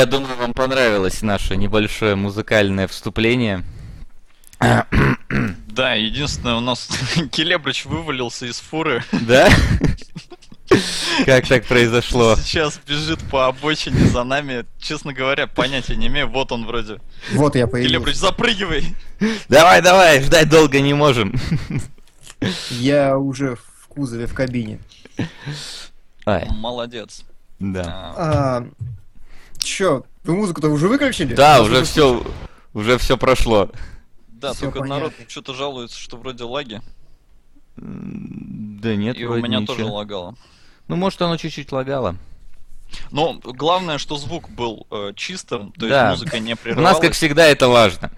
Я думаю, вам понравилось наше небольшое музыкальное вступление. Да, единственное, у нас Келебрич вывалился из фуры. Да? Как так произошло? Сейчас бежит по обочине за нами. Честно говоря, понятия не имею. Вот он вроде. Вот я Келебрич, появился. запрыгивай! Давай, давай, ждать долго не можем. Я уже в кузове, в кабине. Ай, Молодец. да. А, чё, вы музыку-то уже выключили? Да, уже все, уже все прошло. Да, Всё только народ понятно. что-то жалуется, что вроде лаги. Да нет, И у вроде меня ничего. тоже лагало. Ну, может, оно чуть-чуть лагало. Но главное, что звук был э, чистым, то Да. есть музыка не У прерывалась. нас, как всегда, это важно.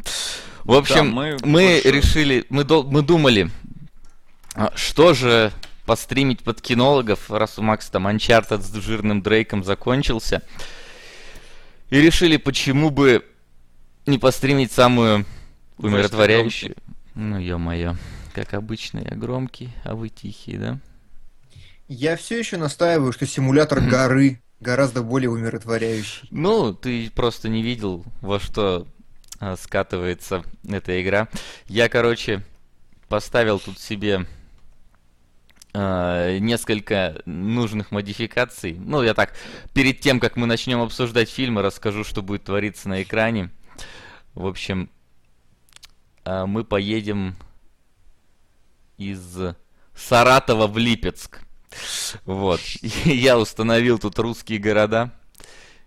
В общем, мы мы, больше- решили, мы, дол- мы думали, а, что же постримить под кинологов, раз у Макса там Uncharted с жирным Дрейком закончился. И решили, почему бы не постримить самую умиротворяющую. Ну, ё-моё. Как обычно, я громкий, а вы тихие, да? Я все еще настаиваю, что симулятор горы гораздо более умиротворяющий. Ну, ты просто не видел, во что а, скатывается эта игра. Я, короче, поставил тут себе а, несколько нужных модификаций. Ну, я так, перед тем, как мы начнем обсуждать фильмы, расскажу, что будет твориться на экране. В общем, а, мы поедем из Саратова в Липецк. Вот. Я установил тут русские города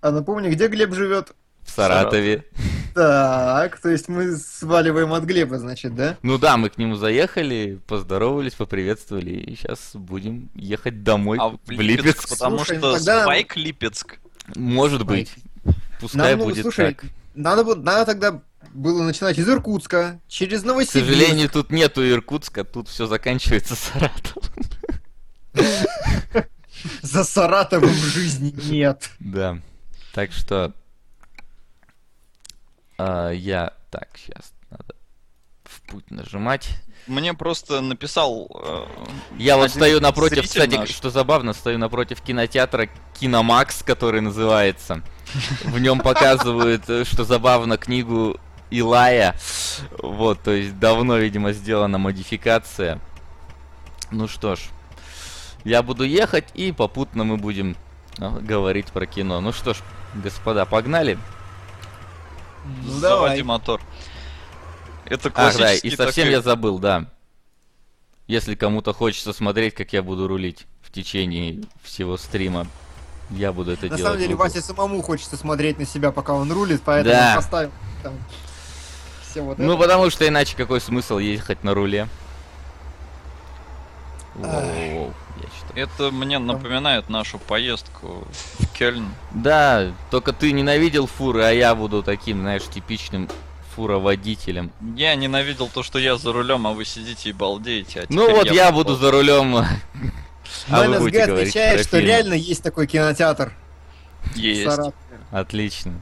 А напомни, где Глеб живет? в Саратове. Так, то есть мы сваливаем от Глеба, значит, да? Ну да, мы к нему заехали, поздоровались, поприветствовали, и сейчас будем ехать домой А в в Липецк. Липецк, потому Слушай, ну что тогда- Спайк Липецк. Может быть. Пускай Нам, ну, будет слушай, так. Надо, надо тогда было начинать из Иркутска, через К Новосибирск. сожалению, тут нету Иркутска, тут все заканчивается Саратовом. За Саратовым жизни нет. Да. Так что а, я так сейчас надо в путь нажимать. Мне просто написал... э, Я вот стою напротив, кстати, наш. что забавно, стою напротив кинотеатра Киномакс, который называется. В нем показывают, э, что забавно, книгу Илая. Вот, то есть давно, видимо, сделана модификация. Ну что ж, я буду ехать, и попутно мы будем а, говорить про кино. Ну что ж, господа, погнали. Ну Заводи давай. мотор. Это Ах, да, классический и совсем такой- я забыл, да. Если кому-то хочется смотреть, как я буду рулить в течение всего стрима, я буду это На делать. самом деле. Васе самому хочется смотреть на себя, пока он рулит, поэтому Да. поставил там все вот Ну, это. потому что иначе какой смысл ехать на руле? Воу, я Это мне напоминает нашу поездку в Кельн. Да, только ты ненавидел фуры, а я буду таким, знаешь, типичным фуроводителем. Я ненавидел то, что я за рулем, а вы сидите и балдеете. а Ну вот я попал. буду за рулем. А Мой вы будете отвечает, что реально есть такой кинотеатр Есть. Отлично.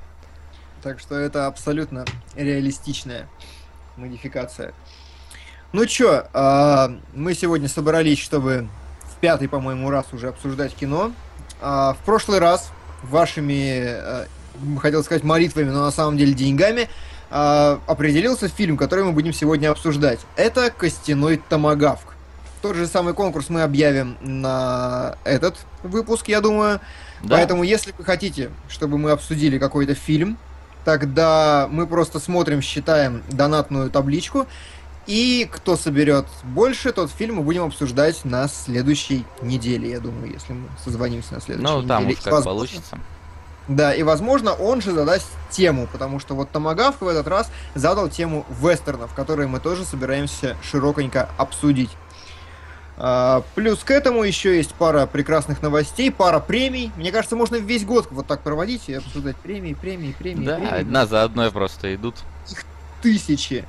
Так что это абсолютно реалистичная модификация. Ну чё, а, мы сегодня собрались, чтобы в пятый, по-моему, раз уже обсуждать кино. А, в прошлый раз вашими, а, хотел сказать, молитвами, но на самом деле деньгами, а, определился фильм, который мы будем сегодня обсуждать. Это «Костяной томагавк». Тот же самый конкурс мы объявим на этот выпуск, я думаю. Да. Поэтому, если вы хотите, чтобы мы обсудили какой-то фильм, тогда мы просто смотрим, считаем донатную табличку, и кто соберет больше, тот фильм мы будем обсуждать на следующей неделе, я думаю, если мы созвонимся на следующей Ну, там неделе. уж И, как возможно- получится. Да, и возможно, он же задаст тему, потому что вот Томагавк в этот раз задал тему вестернов, которые мы тоже собираемся широконько обсудить. А, плюс к этому еще есть пара прекрасных новостей, пара премий. Мне кажется, можно весь год вот так проводить и обсуждать премии, премии, премии, Да, премии. одна за одной просто идут. Тысячи.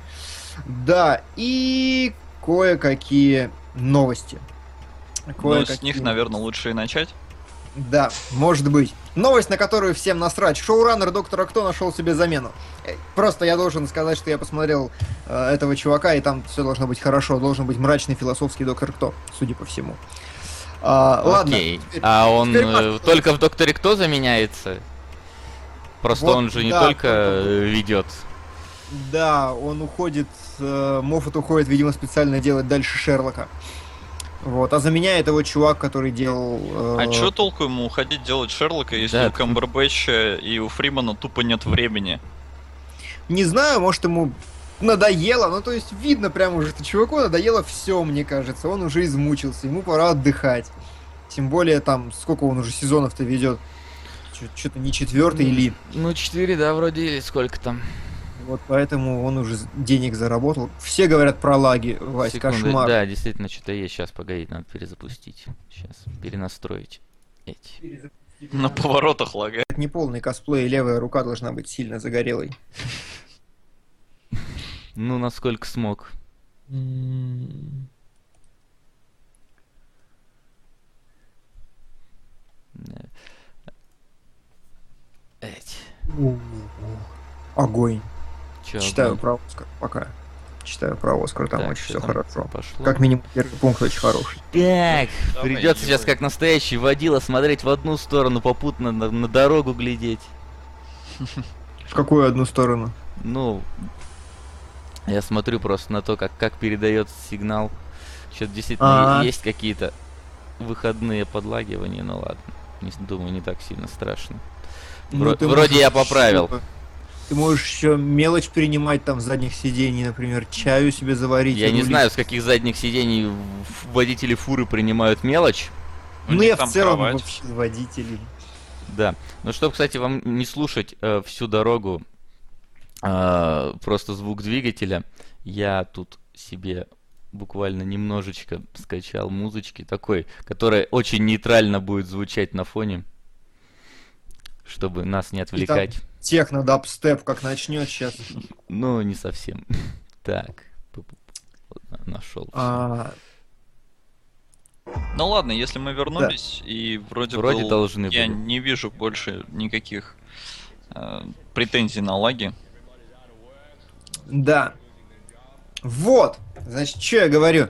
Да, и кое-какие новости. Ну, с них, наверное, лучше и начать. Да, может быть. Новость, на которую всем насрать. Шоураннер Доктора Кто нашел себе замену. Э, Просто я должен сказать, что я посмотрел э, этого чувака, и там все должно быть хорошо. Должен быть мрачный философский Доктор Кто, судя по всему. А, ладно. Окей. теперь- А он теперь э, только в Докторе Кто заменяется? Просто Вот, он же не да, только только- э, ведет. Да, он уходит, э, Моффат уходит, видимо, специально делать дальше Шерлока. Вот, а заменяет его чувак, который делал... э, А чё толку ему уходить делать Шерлока, если Да. у Камбербэтча и у Фримана тупо нет времени? Не знаю, может ему надоело, ну то есть видно прямо уже, что чуваку надоело все, мне кажется. Он уже измучился, ему пора отдыхать. Тем более там, сколько он уже сезонов-то ведет. Что-то не четвертый или... Ну, 4, да, вроде, или сколько там. Вот поэтому он уже денег заработал. Все говорят про лаги, Вась, Секунду, кошмар. Да, действительно, что-то есть. Сейчас, погоди, надо перезапустить. Сейчас, перенастроить эти. На поворотах лагает. Это не полный косплей, левая рука должна быть сильно загорелой. Ну, насколько смог. Эти. Огонь. Чё, Читаю огонь? про Оскар пока. Читаю про Оскар, там Так, очень все там хорошо. Пошло. Как минимум первый пункт очень хороший. Так, Давай, придется сейчас как настоящий водила смотреть в одну сторону, попутно на, на дорогу глядеть. В какую одну сторону? Ну, я смотрю просто на то, как, как передается сигнал. Что-то действительно А. есть какие-то выходные подлагивания, ну ладно. Не, думаю, не так сильно страшно. Ну, Вро- вроде можешь я поправил. ещё- Ты можешь еще мелочь принимать там с задних сидений, например, чаю себе заварить. Я не рулить. знаю, с каких задних сидений водители фуры принимают мелочь. У Ну я в целом кровать. вообще водители. Да. Ну, чтобы, кстати, вам не слушать э, всю дорогу э, просто звук двигателя, я тут себе буквально немножечко скачал музычки такой, которая очень нейтрально будет звучать на фоне, чтобы нас не отвлекать. Техно, дабстеп, как начнет сейчас. Ну, не совсем. Так. Нашел. А, Ну ладно, если мы вернулись, и вроде, Вроде был- должны я были. не вижу больше никаких э, претензий на лаги. да. Вот. Значит, что я говорю?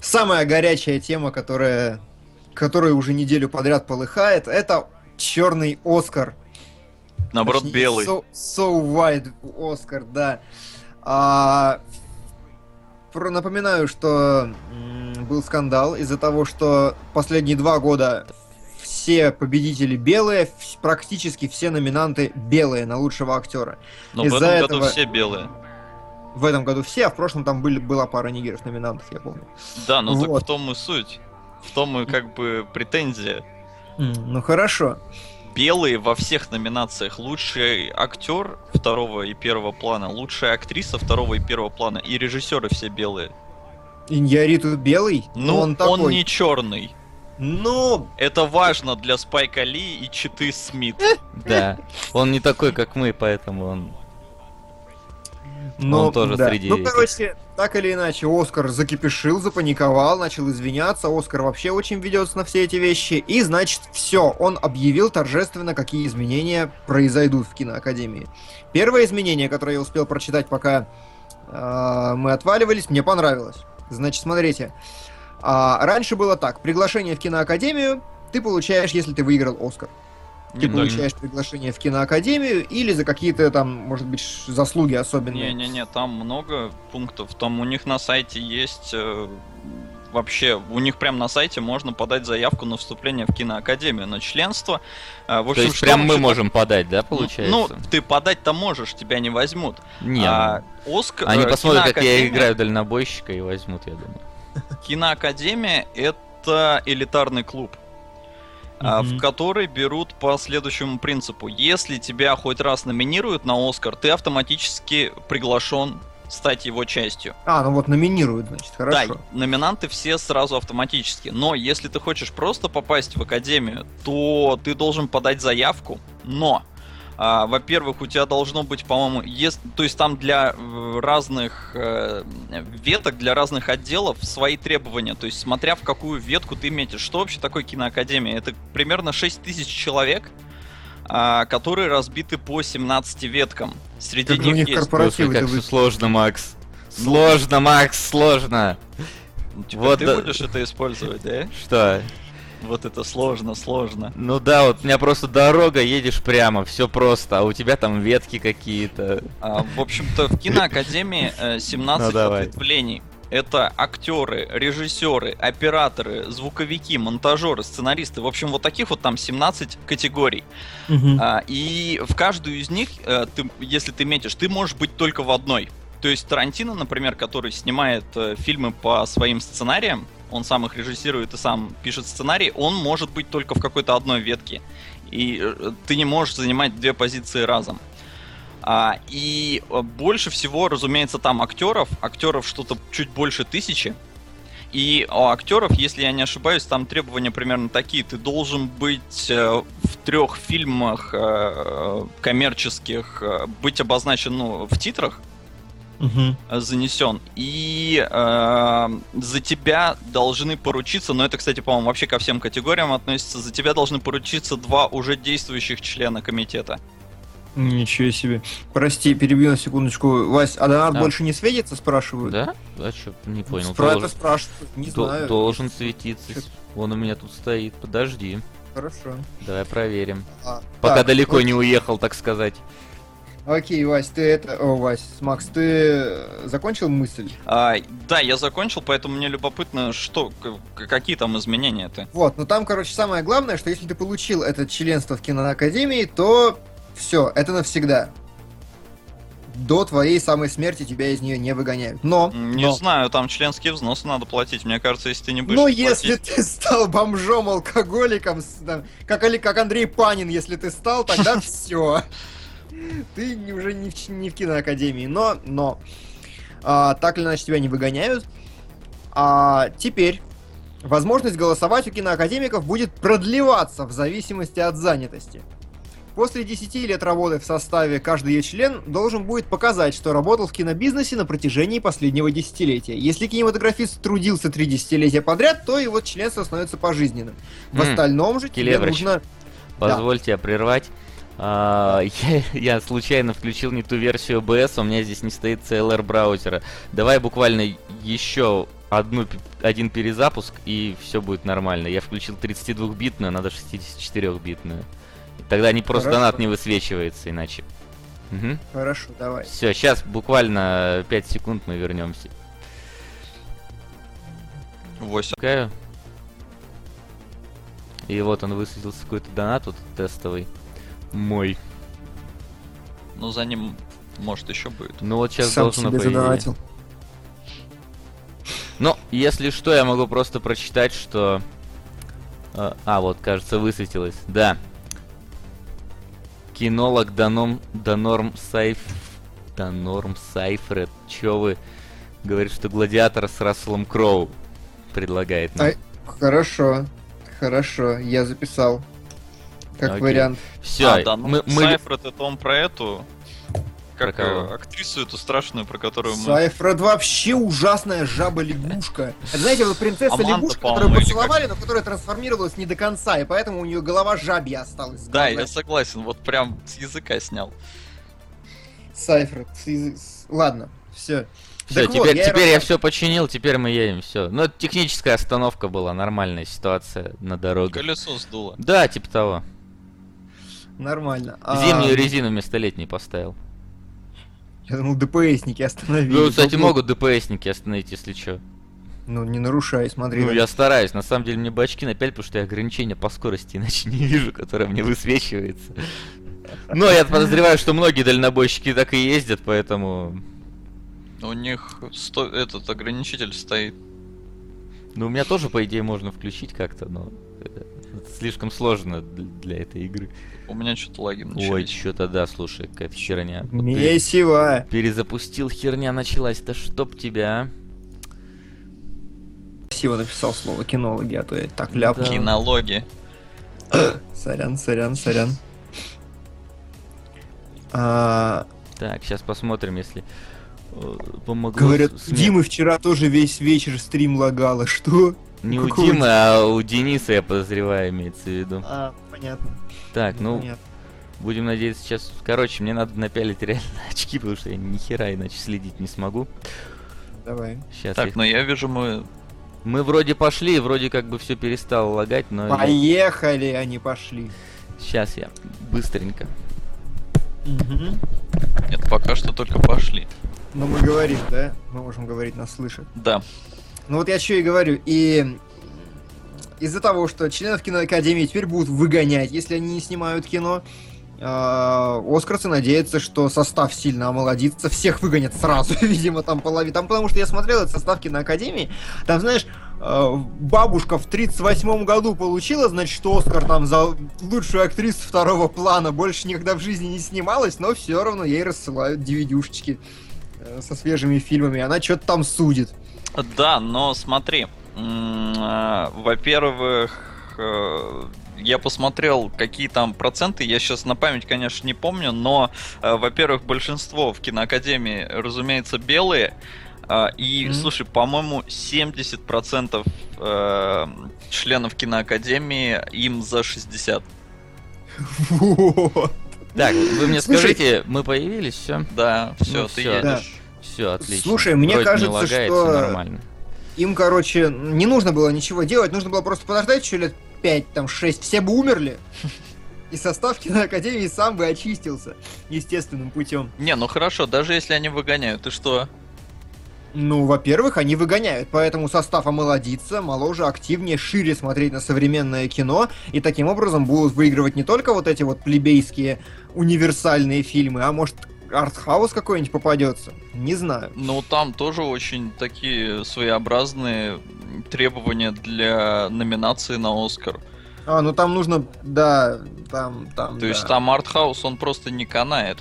Самая горячая тема, которая, которая уже неделю подряд полыхает, это черный Оскар. Наоборот, Точнее, белый. So, so white Оскар, да. А, про- напоминаю, что был скандал из-за того, что последние два года все победители белые, практически все номинанты белые на лучшего актера. Но в этом году этого- все белые. В этом году все, а в прошлом там были, была пара нигеров номинантов, я помню. Да, ну так Вот. в том и суть. В том и как бы претензия. Ну хорошо. Белые во всех номинациях. Лучший актер второго и первого плана, лучшая актриса второго и первого плана, и режиссеры все белые. Иньяриту белый, Ну, он он, такой. не черный. Ну, Это важно для Спайка Ли и Читы Смит. Да. Он не такой, как мы, поэтому он... Ну, Он тоже да. среди Ну, этих. короче, так или иначе, Оскар закипишил, запаниковал, начал извиняться. Оскар вообще очень ведется на все эти вещи. И, значит, все, он объявил торжественно, какие изменения произойдут в киноакадемии. Первое изменение, которое я успел прочитать, пока э, мы отваливались, мне понравилось. Значит, смотрите. А, раньше было так. Приглашение в киноакадемию ты получаешь, если ты выиграл Оскар. Ты Не, получаешь приглашение в киноакадемию или за какие-то там, может быть, заслуги особенные. Не-не-не, там много пунктов. Там у них на сайте есть э, вообще, у них прям на сайте можно подать заявку на вступление в киноакадемию, на членство. Э, в То общем, есть что прям мы вообще можем подать, да, получается? Ну, ты подать-то можешь, тебя не возьмут. Не, А Оскар, Они э, посмотрят, как я играю дальнобойщика и возьмут, я думаю. Киноакадемия это элитарный клуб. Мгм. в который берут по следующему принципу. Если тебя хоть раз номинируют на Оскар, ты автоматически приглашен стать его частью. А, ну вот номинируют, значит, хорошо. Да, номинанты все сразу автоматически. Но если ты хочешь просто попасть в академию, то ты должен подать заявку. Но, а, во-первых, у тебя должно быть, по-моему, ес- то есть там для э, разных э, веток, для разных отделов свои требования. То есть смотря в какую ветку ты метишь. Что вообще такое киноакадемия? Это примерно 6 тысяч человек, а, которые разбиты по 17 веткам. Среди Как них них есть... Слушай, как это все сложно, Макс. Сложно, Макс, сложно. Теперь Вот ты да- будешь это использовать, да? Что? Вот это сложно, сложно. Ну да, вот у меня просто дорога, едешь прямо, все просто, а у тебя там ветки какие-то. А, в общем-то, в киноакадемии э, 17 Ну, давай. ответвлений. Это актеры, режиссеры, операторы, звуковики, монтажеры, сценаристы. В общем, вот таких вот там 17 категорий. А, и в каждую из них, э, ты, если ты метишь, ты можешь быть только в одной. То есть Тарантино, например, который снимает э, фильмы по своим сценариям, он сам их режиссирует и сам пишет сценарий, он может быть только в какой-то одной ветке. И э, ты не можешь занимать две позиции разом. А, и э, больше всего, разумеется, там актеров. Актеров что-то чуть больше тысячи. И у актеров, если я не ошибаюсь, там требования примерно такие. Ты должен быть э, в трех фильмах коммерческих, быть обозначен ну, в титрах, э, занесен. И э, за тебя должны поручиться, но это, кстати, по-моему, вообще ко всем категориям относится, за тебя должны поручиться два уже действующих члена комитета. Ничего себе. Прости, перебью на секундочку. Вась, а донат А. больше не светится, спрашивают? Да? А что, не понял. Про это Должен, спрашивают, не до- знаю. должен светиться. Чё- Он у меня тут стоит. Подожди. Хорошо. Давай проверим. А, Пока так, далеко ок- не уехал, так сказать. Окей, Вась, ты это... О, Вась, Макс, ты э, закончил мысль? А, да, я закончил, поэтому мне любопытно, что, какие там изменения-то. Вот, но там, короче, самое главное, что если ты получил это членство в киноакадемии, то все, это навсегда. До твоей самой смерти тебя из нее не выгоняют. Но, Не но, знаю, там членские взносы надо платить. Мне кажется, если ты не будешь но платить- если ты стал бомжом, алкоголиком, там, как, как Андрей Панин, если ты стал, тогда все. Ты не- уже не в, не в киноакадемии. Но, но, а, так или иначе тебя не выгоняют. А теперь возможность голосовать у киноакадемиков будет продлеваться в зависимости от занятости. После 10 лет работы в составе каждый ее член должен будет показать, что работал в кинобизнесе на протяжении последнего десятилетия. Если кинематографист трудился три десятилетия подряд, то его членство становится пожизненным. В остальном же тебе Келебрыч. нужно... Позвольте прервать. А, я, я случайно включил не ту версию OBS, у меня здесь не стоит CLR браузера. Давай буквально еще одну, один перезапуск, и все будет нормально. Я включил 32-битную, надо 64-битную. Тогда не просто Хорошо. донат не высвечивается иначе. Хорошо, давай. Все, сейчас буквально 5 секунд мы вернемся. Восемь. Пускаю. И вот он высветился какой-то донат вот тестовый. Мой. Ну, за ним, может, еще будет. Ну вот сейчас Сам должно себе задонатил. Ну, если что, я могу просто прочитать, что... А, а, вот, кажется, высветилось. Да. Кинолог Даном... Данорм Сайф... Данорм Сайфред. Чё вы? Говорит, что Гладиатор с Расселом Кроу предлагает нам. Ай. Хорошо, хорошо, я записал. Как Окей. вариант. Все, а, да, ну, мы, мы- это он про эту... Как Про кого? э, актрису эту страшную, про которую мы... Сайфред вообще ужасная жаба-лягушка. Это, знаете, вот принцесса Аманда, лягушка, по-моему, которую поцеловали, но которая трансформировалась не до конца, и поэтому у нее голова жабья осталась. Да, я согласен, вот прям с языка снял. Сайфред. с язы- с- Ладно, все. Всё, Так вот, теперь, я теперь я все починил, теперь мы едем, все. Ну, это техническая остановка была, нормальная ситуация на дороге. Колесо сдуло. Да, типа того. Нормально. А, Зимнюю резину вместо летней поставил. Я думал, DPS-ники остановили. Ну, кстати, могут ДПСники остановить, если что. Ну, не нарушай, смотри. Ну, я стараюсь. На самом деле мне бы очки напялить, потому что я ограничения по скорости иначе не вижу, которое мне высвечивается. Но я подозреваю, что многие дальнобойщики так и ездят, поэтому... У них сто... этот ограничитель стоит. Ну, у меня тоже, по идее, можно включить как-то, но... это Слишком сложно для этой игры. У меня что-то лаги Ой, начались. что-то да, слушай, какая-то херня. Месиво. Перезапустил, херня началась. Да чтоб тебя, а? Красиво написал слово кинологи, а то я так ляпнул. Да. Кинологи. Сорян, сорян, сорян. А, Так, сейчас посмотрим, если э, помогло. говорят, с- у сме- Димы вчера тоже весь вечер стрим лагало. Что? Не у какого Димы, а у Дениса, я подозреваю, имеется в виду. А, понятно. Так, ну, понятно. будем надеяться сейчас... Короче, мне надо напялить реально очки, потому что я ни хера иначе следить не смогу. Давай. Сейчас Так, ну я вижу, мы Мы вроде пошли, вроде как бы все перестало лагать, но... Поехали, они пошли. Сейчас я быстренько. Мгм. Нет, пока что только пошли. Ну мы говорим, да? Мы можем говорить, нас слышат. Да. Ну вот я что и говорю, и из-за того, что членов киноакадемии теперь будут выгонять, если они не снимают кино, а, Оскарцы надеются, что состав сильно омолодится, всех выгонят сразу, видимо, там половина. Там потому что я смотрел этот состав киноакадемии, там, знаешь, а, бабушка в 38 году получила, значит, Оскар там за лучшую актрису второго плана, больше никогда в жизни не снималась, но все равно ей рассылают DVD-шечки э, со свежими фильмами, она что-то там судит. Да, но смотри, а, во-первых, э, я посмотрел, какие там проценты, я сейчас на память, конечно, не помню, но, э, во-первых, большинство в киноакадемии, разумеется, белые, а, и, Мгм. слушай, по-моему, 70% э, членов киноакадемии им за 60. Вот. Так, вы мне Слушай- скажите, мы появились, все? Да, все, Ну ты всё. едешь. Все, отлично. Слушай, мне Вроде кажется, не лагает, что- нормально. Им, короче, не нужно было ничего делать, нужно было просто подождать еще лет 5, там, 6, все бы умерли. И состав киноакадемии сам бы очистился естественным путем. Не, ну хорошо, даже если они выгоняют, ты что? Ну, во-первых, они выгоняют, поэтому состав омолодится, моложе, активнее, шире смотреть на современное кино, и таким образом будут выигрывать не только вот эти вот плебейские универсальные фильмы, а может артхаус какой-нибудь попадется. Не знаю. Ну, там тоже очень такие своеобразные требования для номинации на Оскар. А, ну там нужно, да, там, там. То есть да. там артхаус, он просто не канает.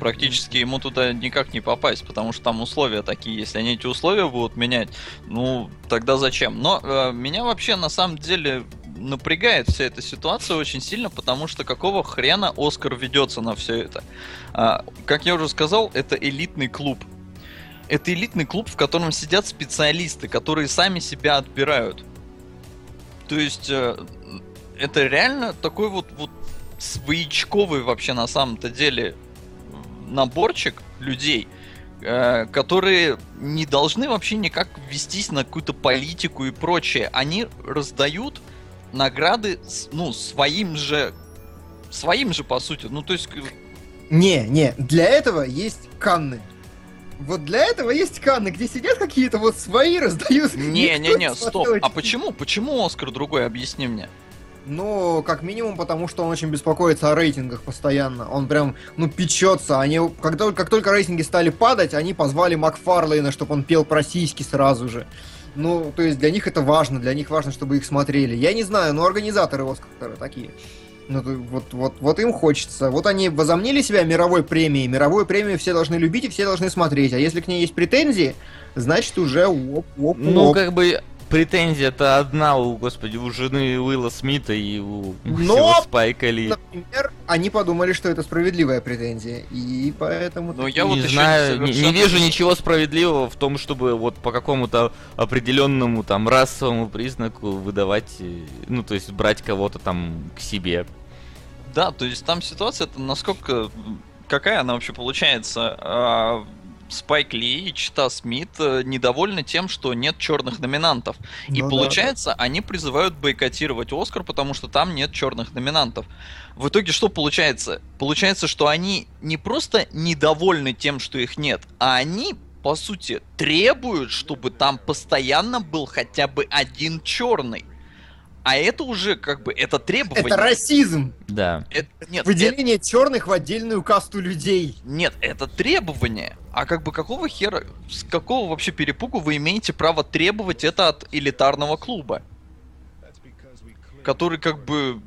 Практически ему туда никак не попасть, потому что там условия такие. Если они эти условия будут менять, ну, тогда зачем? Но э, меня вообще на самом деле напрягает вся эта ситуация очень сильно, потому что какого хрена Оскар ведется на все это? А, как я уже сказал, это элитный клуб. Это элитный клуб, в котором сидят специалисты, которые сами себя отбирают. То есть э, это реально такой вот, вот своячковый вообще на самом-то деле наборчик людей, э, которые не должны вообще никак вестись на какую-то политику и прочее. Они раздают награды, ну, своим же, своим же, по сути. Ну, то есть, Не, не, для этого есть Канны. Вот для этого есть Канны, где сидят какие-то вот свои, раздают. не-не-не, стоп. А почему? Почему Оскар другой? Объясни мне. Ну, как минимум, потому что он очень беспокоится о рейтингах постоянно. Он прям, ну, печется. Они, как, только, как только рейтинги стали падать, они позвали Макфарлейна, чтобы он пел про сиськи сразу же. Ну, то есть для них это важно, для них важно, чтобы их смотрели. Я не знаю, но организаторы Оскара такие. Ну, вот, вот, вот им хочется. Вот они возомнили себя мировой премией. Мировую премию все должны любить и все должны смотреть. А если к ней есть претензии, значит уже оп, оп, Ну, оп. как бы претензия-то одна у, господи, у жены Уилла Смита и у Но- Спайка Ли. Например, они подумали, что это справедливая претензия, и поэтому... Ну, такие- я вот не еще знаю, не, не совершенно- вижу ничего справедливого в том, чтобы вот по какому-то определенному там расовому признаку выдавать, э, ну то есть брать кого-то там к себе. Да, то есть там ситуация это насколько... Какая она вообще получается? Спайк Ли и Чита Смит э, недовольны тем, что нет черных номинантов. И Ну да. получается, они призывают бойкотировать Оскар, потому что там нет черных номинантов. В итоге что получается? Получается, что они не просто недовольны тем, что их нет, а они, по сути, требуют, чтобы там постоянно был хотя бы один черный. А это уже как бы это требование. Это расизм! Да. Это- нет, Выделение черных в отдельную касту людей. Нет, это требование. А как бы какого хера, с какого вообще перепугу вы имеете право требовать это от элитарного клуба? Который как бы...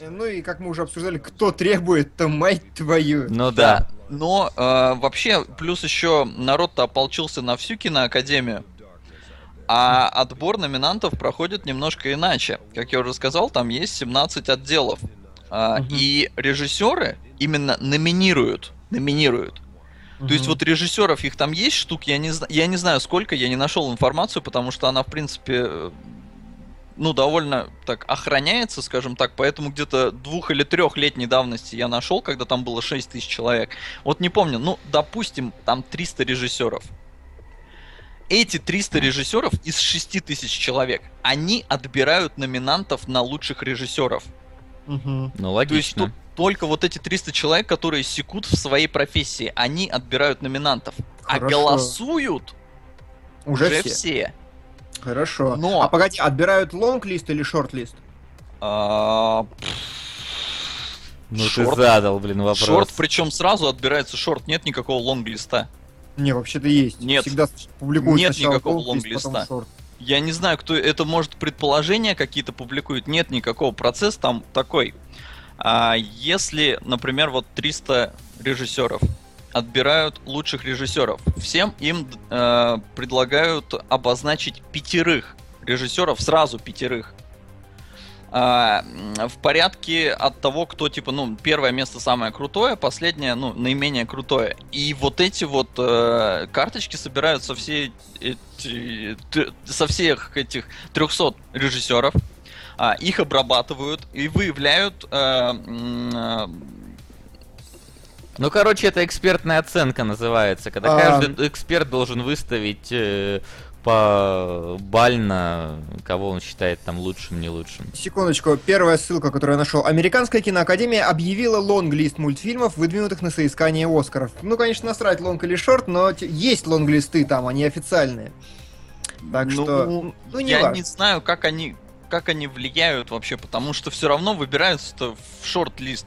Ну и как мы уже обсуждали, кто требует-то, мать твою. Ну да. Но э, вообще, плюс еще народ-то ополчился на всю киноакадемию. А отбор номинантов проходит немножко иначе. Как я уже сказал, там есть 17 отделов. Мгм. И режиссеры именно номинируют. Номинируют. То есть вот режиссеров их там есть штук, я не, я не знаю сколько, я не нашел информацию, потому что она, в принципе, э, ну, довольно так охраняется, скажем так, поэтому где-то двух- или трехлетней давности я нашел, когда там было 6 тысяч человек. Вот не помню, ну, допустим, там 300 режиссеров. Эти 300 режиссеров из 6 тысяч человек, они отбирают номинантов на лучших режиссеров. Мгм. Ну, То есть логично. тут только вот эти 300 человек, которые секут в своей профессии, они отбирают номинантов. А Хорошо. голосуют Уже, уже, все. все. Хорошо. Но- А погоди, отбирают лонг-лист или шорт-лист? А, Ну, шорт. ты задал, блин, вопрос. Шорт, причем сразу отбирается шорт, нет никакого лонг-листа. Не, вообще-то есть. Нет. Всегда публикуют Нет никакого лонг-листа. Я не знаю, кто это может предположения какие-то публикует. Нет никакого процесса там такой. А если, например, вот 300 режиссеров отбирают лучших режиссеров, всем им э, предлагают обозначить пятерых режиссеров, сразу пятерых. А, в порядке от того, кто типа, ну, первое место самое крутое, последнее, ну, наименее крутое. И вот эти вот э, карточки собирают со всей эти- т- со всех этих 300 режиссеров, а, их обрабатывают и выявляют э, э, Ну, короче, это экспертная оценка называется, когда А. каждый эксперт должен выставить э, по бально, кого он считает там лучшим, не лучшим. Секундочку, первая ссылка, которую я нашел. Американская киноакадемия объявила лонг-лист мультфильмов, выдвинутых на соискание Оскаров. Ну, конечно, насрать лонг или шорт, но есть лонг-листы там, они официальные. Так Ну, что, ну, не я важно. не знаю, как они как они влияют вообще, потому что все равно выбираются в шорт-лист.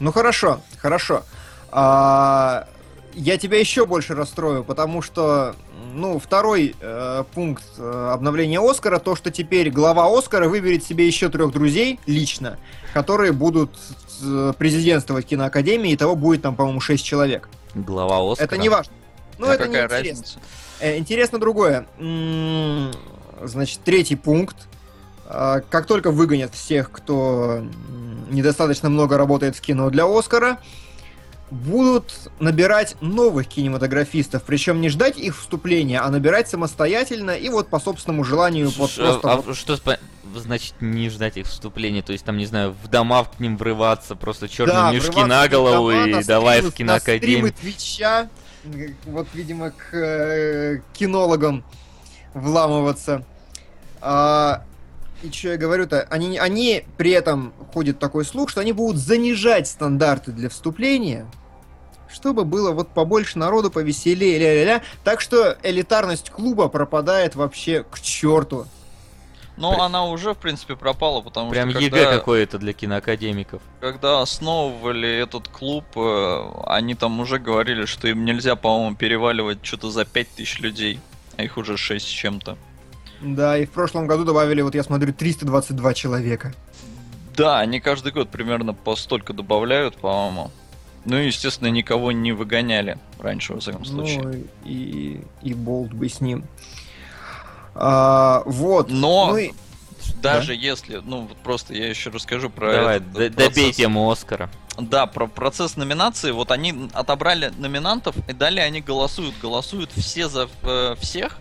Ну хорошо, хорошо. А, я тебя еще больше расстрою, потому что, ну, второй э, пункт э, обновления Оскара, то, что теперь глава Оскара выберет себе еще трех друзей лично, которые будут э, президентствовать киноакадемии, и того будет там, по-моему, шесть человек. Глава Оскара. Это не важно. Ну, А это не интересно. разница? Э, Интересно другое. М, Значит, третий пункт. А, Как только выгонят всех, кто недостаточно много работает в кино для Оскара, будут набирать новых кинематографистов. Причем не ждать их вступления, а набирать самостоятельно и вот по собственному желанию. Вот Ш- просто а вот- что значит не ждать их вступления? То есть там, не знаю, в дома к ним врываться, просто черные Да, мешки на голову дома, и на давай стримы- в киноакадемию. Твича, вот, видимо, к э, кинологам вламываться. А, и что я говорю-то? Они, они при этом ходит такой слух, что они будут занижать стандарты для вступления, чтобы было вот побольше народу, повеселее, ля-ля-ля. Так что элитарность клуба пропадает вообще к черту. Но При- она уже, в принципе, пропала, потому Прям что ЕГЭ когда, какое-то для киноакадемиков. когда основывали этот клуб, э, они там уже говорили, что им нельзя, по-моему, переваливать что-то за 5000 людей, а их уже 6 с чем-то. Да, и в прошлом году добавили, вот я смотрю, 322 человека. Да, они каждый год примерно по столько добавляют, по-моему. Ну и, естественно, никого не выгоняли раньше, во всяком случае. Ну и, и болт бы с ним. А, вот. Но Ну и- Даже если, ну вот просто я еще расскажу про Давай, этот д- процесс. добей тему Оскара. Да, про процесс номинации. Вот они отобрали номинантов, и далее они голосуют. Голосуют все за э, всех.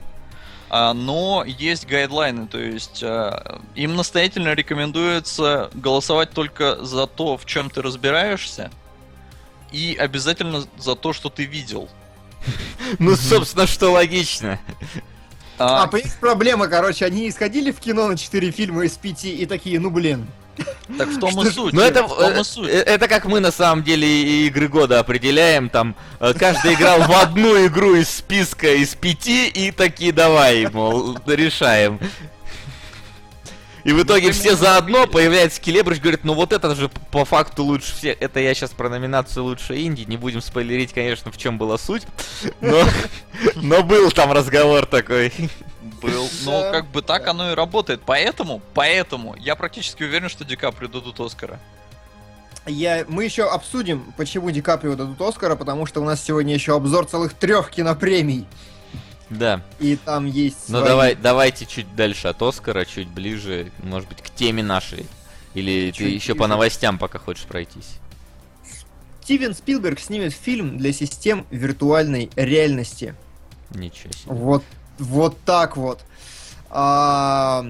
а, но есть гайдлайны, то есть а, им настоятельно рекомендуется голосовать только за то, в чем ты разбираешься, и обязательно за то, что ты видел. Ну, собственно, что логично. А, А, проблема, короче, они исходили в кино на 4 фильма из 5 и такие, ну блин. так в том и что- суть. Ну, это, в том и э, суть. э, это как мы на самом деле и игры года определяем. Там э, каждый играл в одну игру из списка из пяти и такие давай, мол, решаем. И в итоге все заодно появляется Келебрыч, говорит, ну вот это же по факту лучше всех. Это я сейчас про номинацию лучшей инди, не будем спойлерить, конечно, в чем была суть. Но, но был там разговор такой. Был. Да. Ну, как бы так оно и работает. Поэтому, поэтому я практически уверен, что Ди Каприо дадут Оскара. Я, мы еще обсудим, почему Ди Каприо дадут Оскара, потому что у нас сегодня еще обзор целых трех кинопремий. Да. И там есть Ну свои- давай, давайте чуть дальше от Оскара, чуть ближе, может быть, к теме нашей. Или ты Чуть еще по ближе. новостям пока хочешь пройтись? Стивен Спилберг снимет фильм для систем виртуальной реальности. Ничего себе. Вот, вот так вот. А,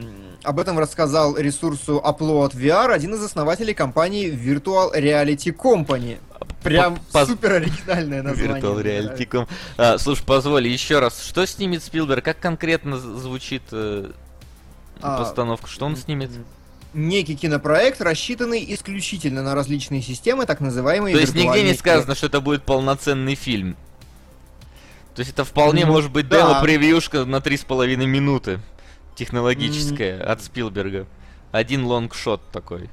об этом рассказал ресурсу Upload VR один из основателей компании Virtual Reality Company. Прям По- супер оригинальное название. Virtual мне Reality нравится. Com. А, слушай, позволь еще раз, что снимет Спилберг? Как конкретно звучит э, А, постановка? Что он снимет? Некий кинопроект, рассчитанный исключительно на различные системы, так называемые То есть нигде не сказано, что это будет полноценный фильм. То есть это вполне Ну, может быть да. демо-превьюшка на 3,5 минуты. Технологическая от Спилберга. Один лонгшот такой.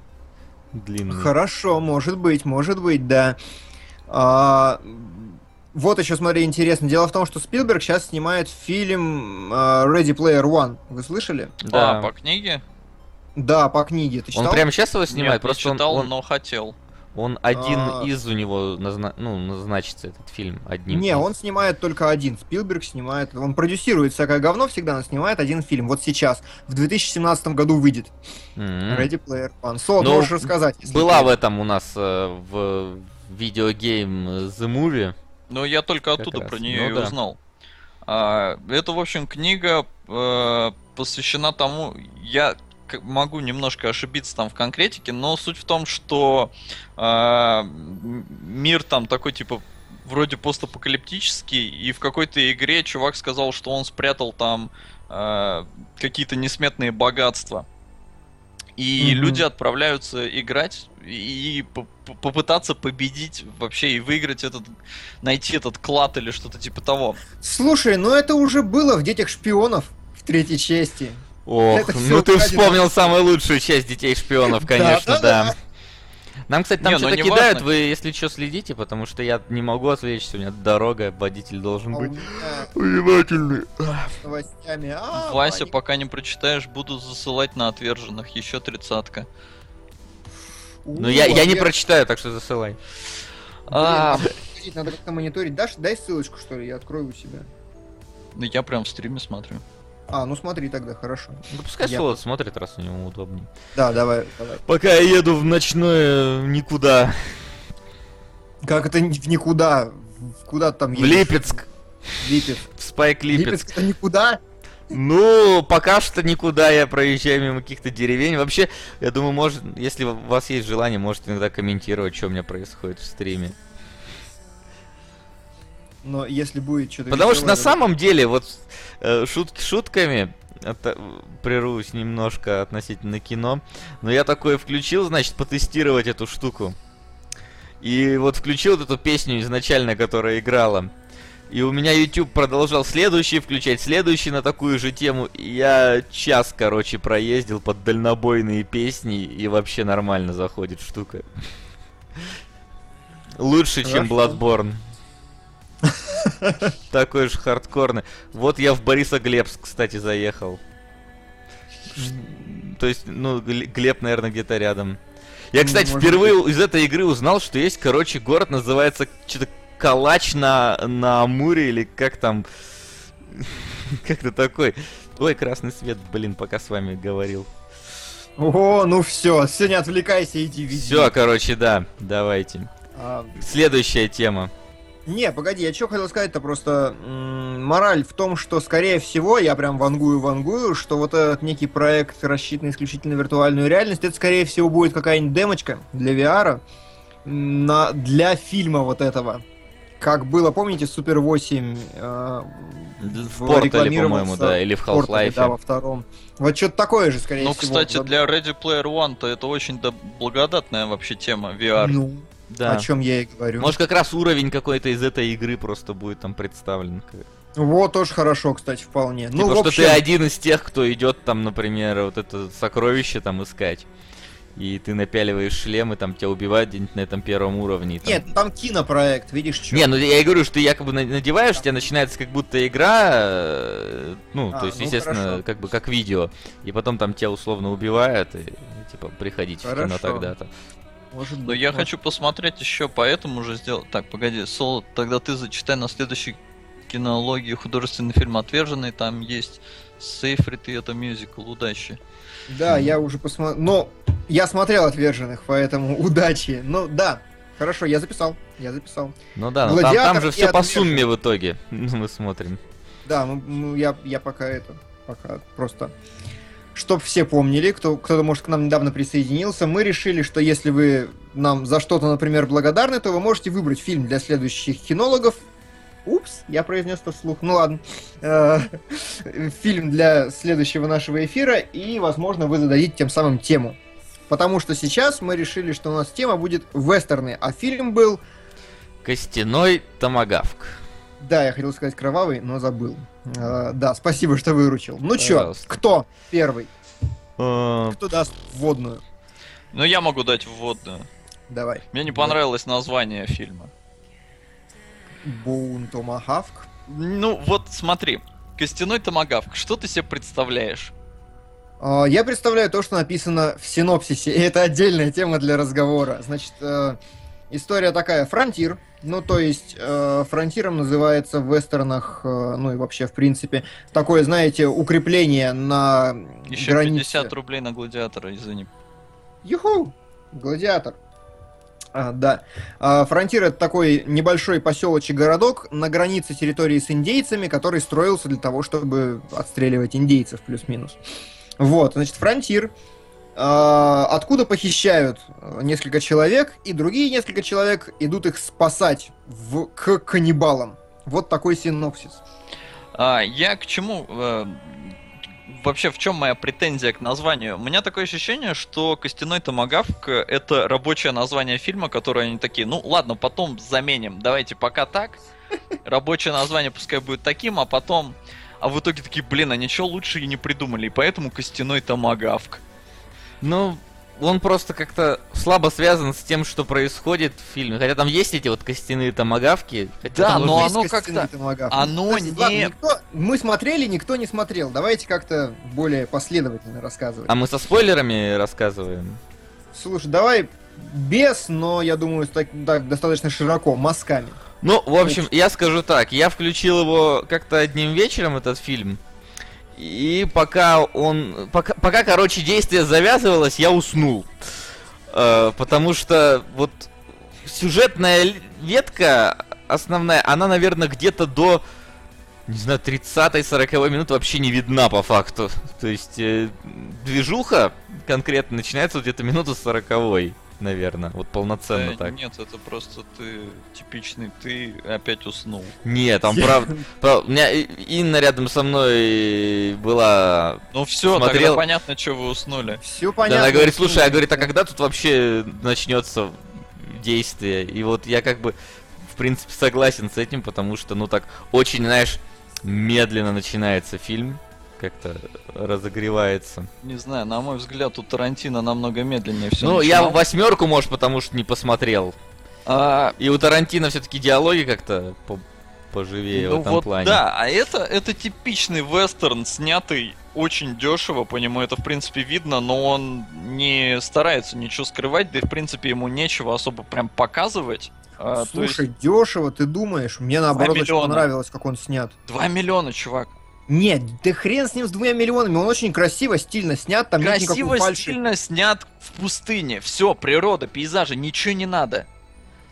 Длинный. Хорошо, может быть, может быть, да. А, вот еще, смотри, интересно. Дело в том, что Спилберг сейчас снимает фильм а, Ready Player One. Вы слышали? Да. А, по книге? Да, по книге. Ты читал? Он прямо сейчас его снимает, Нет, просто не он- читал, он, но хотел. Он один А. из у него назна- ну, назначится этот фильм одним. Не, из. он снимает только один. Спилберг снимает... Он продюсирует всякое говно всегда, но снимает один фильм. Вот сейчас. В 2017 году выйдет. М. Ready Player One. Со, Ну, можешь рассказать. Была ты- в этом у нас э, в видеогейм э, The Movie. Но я только Как оттуда раз. про нее Ну и да. узнал. А, это, в общем, книга э, посвящена тому, я могу немножко ошибиться там в конкретике, но суть в том, что м- мир там такой типа вроде постапокалиптический, и в какой-то игре чувак сказал, что он спрятал там а, какие-то несметные богатства. И Мгм. люди отправляются играть и по- по- попытаться победить вообще и выиграть этот, найти этот клад или что-то типа того. Слушай, ну это уже было в «Детях шпионов» в третьей части. Ох, ну ты вспомнил самую лучшую часть детей шпионов, конечно, Да. Нам, кстати, там ну что-то не кидают, важно. вы, если что, следите, потому что я не могу отвлечься, у меня дорога, водитель должен А быть внимательный. А, Вася, пока не прочитаешь, буду засылать на отверженных. Еще тридцатка. Ну я, я не прочитаю, так что засылай. А, Надо как-то мониторить. Дашь, дай ссылочку, что ли, я открою у себя. ну я прям в стриме смотрю. А, ну смотри тогда, хорошо. Ну пускай Я- Солод смотрит, раз у него удобнее. Да, давай, давай. Пока я еду в ночное никуда. Как это в никуда? Куда там В едешь? Липецк. В Липецк. В Спайк Липецк. Липецк это никуда? Ну, пока что никуда я проезжаю мимо каких-то деревень. Вообще, я думаю, может, если у вас есть желание, можете иногда комментировать, что у меня происходит в стриме. Но если будет что-то... Потому что на самом деле, вот э, шутки шутками, это, прервусь немножко относительно кино, но я такое включил, значит, потестировать эту штуку. И вот включил вот эту песню изначально, которая играла. И у меня YouTube продолжал следующий включать, следующий на такую же тему. И я час, короче, проездил под дальнобойные песни, и вообще нормально заходит штука. Лучше, чем. Bloodborne. Такой же хардкорный. Вот я в Борисоглебск, кстати, заехал. То есть, ну, Гле- Глеб, наверное, где-то рядом. Я, Ну, кстати, может впервые из этой игры узнал, что есть, короче, город, называется что-то Калач на, на Амуре, или как там... Как-то такой. Ой, красный свет, блин, пока с вами говорил. О, ну все, все, не отвлекайся, иди види. Все, короче, да, давайте. А, Следующая тема. Не, погоди, я что хотел сказать-то просто м, мораль в том, что скорее всего, я прям вангую-вангую, что вот этот некий проект, рассчитанный исключительно на виртуальную реальность, это скорее всего будет какая-нибудь демочка для VR на, для фильма вот этого. Как было, помните, Супер 8 э, В Портале, по-моему, да, или в Портале, Half-Life. да, во втором. Вот что-то такое же, скорее Ну, всего. кстати, Вот- для Ready Player One-то это очень да- благодатная вообще тема VR. Ну, Да. о чем я и говорю. Может, как раз уровень какой-то из этой игры просто будет там представлен. Вот тоже хорошо, кстати, вполне. Типа, ну, что общем, ты один из тех, кто идет там, например, вот это сокровище там искать. И ты напяливаешь шлем, и там тебя убивают где-нибудь на этом первом уровне. там- Нет, там кинопроект, видишь, что. Не, ну я и говорю, что ты якобы на- надеваешь, у тебя начинается как будто игра, э, ну, А, то есть, ну, естественно, хорошо. как бы как видео, и потом там тебя условно убивают, и типа приходите в кино Хорошо. тогда-то. Может Но быть, я может. хочу посмотреть еще поэтому же сделать. Так, погоди, Соло, тогда ты зачитай на следующей кинологии художественный фильм «Отверженный». Там есть Сейфрит и это мюзикл. Удачи. Да, я уже посмотрел. Но я смотрел отверженных, поэтому удачи. Ну да, хорошо, я записал. Я записал. Ну да, но там, там же все по сумме в итоге. Мы смотрим. Да, ну, ну, я, я пока это. Пока просто Чтоб все помнили, кто, кто-то, может, к нам недавно присоединился, мы решили, что если вы нам за что-то, например, благодарны, то вы можете выбрать фильм для следующих кинологов. Упс, я произнес это вслух. Ну ладно. Э, Фильм для следующего нашего эфира, и, возможно, вы зададите тем самым тему. Потому что сейчас мы решили, что у нас тема будет вестерны, а фильм был, Костяной томагавк. да, я хотел сказать кровавый, но забыл. Э, Да, спасибо, что выручил. Ну чё, кто первый? Э, Кто даст вводную? Ну, я могу дать вводную. Давай. Мне не понравилось название фильма. Боун Томахавк. Ну, вот смотри. Костяной томагавк. Что ты себе представляешь? А, Я представляю то, что написано в синопсисе, и это отдельная тема для разговора. Значит, э, история такая, фронтир, ну, то есть, э, фронтиром называется в вестернах, э, ну и вообще, в принципе, такое, знаете, укрепление на Еще границе. 50 рублей на гладиатора, извини. Юху! Гладиатор. А, да. А, Фронтир это такой небольшой поселочек городок на границе территории с индейцами, который строился для того, чтобы отстреливать индейцев плюс-минус. Вот, значит, фронтир, откуда похищают а, несколько человек, и другие несколько человек идут их спасать в, к каннибалам. Вот такой синопсис. А, я к чему... э, вообще, в чем моя претензия к названию? У меня такое ощущение, что «Костяной томагавк» — это рабочее название фильма, которое они такие, ну ладно, потом заменим, давайте пока так. Рабочее название пускай будет таким, а потом... А в итоге такие, блин, а ничего лучше и не придумали, и поэтому «Костяной томагавк». Ну, он просто как-то слабо связан с тем, что происходит в фильме. Хотя там есть эти вот костяные томагавки. хотя Да, там но оно как-то- томагавки. оно ладно, не- никто- мы смотрели, никто не смотрел. Давайте как-то более последовательно рассказывать. А мы со спойлерами рассказываем. Слушай, давай без, но я думаю, так, так достаточно широко, мазками. Ну, в общем, я скажу так, я включил его как-то одним вечером, этот фильм. И пока он... Пока, пока короче, действие завязывалось, я уснул. Э, потому что вот сюжетная ветка основная, она, наверное, где-то до, не знаю, 30-40 минут вообще не видна по факту. То есть э, движуха конкретно начинается где-то минуту 40 наверное. Вот полноценно Э, так. Нет, это просто ты типичный, ты опять уснул. Нет, там правда. прав- У меня И- Инна рядом со мной была. Ну все, Смотрел- тогда понятно, что вы уснули. Все Да, понятно. она говорит, слушай, а говорит, а когда тут вообще начнется действие? И вот я как бы, в принципе, согласен с этим, потому что, ну так, очень, знаешь, медленно начинается фильм, как-то разогревается. Не знаю, на мой взгляд, у Тарантино намного медленнее все. ну, я восьмерку, может, потому что не посмотрел. А, И у Тарантино все-таки диалоги как-то по- поживее ну в этом вот плане. да, а это, это типичный вестерн, снятый очень дешево, по нему это в принципе видно, но он не старается ничего скрывать, да и в принципе ему нечего особо прям показывать. А, то есть Слушай, дешево, ты думаешь? Мне наоборот очень понравилось, как он снят. 2 миллиона, чувак. Нет, да хрен с ним с двумя миллионами, он очень красиво, стильно снят, там нет Красиво, никакой фальши. стильно снят в пустыне. Все, природа, пейзажи, ничего не надо.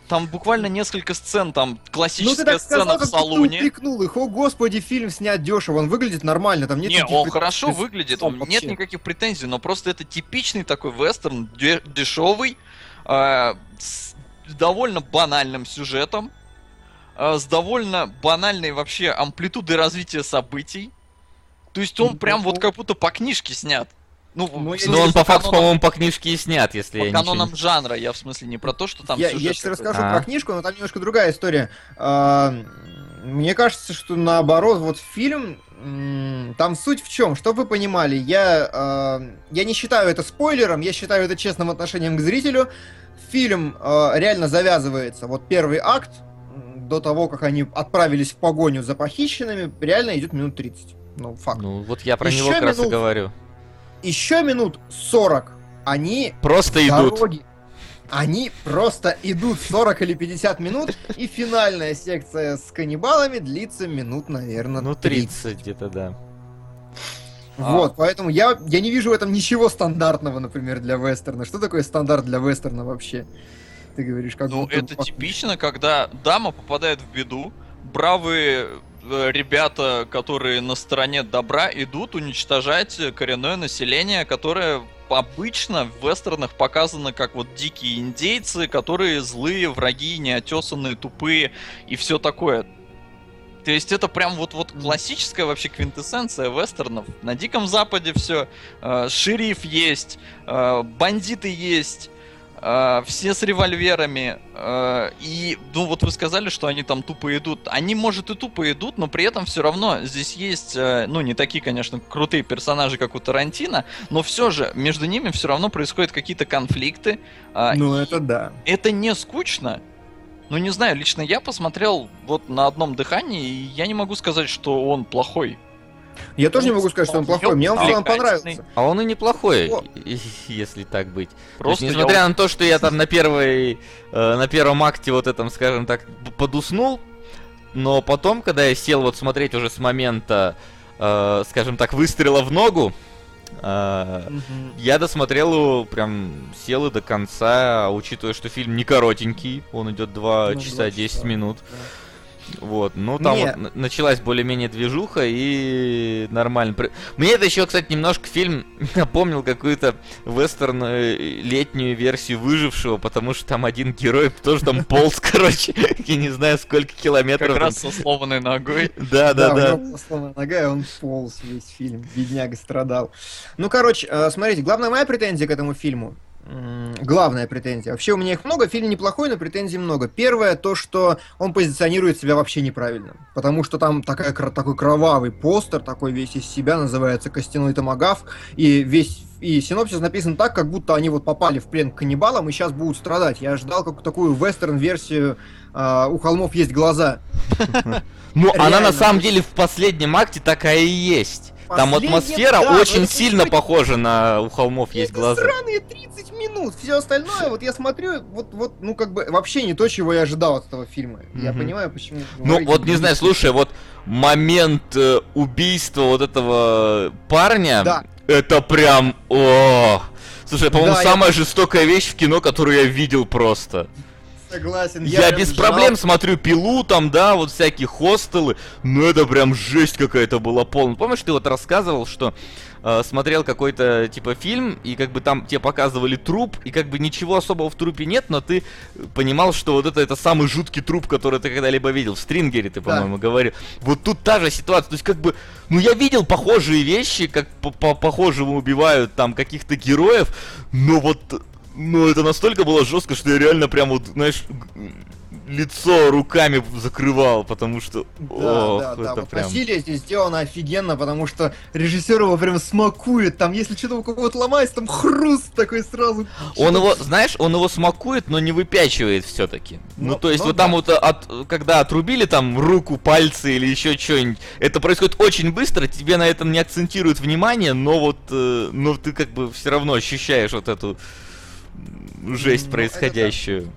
Там буквально несколько сцен, там Ну ты классическая сцена сказал, в салоне. упрекнул их. О, господи, фильм снят дешево, он выглядит нормально, там нет Не, он пред- хорошо пред- выглядит, он- нет никаких претензий, но просто это типичный такой вестерн, де- дешевый, а, с довольно банальным сюжетом, с довольно банальной вообще амплитудой развития событий. То есть он Ну, прям вот ну. как будто по книжке снят. Ну, Ну, смысле, Но он по факту, канонам- по-моему, по книжке и снят, если по я канонам не... жанра, я в смысле не про то, что там я, я сейчас расскажу А. про книжку, но там немножко другая история. А, Мне кажется, что наоборот, вот фильм, там суть в чем, чтобы вы понимали, я, а, я не считаю это спойлером, я считаю это честным отношением к зрителю. Фильм а, реально завязывается, вот первый акт, до того, как они отправились в погоню за похищенными, реально идет минут 30. Ну, факт. Ну, вот я про Еще него как раз и минут- говорю. Еще минут 40 они Просто идут. дороги. Они просто идут 40 или 50 минут, и финальная секция с каннибалами длится минут, наверное, Ну, 30 где-то, да. Вот, поэтому я, я не вижу в этом ничего стандартного, например, для вестерна. Что такое стандарт для вестерна вообще? Ты говоришь, как Ну, это бы- типично, когда дама попадает в беду, бравые э, ребята, которые на стороне добра, идут уничтожать коренное население, которое обычно в вестернах показано как вот дикие индейцы, которые злые, враги, неотесанные, тупые и все такое. То есть это прям вот, вот классическая вообще квинтэссенция вестернов. На Диком Западе все. Э, шериф есть, э, бандиты есть, э, все с револьверами. Э, и, ну вот вы сказали, что они там тупо идут. Они, может, и тупо идут, но при этом все равно здесь есть, э, ну не такие, конечно, крутые персонажи, как у Тарантино, но все же между ними все равно происходят какие-то конфликты. Ну, это да. это не скучно. Ну, не знаю, лично я посмотрел вот на одном дыхании, и я не могу сказать, что он плохой. Я тоже не могу сказать, что он плохой. Мне он в целом понравился. А он и неплохой, если так быть. То есть, Просто я несмотря на то, что я там на первой, э, на первом акте вот этом, скажем так, подуснул, но потом, когда я сел вот смотреть уже с момента, э, скажем так, выстрела в ногу, э, я досмотрел его, прям сел и до конца, учитывая, что фильм не коротенький, он идет 2 Ну, часа два 10 часа, минут. да. Вот, ну там Не. вот началась более-менее движуха и нормально. Мне это еще, кстати, немножко фильм напомнил какую-то вестерн э, летнюю версию выжившего, потому что там один герой тоже там полз, короче, я не знаю сколько километров. Как раз со сломанной ногой. Да, да, да. была сломанная нога, и он полз весь фильм. Бедняга страдал. Ну, короче, э, смотрите, главная моя претензия к этому фильму. Главная претензия. Вообще у меня их много, фильм неплохой, но претензий много. Первое, то, что он позиционирует себя вообще неправильно. Потому что там такая, такой кровавый постер, такой весь из себя, называется «Костяной томагавк», и весь и синопсис написан так, как будто они вот попали в плен к каннибалам и сейчас будут страдать. Я ожидал как такую вестерн-версию а, «У холмов есть глаза». Ну, она на самом деле в последнем акте такая и есть. Там атмосфера да, очень это сильно чуть-чуть. похожа на «У холмов есть Это глаза». сраные 30 минут. Все остальное, вот я смотрю, вот, вот, ну, как бы, вообще не то, чего я ожидал от этого фильма. Я Мгм. понимаю, почему... Ну, говорите, вот не знаю, слушай, вот момент э, убийства вот этого парня, Да. это прям, о, Слушай, по-моему, Да, я- самая жестокая вещь в кино, которую я видел просто. Согласен. Я, прям без ждал. проблем смотрю пилу, там, да, вот всякие хостелы, но это прям жесть какая-то была полная. Помнишь, ты вот рассказывал, что э, смотрел какой-то типа фильм, и как бы там тебе показывали труп, и как бы ничего особого в трупе нет, но ты понимал, что вот это, это самый жуткий труп, который ты когда-либо видел. В Стрингере ты, Да. по-моему, говорил. Вот тут та же ситуация. То есть, как бы, ну я видел похожие вещи, как по- по похожему убивают там каких-то героев, но вот ну, это настолько было жестко, что я реально прям вот, знаешь, лицо руками закрывал, потому что... Да, ох, да, да. Вот прям... насилие здесь сделано офигенно, потому что режиссер его прям смакует. Там, если что-то у кого-то ломается, там хруст такой сразу. Он его, знаешь, он его смакует, но не выпячивает все-таки. Ну, Ну, то есть, ну вот да. там вот, от, когда отрубили там руку, пальцы или еще что-нибудь, это происходит очень быстро, тебе на этом не акцентируют внимание, но вот, э, но ты как бы все равно ощущаешь вот эту жесть Ну, это да. происходящую.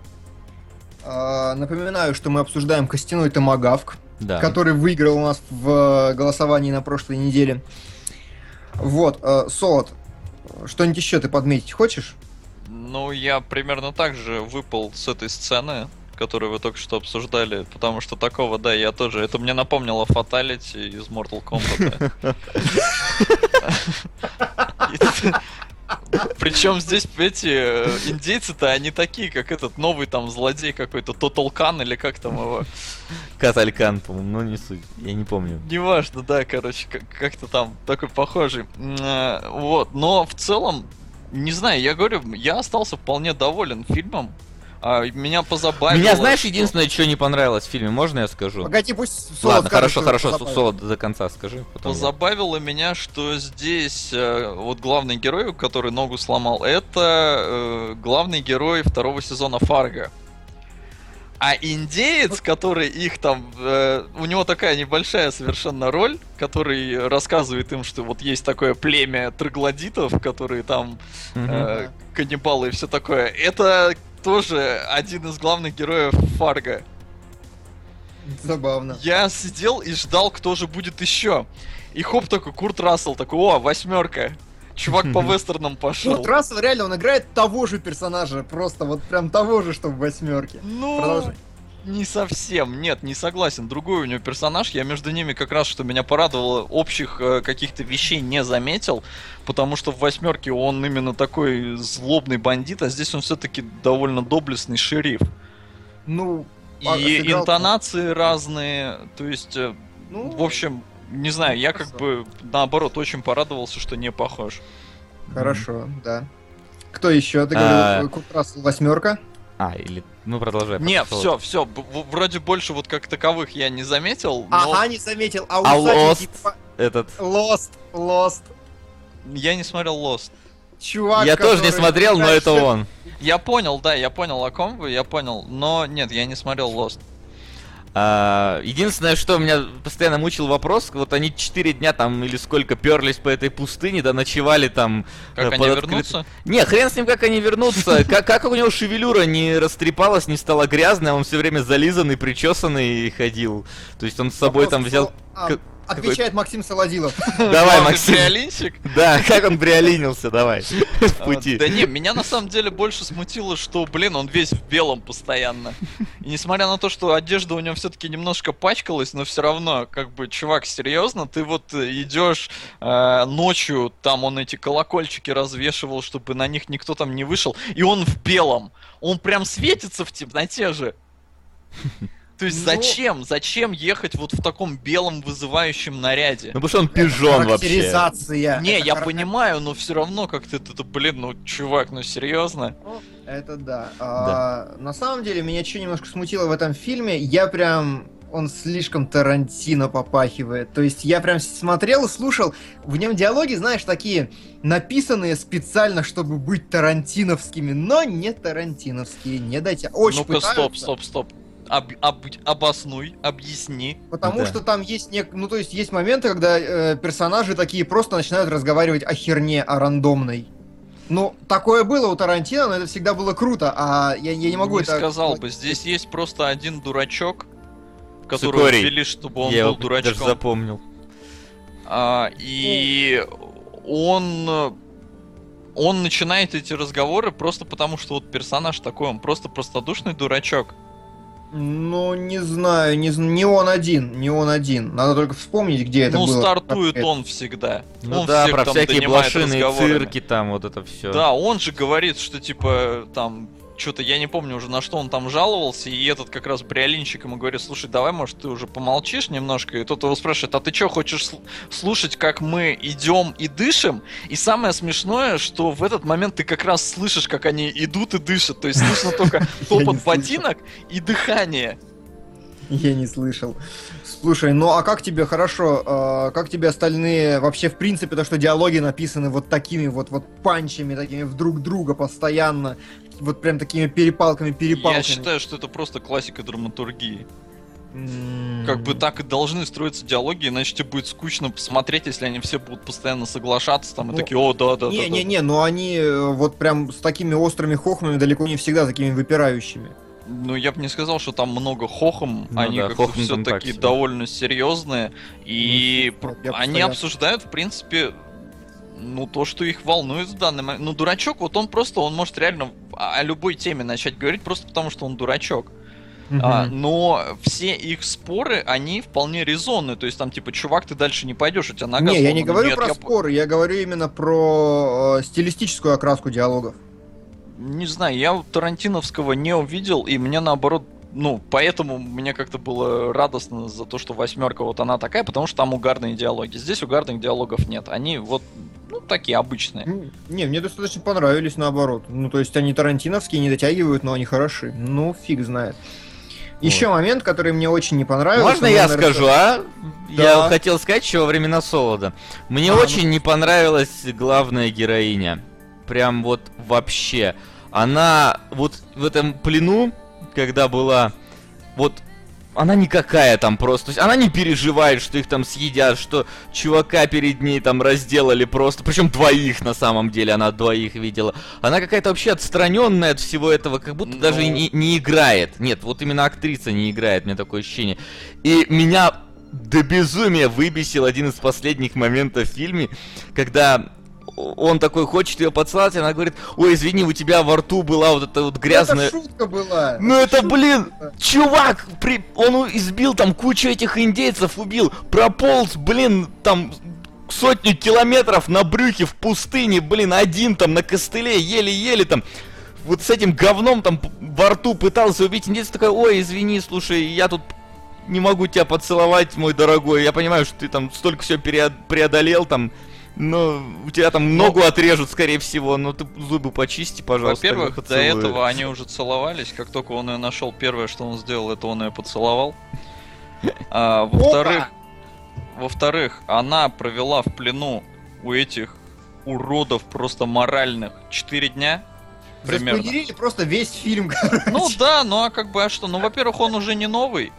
А, напоминаю, что мы обсуждаем костяной томагавк, Да. который выиграл у нас в э, голосовании на прошлой неделе. Вот, э, Солод, что-нибудь еще ты подметить хочешь? Ну, я примерно так же выпал с этой сцены, которую вы только что обсуждали, потому что такого, да, я тоже... Это мне напомнило Фаталити из Mortal Kombat. Причем здесь эти э, индейцы-то, они такие, как этот новый там злодей какой-то, Khan или как там его. Каталькан, по-моему, ну не суть, я не помню. Неважно, да, короче, как- как-то там такой похожий. Э, Вот, но в целом, не знаю, я говорю, я остался вполне доволен фильмом. А, Меня позабавило. Меня, знаешь, что- единственное, что не понравилось в фильме, можно я скажу? Погоди, пусть Солод Ладно, скажет, хорошо, хорошо, позабавило. Солод до конца скажи. потом я. Позабавило меня, что здесь э, вот главный герой, который ногу сломал, это э, главный герой второго сезона Фарго. А индеец, который их там, э, у него такая небольшая совершенно роль, который рассказывает им, что вот есть такое племя троглодитов, которые там э, каннибалы и все такое. Это тоже один из главных героев Фарго. Забавно. Я сидел и ждал, кто же будет еще. И хоп такой, Курт Рассел такой, о, восьмерка. Чувак по вестернам пошел. Курт Рассел реально, он играет того же персонажа, просто вот прям того же, что в восьмерке. Ну, Продолжай. Не совсем, нет, не согласен. Другой у него персонаж, я между ними как раз, что меня порадовало, общих э, каких-то вещей не заметил, потому что в восьмерке он именно такой злобный бандит, а здесь он все-таки довольно доблестный шериф. Ну, а, И сыграл- интонации разные, то есть, э, ну, в общем, не знаю, я как бы наоборот очень порадовался, что не похож. Хорошо, да. Кто еще? Ты А. говорил, Курт Рассел восьмерка? А, или... Ну, продолжай. Не, потом. все, все, вроде больше вот как таковых я не заметил, но Ага, не заметил. А, А Lost? типа- Этот... Lost, Lost. я не смотрел Lost. Чувак, Я тоже не который смотрел, но это он. Я понял, да, я понял, о ком вы, я понял, но нет, я не смотрел Lost. А, единственное, что меня постоянно мучил вопрос, вот они четыре дня там или сколько перлись по этой пустыне, да ночевали там. Как э, они под открытым- вернутся? Не, хрен с ним, как они вернутся. Как, как у него шевелюра не растрепалась, не стала грязная, он все время зализанный, причесанный ходил. То есть он с собой там взял... а, Отвечает Максим Солодилов. Давай, Максим. бриолинщик? Да, как он бриолинился, давай. В А, пути. Да не, меня на самом деле больше смутило, что, блин, он весь в белом постоянно. И несмотря на то, что одежда у него все-таки немножко пачкалась, но все равно, как бы, чувак, серьезно, ты вот э, идешь э, ночью, там он эти колокольчики развешивал, чтобы на них никто там не вышел, и он в белом. Он прям светится в темноте же. То есть Ну- зачем? Зачем ехать вот в таком белом вызывающем наряде? Ну потому что он пижон вообще. Не, Это я хар- понимаю, но все равно как-то это, блин, ну, чувак, ну серьезно. Это да. А, на самом деле, меня что немножко смутило в этом фильме, я прям... Он слишком Тарантино попахивает. То есть я прям смотрел и слушал. В нем диалоги, знаешь, такие написанные специально, чтобы быть тарантиновскими, но не тарантиновские. Не дайте. Очень Ну-ка, стоп, пытаются, стоп, стоп. Об- об- обоснуй, объясни. Потому Да. что там есть нек... ну то есть есть моменты, когда э, персонажи такие просто начинают разговаривать о херне, о рандомной. Ну, такое было у Тарантино, но это всегда было круто, а я, я не могу Не это... сказал бы. Здесь есть просто один дурачок, которого Цикорий. ввели, чтобы он Я был его даже дурачком. запомнил. А, и он... Он начинает эти разговоры просто потому, что вот персонаж такой, он просто простодушный дурачок. Ну, не знаю, не, не он один, не он один. Надо только вспомнить, где это ну, было. стартует конкретно. он всегда. Ну он да, всех про там всякие блошиные цирки там, вот это все. Да, он же говорит, что типа там что-то я не помню уже на что он там жаловался, и этот как раз бриолинщик ему говорит, слушай, давай, может, ты уже помолчишь немножко, и тот его спрашивает, а ты что, хочешь сл- слушать, как мы идем и дышим? И самое смешное, что в этот момент ты как раз слышишь, как они идут и дышат, то есть слышно только топот ботинок и дыхание. Я не слышал. Слушай, ну а как тебе хорошо, а, как тебе остальные, вообще в принципе, то, что диалоги написаны вот такими вот, вот панчами, такими в друг друга постоянно, вот прям такими перепалками, перепалками. Я считаю, что это просто классика драматургии. Как бы так и должны строиться диалоги, иначе тебе будет скучно посмотреть, если они все будут постоянно соглашаться там и Ну, такие, о, да, да, да. да». Не-не-не, но они э, вот прям с такими острыми хохмами далеко не всегда такими выпирающими. Ну, я бы не сказал, что там много хохом, Ну они да, как-то все так такие довольно серьезные, и Ну, пр- я они постоянно- обсуждают, в принципе, ну, то, что их волнует в данный момент. Ну, дурачок, вот он просто, он может реально о любой теме начать говорить, просто потому что он дурачок. А, Мгм. но все их споры, они вполне резонны. То есть там, типа, чувак, ты дальше не пойдешь, у тебя нога Не, я не сломана». говорю Нет, про я по- споры, я говорю именно про э, стилистическую окраску диалогов. Не знаю, я Тарантиновского не увидел, и мне наоборот, ну, поэтому мне как-то было радостно за то, что восьмерка вот она такая, потому что там угарные диалоги. Здесь угарных диалогов нет. Они вот, ну, такие обычные. Не, мне достаточно понравились наоборот. Ну, то есть они тарантиновские, не дотягивают, но они хороши. Ну, фиг знает. Еще момент, который мне очень не понравился. Можно но, я наверное, скажу, а? Да. Я хотел сказать еще во времена Солода. Мне А, ну. очень не понравилась главная героиня. Прям вот вообще. Она вот в этом плену, когда была, вот она никакая там просто. То есть она не переживает, что их там съедят, что чувака перед ней там разделали просто. Причем двоих на самом деле, она двоих видела. Она какая-то вообще отстраненная от всего этого, как будто даже и Ну. не, не играет. Нет, вот именно актриса не играет, мне такое ощущение. И меня до безумия выбесил один из последних моментов в фильме, когда он такой хочет ее поцеловать, и она говорит, ой, извини, у тебя во рту была вот эта вот грязная... Это шутка была. Ну это, шутка блин, была. чувак, при... он избил там кучу этих индейцев, убил, прополз, блин, там сотню километров на брюхе в пустыне, блин, один там на костыле, еле-еле там, вот с этим говном там во рту пытался убить индейца, такой, ой, извини, слушай, я тут не могу тебя поцеловать, мой дорогой, я понимаю, что ты там столько все преодолел там, но у тебя там ногу отрежут, скорее всего, но ты зубы почисти, пожалуйста. Во-первых, до поцелую». этого они уже целовались. Как только он ее нашел, первое, что он сделал, это он ее поцеловал. А, во-вторых, во-вторых, она провела в плену у этих уродов просто моральных 4 дня. Примерно. Заспойлерили просто весь фильм. Ну да, ну а как бы, а что? Ну, во-первых, он уже не новый.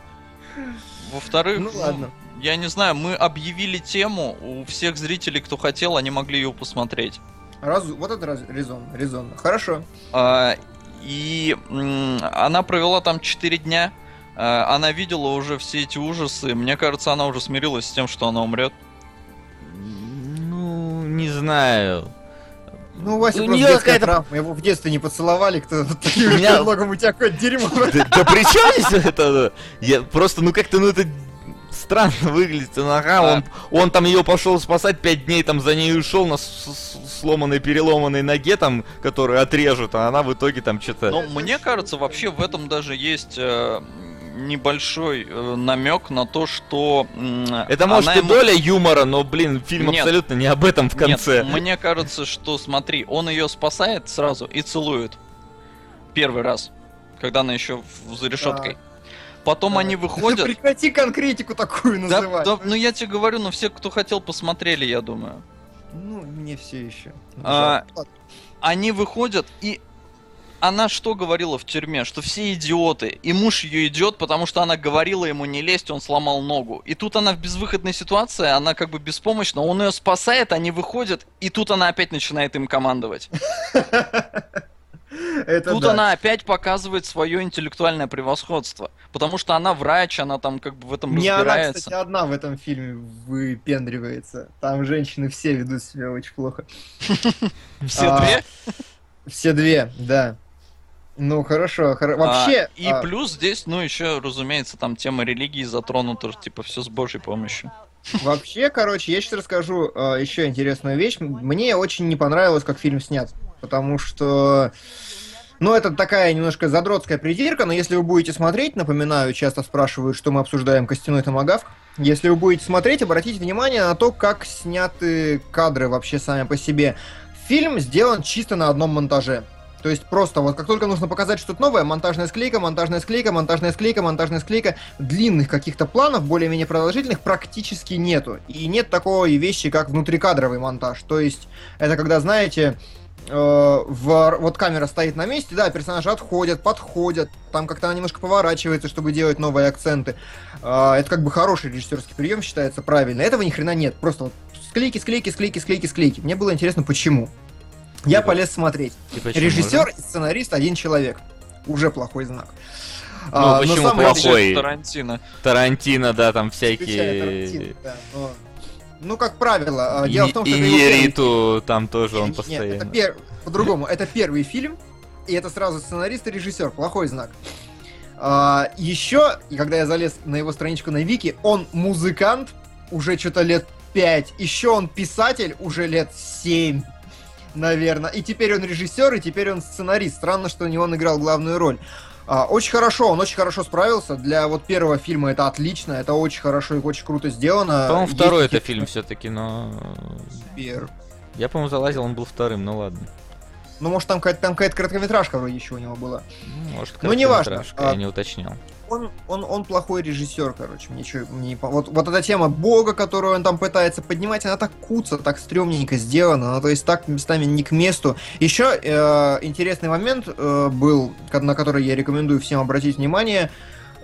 Во-вторых, Ну ладно. Я не знаю, мы объявили тему, у всех зрителей, кто хотел, они могли ее посмотреть. Разу- Вот это раз... резон, резонно. Хорошо. А, и м, она провела там 4 дня. А, она видела уже все эти ужасы. Мне кажется, она уже смирилась с тем, что она умрет. Ну, не знаю. Ну, у Васи У детская какая-то- травма. Его в детстве не поцеловали, кто таким У меня- у тебя какое дерьмо. Да, да при чем здесь это? Я просто, ну как-то, ну это странно выглядит. Ну, ага, А. он, он там ее пошел спасать, пять дней там за ней ушел на с- с- сломанной, переломанной ноге, там, которую отрежут, а она в итоге там что-то... Но мне кажется, вообще в этом даже есть э, небольшой э, намек на то, что... м, Это может и ему- доля юмора, но, блин, фильм Нет. абсолютно не об этом в конце. Нет, мне кажется, что, смотри, он ее спасает сразу и целует. Первый раз, когда она еще за решеткой. Потом Да. они Да выходят. Прекрати конкретику такую Да, называть. да, ну я тебе говорю, ну все, кто хотел, посмотрели, я думаю. Ну, не все еще. А, Они выходят, и она что говорила в тюрьме? Что все идиоты. И муж ее идет, потому что она говорила ему не лезть, он сломал ногу. И тут она в безвыходной ситуации, она как бы беспомощна, он ее спасает, они выходят, и тут она опять начинает им командовать. Это Тут да. она опять показывает свое интеллектуальное превосходство. Потому что она врач, она там как бы в этом Не она, разбирается. кстати, одна в этом фильме выпендривается. Там женщины все ведут себя очень плохо. Все А, две. Все две, да. Ну, хорошо. хоро- Вообще... А, и а, плюс здесь, ну, еще, разумеется, там тема религии затронута, типа, все с Божьей помощью. Вообще, короче, я сейчас расскажу э, еще интересную вещь. Мне очень не понравилось, как фильм снят. Потому что... Ну, это такая немножко задротская придирка, но если вы будете смотреть, напоминаю, часто спрашивают, что мы обсуждаем «Костяной томагавк». Если вы будете смотреть, обратите внимание на то, как сняты кадры вообще сами по себе. Фильм сделан чисто на одном монтаже. То есть просто вот как только нужно показать что-то новое, монтажная склейка, монтажная склейка, монтажная склейка, монтажная склейка, длинных каких-то планов, более-менее продолжительных, практически нету. И нет такой вещи, как внутрикадровый монтаж. То есть это когда, знаете, в- вот камера стоит на месте, да, персонажи отходят, подходят, там как-то она немножко поворачивается, чтобы делать новые акценты. Э, это как бы хороший режиссерский прием считается правильно. Этого ни хрена нет. Просто вот склейки, склейки, склейки, склейки, склейки. Мне было интересно, почему. Я Либо- полез смотреть. Режиссер и сценарист один человек. Уже плохой знак. Ну, А, но почему самое плохой? Тарантино. Тарантино, да, там всякие... Тарантино, да, но- Ну, как правило, а, И, дело в том, что и Нериту там тоже он постоянно. пер- по-другому, это первый фильм, и это сразу сценарист и режиссер, плохой знак. А, еще, когда я залез на его страничку на Вики, он музыкант уже что-то лет 5, еще он писатель уже лет 7, наверное, и теперь он режиссер, и теперь он сценарист. Странно, что не он играл главную роль. А, очень хорошо, он очень хорошо справился. Для вот первого фильма это отлично, это очень хорошо и очень круто сделано. По-моему, Есть второй это фильм все-таки, но... пер- Я, по-моему, залазил, он был вторым, ну ладно. Ну, может, там какая-то, там какая-то короткометражка вроде еще у него была. Ну, Может, Ну, неважно. короткометражка, А- я не уточнял. Он, он, он плохой режиссер, короче. Мне чё- мне вот, вот эта тема бога, которую он там пытается поднимать, она так куца, так стрёмненько сделана, она, то есть так местами не к месту. Еще э, интересный момент э, был, на который я рекомендую всем обратить внимание,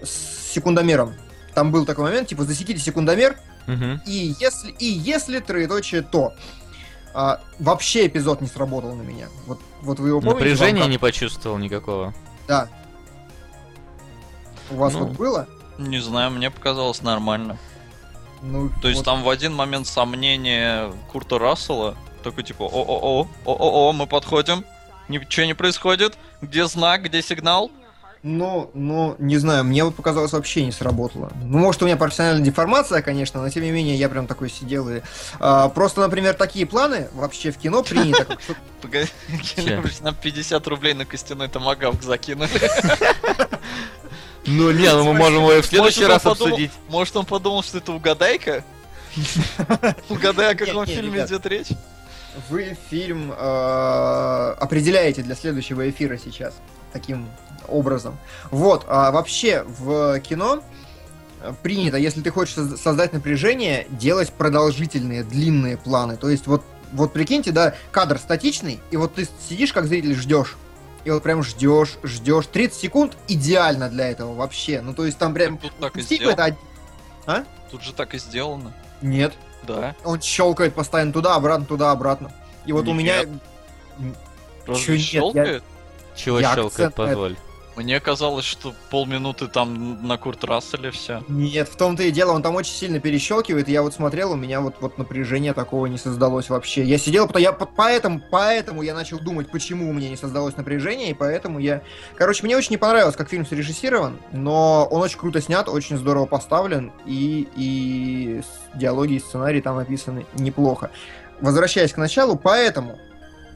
с секундомером. Там был такой момент, типа, засеките секундомер, и если, и если троеточие, то. А, вообще эпизод не сработал на меня. Вот, вот вы его помните? Напряжения Вам как? не почувствовал никакого. Да. У вас Ну. вот было? Не знаю, мне показалось нормально. Ну, То есть вот там в один момент сомнение Курта Рассела Такой типа, о-о-о, о-о-о, мы подходим. Ничего не происходит. Где знак, где сигнал? Ну, ну, не знаю, мне вот показалось вообще не сработало. Ну, может, у меня профессиональная деформация, конечно, но тем не менее я прям такой сидел и... а, просто, например, такие планы вообще в кино принято. что- Погоди, нам 50 рублей на костяной томагавк закинули. Ну не, ну мы можем его в следующий раз обсудить. Может, он подумал, что это угадайка? Угадай, о каком фильме идет речь? Вы фильм э, определяете для следующего эфира сейчас таким образом. Вот, а вообще в кино э, принято, если ты хочешь соз- создать напряжение, делать продолжительные, длинные планы. То есть вот, вот прикиньте, да, кадр статичный, и вот ты сидишь как зритель ждешь. И вот прям ждешь, ждешь. 30 секунд идеально для этого вообще. Ну, то есть там прям... Тут так и Стик это сделано. од- Тут же так и сделано. Нет. Да. Он щелкает постоянно туда, обратно, туда, обратно. И вот у меня... Нет. Чё Разве нет, я- щелкает? Чего Я щелкает, акцент позволь. Мне казалось, что полминуты там на Курт Расселе все. Нет, в том-то и дело, он там очень сильно перещелкивает, я вот смотрел, у меня вот, вот напряжение такого не создалось вообще. Я сидел, потому я по- поэтому, поэтому я начал думать, почему у меня не создалось напряжение, и поэтому я... Короче, мне очень не понравилось, как фильм срежиссирован, но он очень круто снят, очень здорово поставлен, и, и диалоги и сценарий там написаны неплохо. Возвращаясь к началу, поэтому,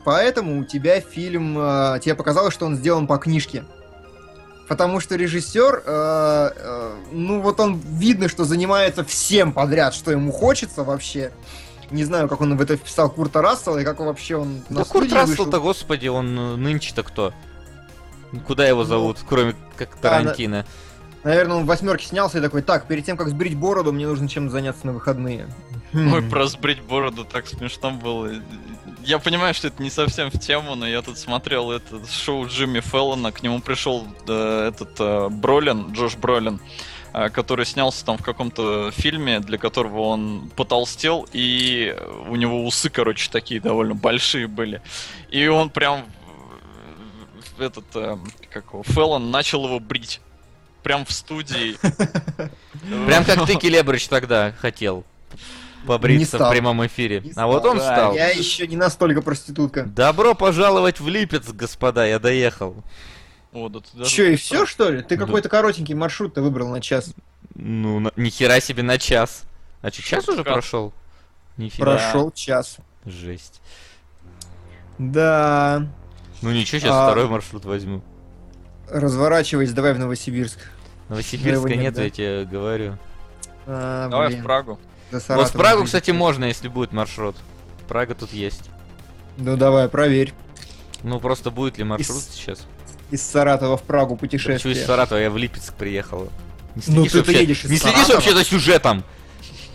поэтому у тебя фильм, э, тебе показалось, что он сделан по книжке. Потому что режиссер, э, э, ну вот он видно, что занимается всем подряд, что ему хочется вообще. Не знаю, как он в это вписал Курта Рассела и как вообще он Да на Курт. Рассел-то, господи, он э, нынче-то кто? Куда его Ну, зовут, кроме как да, Тарантино? Наверное, он в восьмерке снялся и такой, так, перед тем, как сбрить бороду, мне нужно чем заняться на выходные. Ой, про сбрить бороду так смешно было. Я понимаю, что это не совсем в тему, но я тут смотрел это шоу Джимми Феллона, к нему пришел э, этот э, Бролин, Джош Бролин, э, который снялся там в каком-то фильме, для которого он потолстел, и у него усы, короче, такие довольно большие были. И он прям э, этот, э, как его, Феллон начал его брить. Прям в студии. Прям как ты, Келебрыч, тогда хотел побриться в прямом эфире. Не А вот стал. он Да, стал. Я еще не настолько проститутка. Добро пожаловать в Липецк, господа, я доехал. О, да ты даже- Че, и все, что ли? Ты Да. какой-то коротенький маршрут-то выбрал на час. Ну, на- нихера себе на час. А что, час уже прошел? Нифига. Прошел час. Жесть. Да. Ну ничего, сейчас А. второй маршрут возьму. Разворачивайся, давай в Новосибирск. Новосибирска нет, нет, да? я тебе говорю. А, Давай блин, в Прагу. До Вот в Прагу, кстати, можно, если будет маршрут. Прага тут есть. Ну давай, проверь. Ну просто будет ли маршрут Из- сейчас? Из Саратова в Прагу Почему из путешествие. Саратова, я в Липецк приехал. Не Ну, ты-то вообще, едешь из не следишь Саратова. вообще за сюжетом.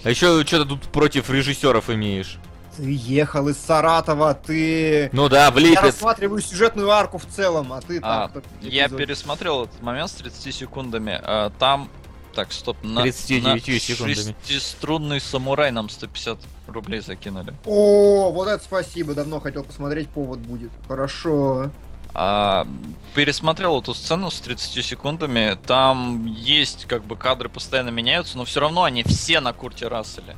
А еще что-то тут против режиссеров имеешь. Ты ехал из Саратова, ты... Ну да, в Я Липецк. рассматриваю сюжетную арку в целом, а ты А, так... только Я эпизод. пересмотрел этот момент с 30 секундами. а, Там, так, стоп, на, 39 на секундами. шестиструнный самурай нам 150 рублей закинули. О, вот это спасибо, давно хотел посмотреть, повод будет. Хорошо. А, пересмотрел эту сцену с 30 секундами. Там есть, как бы, кадры постоянно меняются, но все равно они все на Курте Расселе.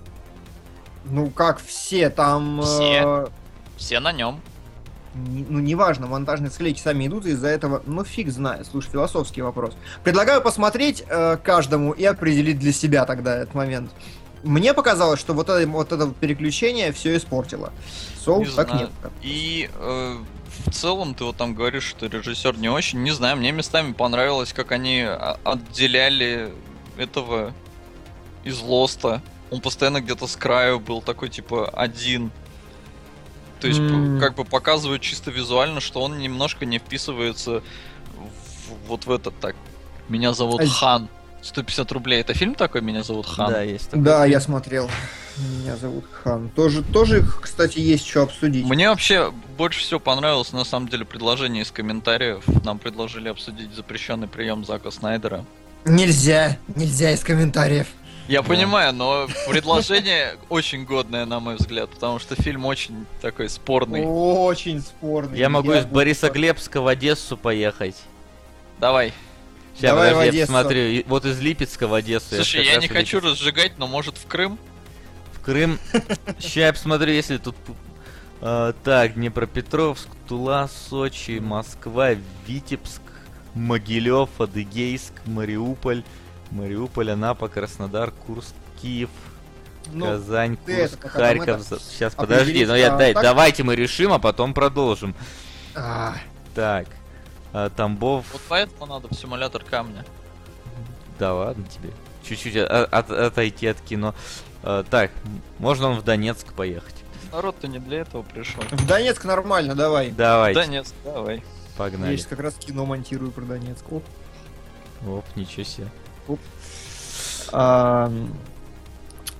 Ну, как все, там... Все. э, Все на нем. Ну, неважно, монтажные склейки сами идут из-за этого, ну, фиг знает. Слушай, философский вопрос. Предлагаю посмотреть э, каждому и определить для себя тогда этот момент. Мне показалось, что вот это, вот это переключение все испортило. Соул Не так знаю. нет. И э, в целом ты вот там говоришь, что режиссер не очень. Не знаю, мне местами понравилось, как они а- отделяли этого из Лоста. Он постоянно где-то с краю был такой типа один. То есть, М. как бы показывают чисто визуально, что он немножко не вписывается в- вот в этот так. Меня зовут А- Хан. 150 рублей. Это фильм такой «Меня зовут Хан»? Да, есть такой Да, фильм. я смотрел. Меня зовут Хан. Тоже, тоже, кстати, есть что обсудить. Мне вообще больше всего понравилось на самом деле предложение из комментариев. Нам предложили обсудить запрещенный прием Зака Снайдера. Нельзя, нельзя из комментариев. Я Да. понимаю, но предложение очень годное, на мой взгляд, потому что фильм очень такой спорный. Очень спорный. Я могу из буду- Борисоглебска в Одессу поехать. Давай. Сейчас, Давай в подожди, я. И Вот из Липецка в Одессу. Слушай, я раз не хочу Липецк. разжигать, но может в Крым? В Крым. Сейчас я посмотрю, если тут А, так, Днепропетровск, Тула, Сочи, Москва, Витебск, Могилев, Адыгейск, Мариуполь, Мариуполь, Анапа, Краснодар, Курск, Киев, Ну, Казань, Курск, это Харьков. это, Сейчас, подожди, ну я а, дай, так? давайте мы решим, а потом продолжим. а, Так, а, Тамбов, Вот поэтому надо в симулятор камня. да ладно тебе. Чуть-чуть о- от- отойти от кино. А, так, можно в Донецк поехать. Народ-то не для этого пришел. в Донецк нормально, давай. Давайте, Донецк, давай. Я погнали. сейчас как раз кино монтирую про Донецк. Оп. Оп, ничего себе. А,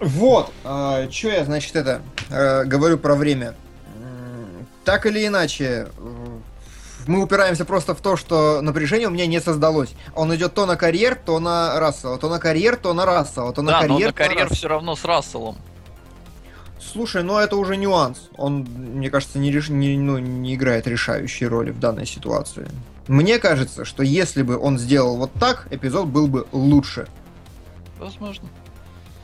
вот, что я, значит, это э, говорю про время. Так или иначе, мы упираемся просто в то, что напряжение у меня не создалось. Он идет то на карьер, то на Рассела, то на карьер, то на Рассела, то на да, карьер, но на то карьер Рассела. все равно с Расселом. Слушай, ну это уже нюанс. Он, мне кажется, не, реш- не, ну, не играет решающей роли в данной ситуации. Мне кажется, что если бы он сделал вот так, эпизод был бы лучше. Возможно.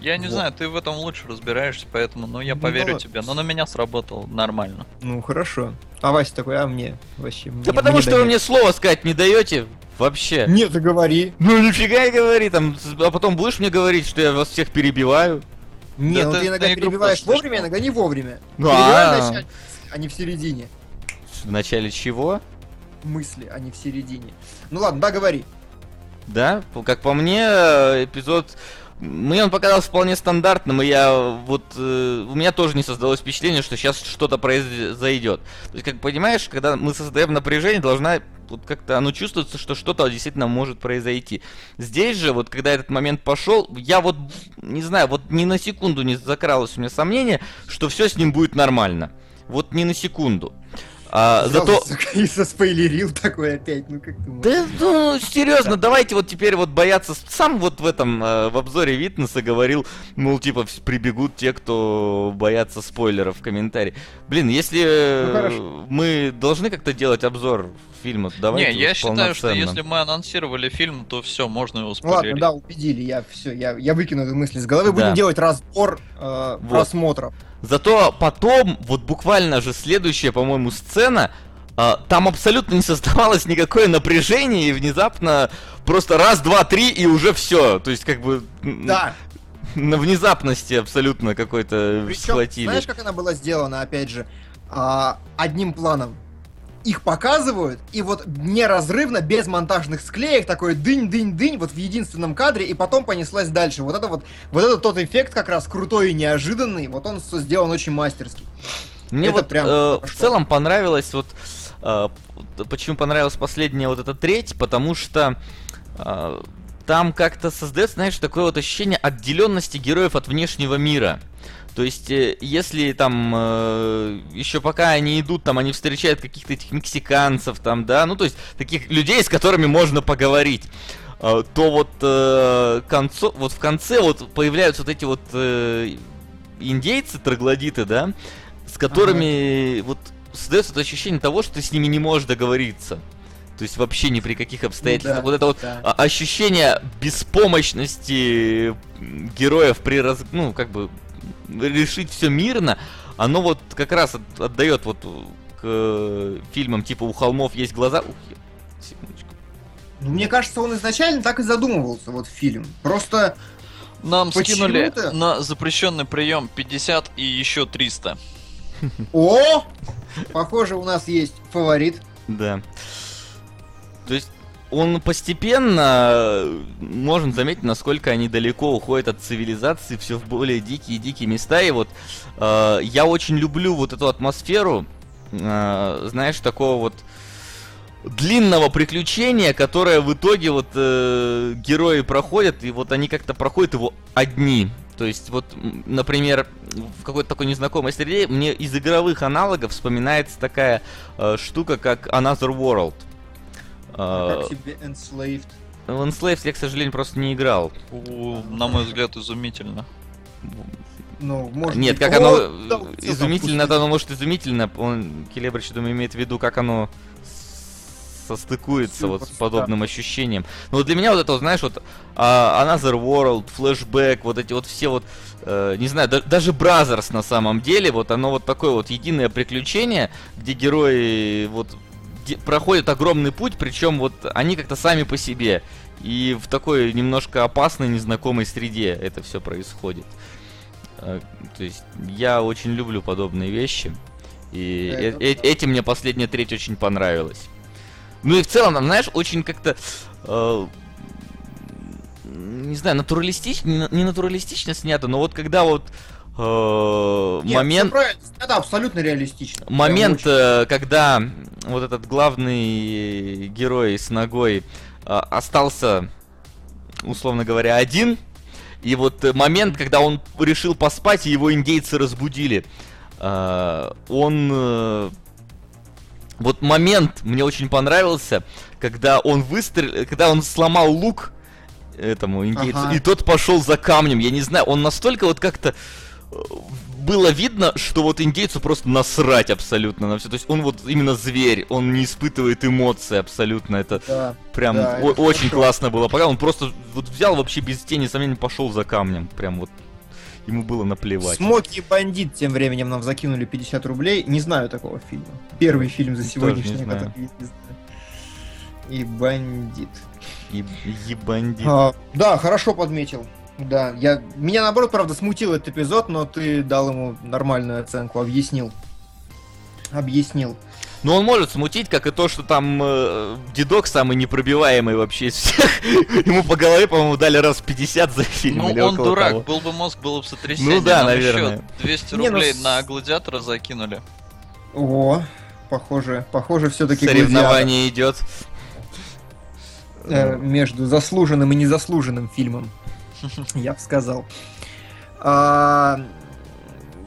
Я не Вот. знаю, ты в этом лучше разбираешься, поэтому, ну, я Ну, поверю давай. тебе. Но на меня сработал нормально. Ну хорошо. А Вася такой, а мне вообще. Да мне- потому мне что вы дает. мне слово сказать не даете вообще. Нет, ты говори. Ну нифига не говори, там, а потом будешь мне говорить, что я вас всех перебиваю. Не, Да ну ты ты иногда перебиваешь просто вовремя, иногда не вовремя. Ну, а. начале, а не в середине. В начале чего? Мысли, а не в середине. Ну ладно, да, говори. Да, как по мне, э, эпизод... Мне он показался вполне стандартным, и я вот... э, у меня тоже не создалось впечатление, что сейчас что-то произойдет. То есть, как понимаешь, когда мы создаем напряжение, должна... Вот как-то оно чувствуется, что что-то действительно может произойти. Здесь же, вот когда этот момент пошел, я вот, не знаю, вот ни на секунду не закралось у меня сомнение, что все с ним будет нормально. Вот ни на секунду. А, Сразу, зато... сука, И заспойлерил такой опять, ну как ты можешь? Да, ну, серьезно, давайте вот теперь вот бояться. Сам вот в этом, э, в обзоре Витнеса говорил, мол, типа, прибегут те, кто боятся спойлеров в комментарии. Блин, если э, Ну, хорошо. мы должны как-то делать обзор фильма, давайте не, я считаю, что если мы анонсировали фильм, то все, можно его Ну ладно, спойлерить. да, убедили, я все, я, я выкину эту мысль с головы. Да. Будем делать разбор э, Вот. просмотров. Зато потом, вот буквально же следующая, по-моему, сцена, а, там абсолютно не создавалось никакое напряжение, и внезапно просто раз, два, три, и уже все. То есть, как бы... Да, на внезапности абсолютно какой-то схватили. знаешь, как она была сделана, опять же, а, одним планом. Их показывают, и вот неразрывно, без монтажных склеек, такой дынь-дынь-дынь, вот в единственном кадре, и потом понеслась дальше. Вот это вот, вот это тот эффект как раз крутой и неожиданный, вот он сделан очень мастерски. Мне это вот прям э, в целом понравилось вот э, почему понравилась последняя вот эта треть, потому что э, там как-то создается, знаешь, такое вот ощущение отделенности героев от внешнего мира. То есть, э, если там э, еще пока они идут, там они встречают каких-то этих мексиканцев, там, да, ну то есть таких людей, с которыми можно поговорить, э, то вот э, концо, вот в конце вот появляются вот эти вот э, индейцы, троглодиты, да, с которыми вот создается это ощущение того, что ты с ними не можешь договориться. То есть вообще ни при каких обстоятельствах. да, вот это вот да. ощущение беспомощности героев при раз... ну, как бы решить все мирно, оно вот как раз от- отдает вот к э, фильмам типа «У холмов есть глаза». Ух, я- секундочку. Ну, мне кажется, он изначально так и задумывался, вот фильм. Просто Нам скинули на запрещенный прием 50 и еще 300. О! Похоже, у нас есть фаворит. Да. То есть он постепенно, э, можно заметить, насколько они далеко уходят от цивилизации, все в более дикие и дикие места. И вот э, я очень люблю вот эту атмосферу, э, знаешь, такого вот длинного приключения, которое в итоге вот э, герои проходят, и вот они как-то проходят его одни. То есть вот, например, в какой-то такой незнакомой среде мне из игровых аналогов вспоминается такая э, штука, как Another World. А Э, Как тебе Enslaved? в Enslaved я, к сожалению, просто не играл. У, На мой взгляд, изумительно. Ну, может Нет, быть, как оно да, э, изумительно, то оно может изумительно. Он, Келебрич, я думаю, имеет в виду, как оно состыкуется вот с подобным ощущением. Но вот для меня вот это, вот, знаешь, вот а, Another World, Flashback, вот эти вот все вот, э, не знаю, да- даже Brothers на самом деле, вот оно вот такое вот единое приключение, где герои вот проходят огромный путь, причем вот они как-то сами по себе. И в такой немножко опасной, незнакомой среде это все происходит. Э, То есть я очень люблю подобные вещи. И Да, э- э- да. этим мне последняя треть очень понравилась. Ну и в целом, там, знаешь, очень как-то... э, не знаю, натуралистично, не, на- не натуралистично снято, но вот когда вот Нет, момент... это абсолютно реалистично. Момент, э, когда вот этот главный герой с ногой э, остался, условно говоря, один, и вот э, момент, когда он решил поспать, и его индейцы разбудили, э, он... э, Вот момент мне очень понравился, когда он выстрелил, когда он сломал лук этому индейцу, Ага. и тот пошел за камнем. Я не знаю, он настолько вот как-то э, было видно, что вот индейцу просто насрать абсолютно на все. То есть он вот именно зверь, он не испытывает эмоций абсолютно. Это Да. прям Да, это очень хорошо. классно было. Пока он просто вот взял вообще без тени сомнений пошел за камнем. Прям вот ему было наплевать. Смоки Бандит тем временем нам закинули 50 рублей. Не знаю такого фильма. Первый фильм за сегодняшний, который я не знаю. И Бандит. И ебандит. А, да, хорошо подметил. Да, я меня наоборот, правда, смутил этот эпизод, но ты дал ему нормальную оценку, объяснил. Объяснил. Но он может смутить, как и то, что там э, дедок самый непробиваемый вообще из всех. Ему по голове, по-моему, дали раз 50 за фильм. Ну, или он около дурак, того. был бы мозг, было бы сотрясение. Ну да, Нам еще наверное. 200 Не, ну рублей с- на гладиатора закинули. О, похоже, похоже, все-таки Соревнование идет. э, между заслуженным и незаслуженным фильмом, я бы сказал. А,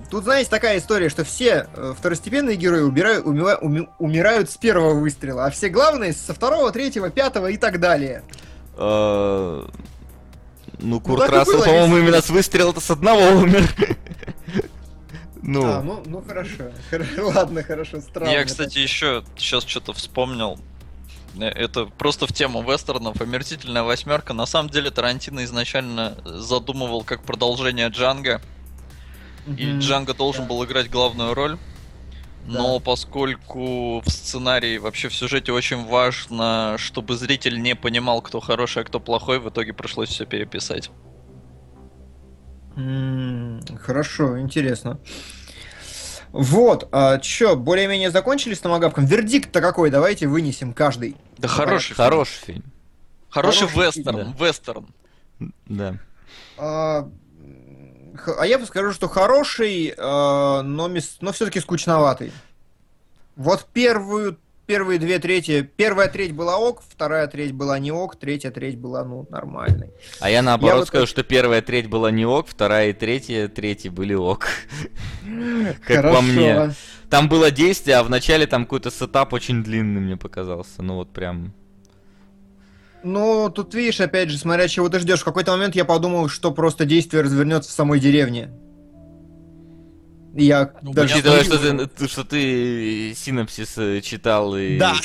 Тут, знаете, такая история, что все э, второстепенные герои убирают, умива- уми- умирают с первого выстрела, а все главные со второго, третьего, пятого и так далее. Э, Ну, Курт и Рассел, по-моему, именно с выстрела-то с одного умер. А, Ну, ну, ну хорошо. Хоро- Ладно, хорошо, странно. Я, кстати, еще сейчас что-то вспомнил. Э, Это просто в тему вестернов. Омерзительная восьмерка. На самом деле Тарантино изначально задумывал как продолжение Джанга. И Мгм. Джанго должен Да. был играть главную роль. Но Да. поскольку в сценарии, вообще в сюжете очень важно, чтобы зритель не понимал, кто хороший, а кто плохой, в итоге пришлось все переписать. М, Хорошо, интересно. Вот, а чё, более-менее закончили с томагавком? Вердикт-то какой? Давайте вынесем каждый. Да хороший, фильм. хороший фильм. хороший хороший вестерн, фильм, вестерн. Да. А, а я бы скажу, что хороший, а, но, но все-таки скучноватый. Вот первую, первые две трети, первая треть была ок, вторая треть была не ок, третья треть была, ну, нормальной. А я наоборот вот скажу, так- что первая треть была не ок, вторая и третья трети были ок. Как по мне. Там было действие, а в начале там какой-то сетап очень длинный мне показался. Ну вот прям... Ну, тут видишь, опять же, смотря чего ты ждешь. В какой-то момент я подумал, что просто действие развернется в самой деревне. Я Ну, даже Учитывая, что ты, что ты синопсис э, читал и... Да.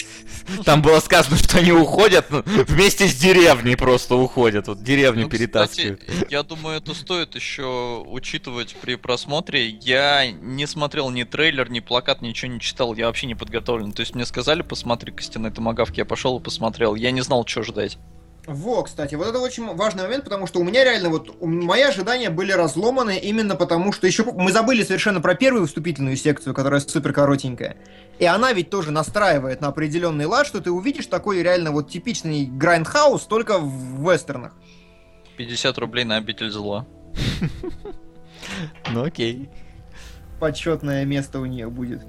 Там было сказано, что они уходят, ну, вместе с деревней просто уходят. Вот деревню Ну, перетаскивают. кстати, я думаю, это стоит еще учитывать при просмотре. Я не смотрел ни трейлер, ни плакат, ничего не читал. Я вообще не подготовлен. То есть мне сказали, посмотри костяной томагавки, я пошел и посмотрел. Я не знал, что ждать. Во, кстати, вот это очень важный момент, потому что у меня реально вот мои ожидания были разломаны именно потому, что еще мы забыли совершенно про первую вступительную секцию, которая супер коротенькая. И она ведь тоже настраивает на определенный лад, что ты увидишь такой реально вот типичный грайндхаус только в вестернах. 50 рублей на обитель зла. Ну окей. Почетное место у нее будет.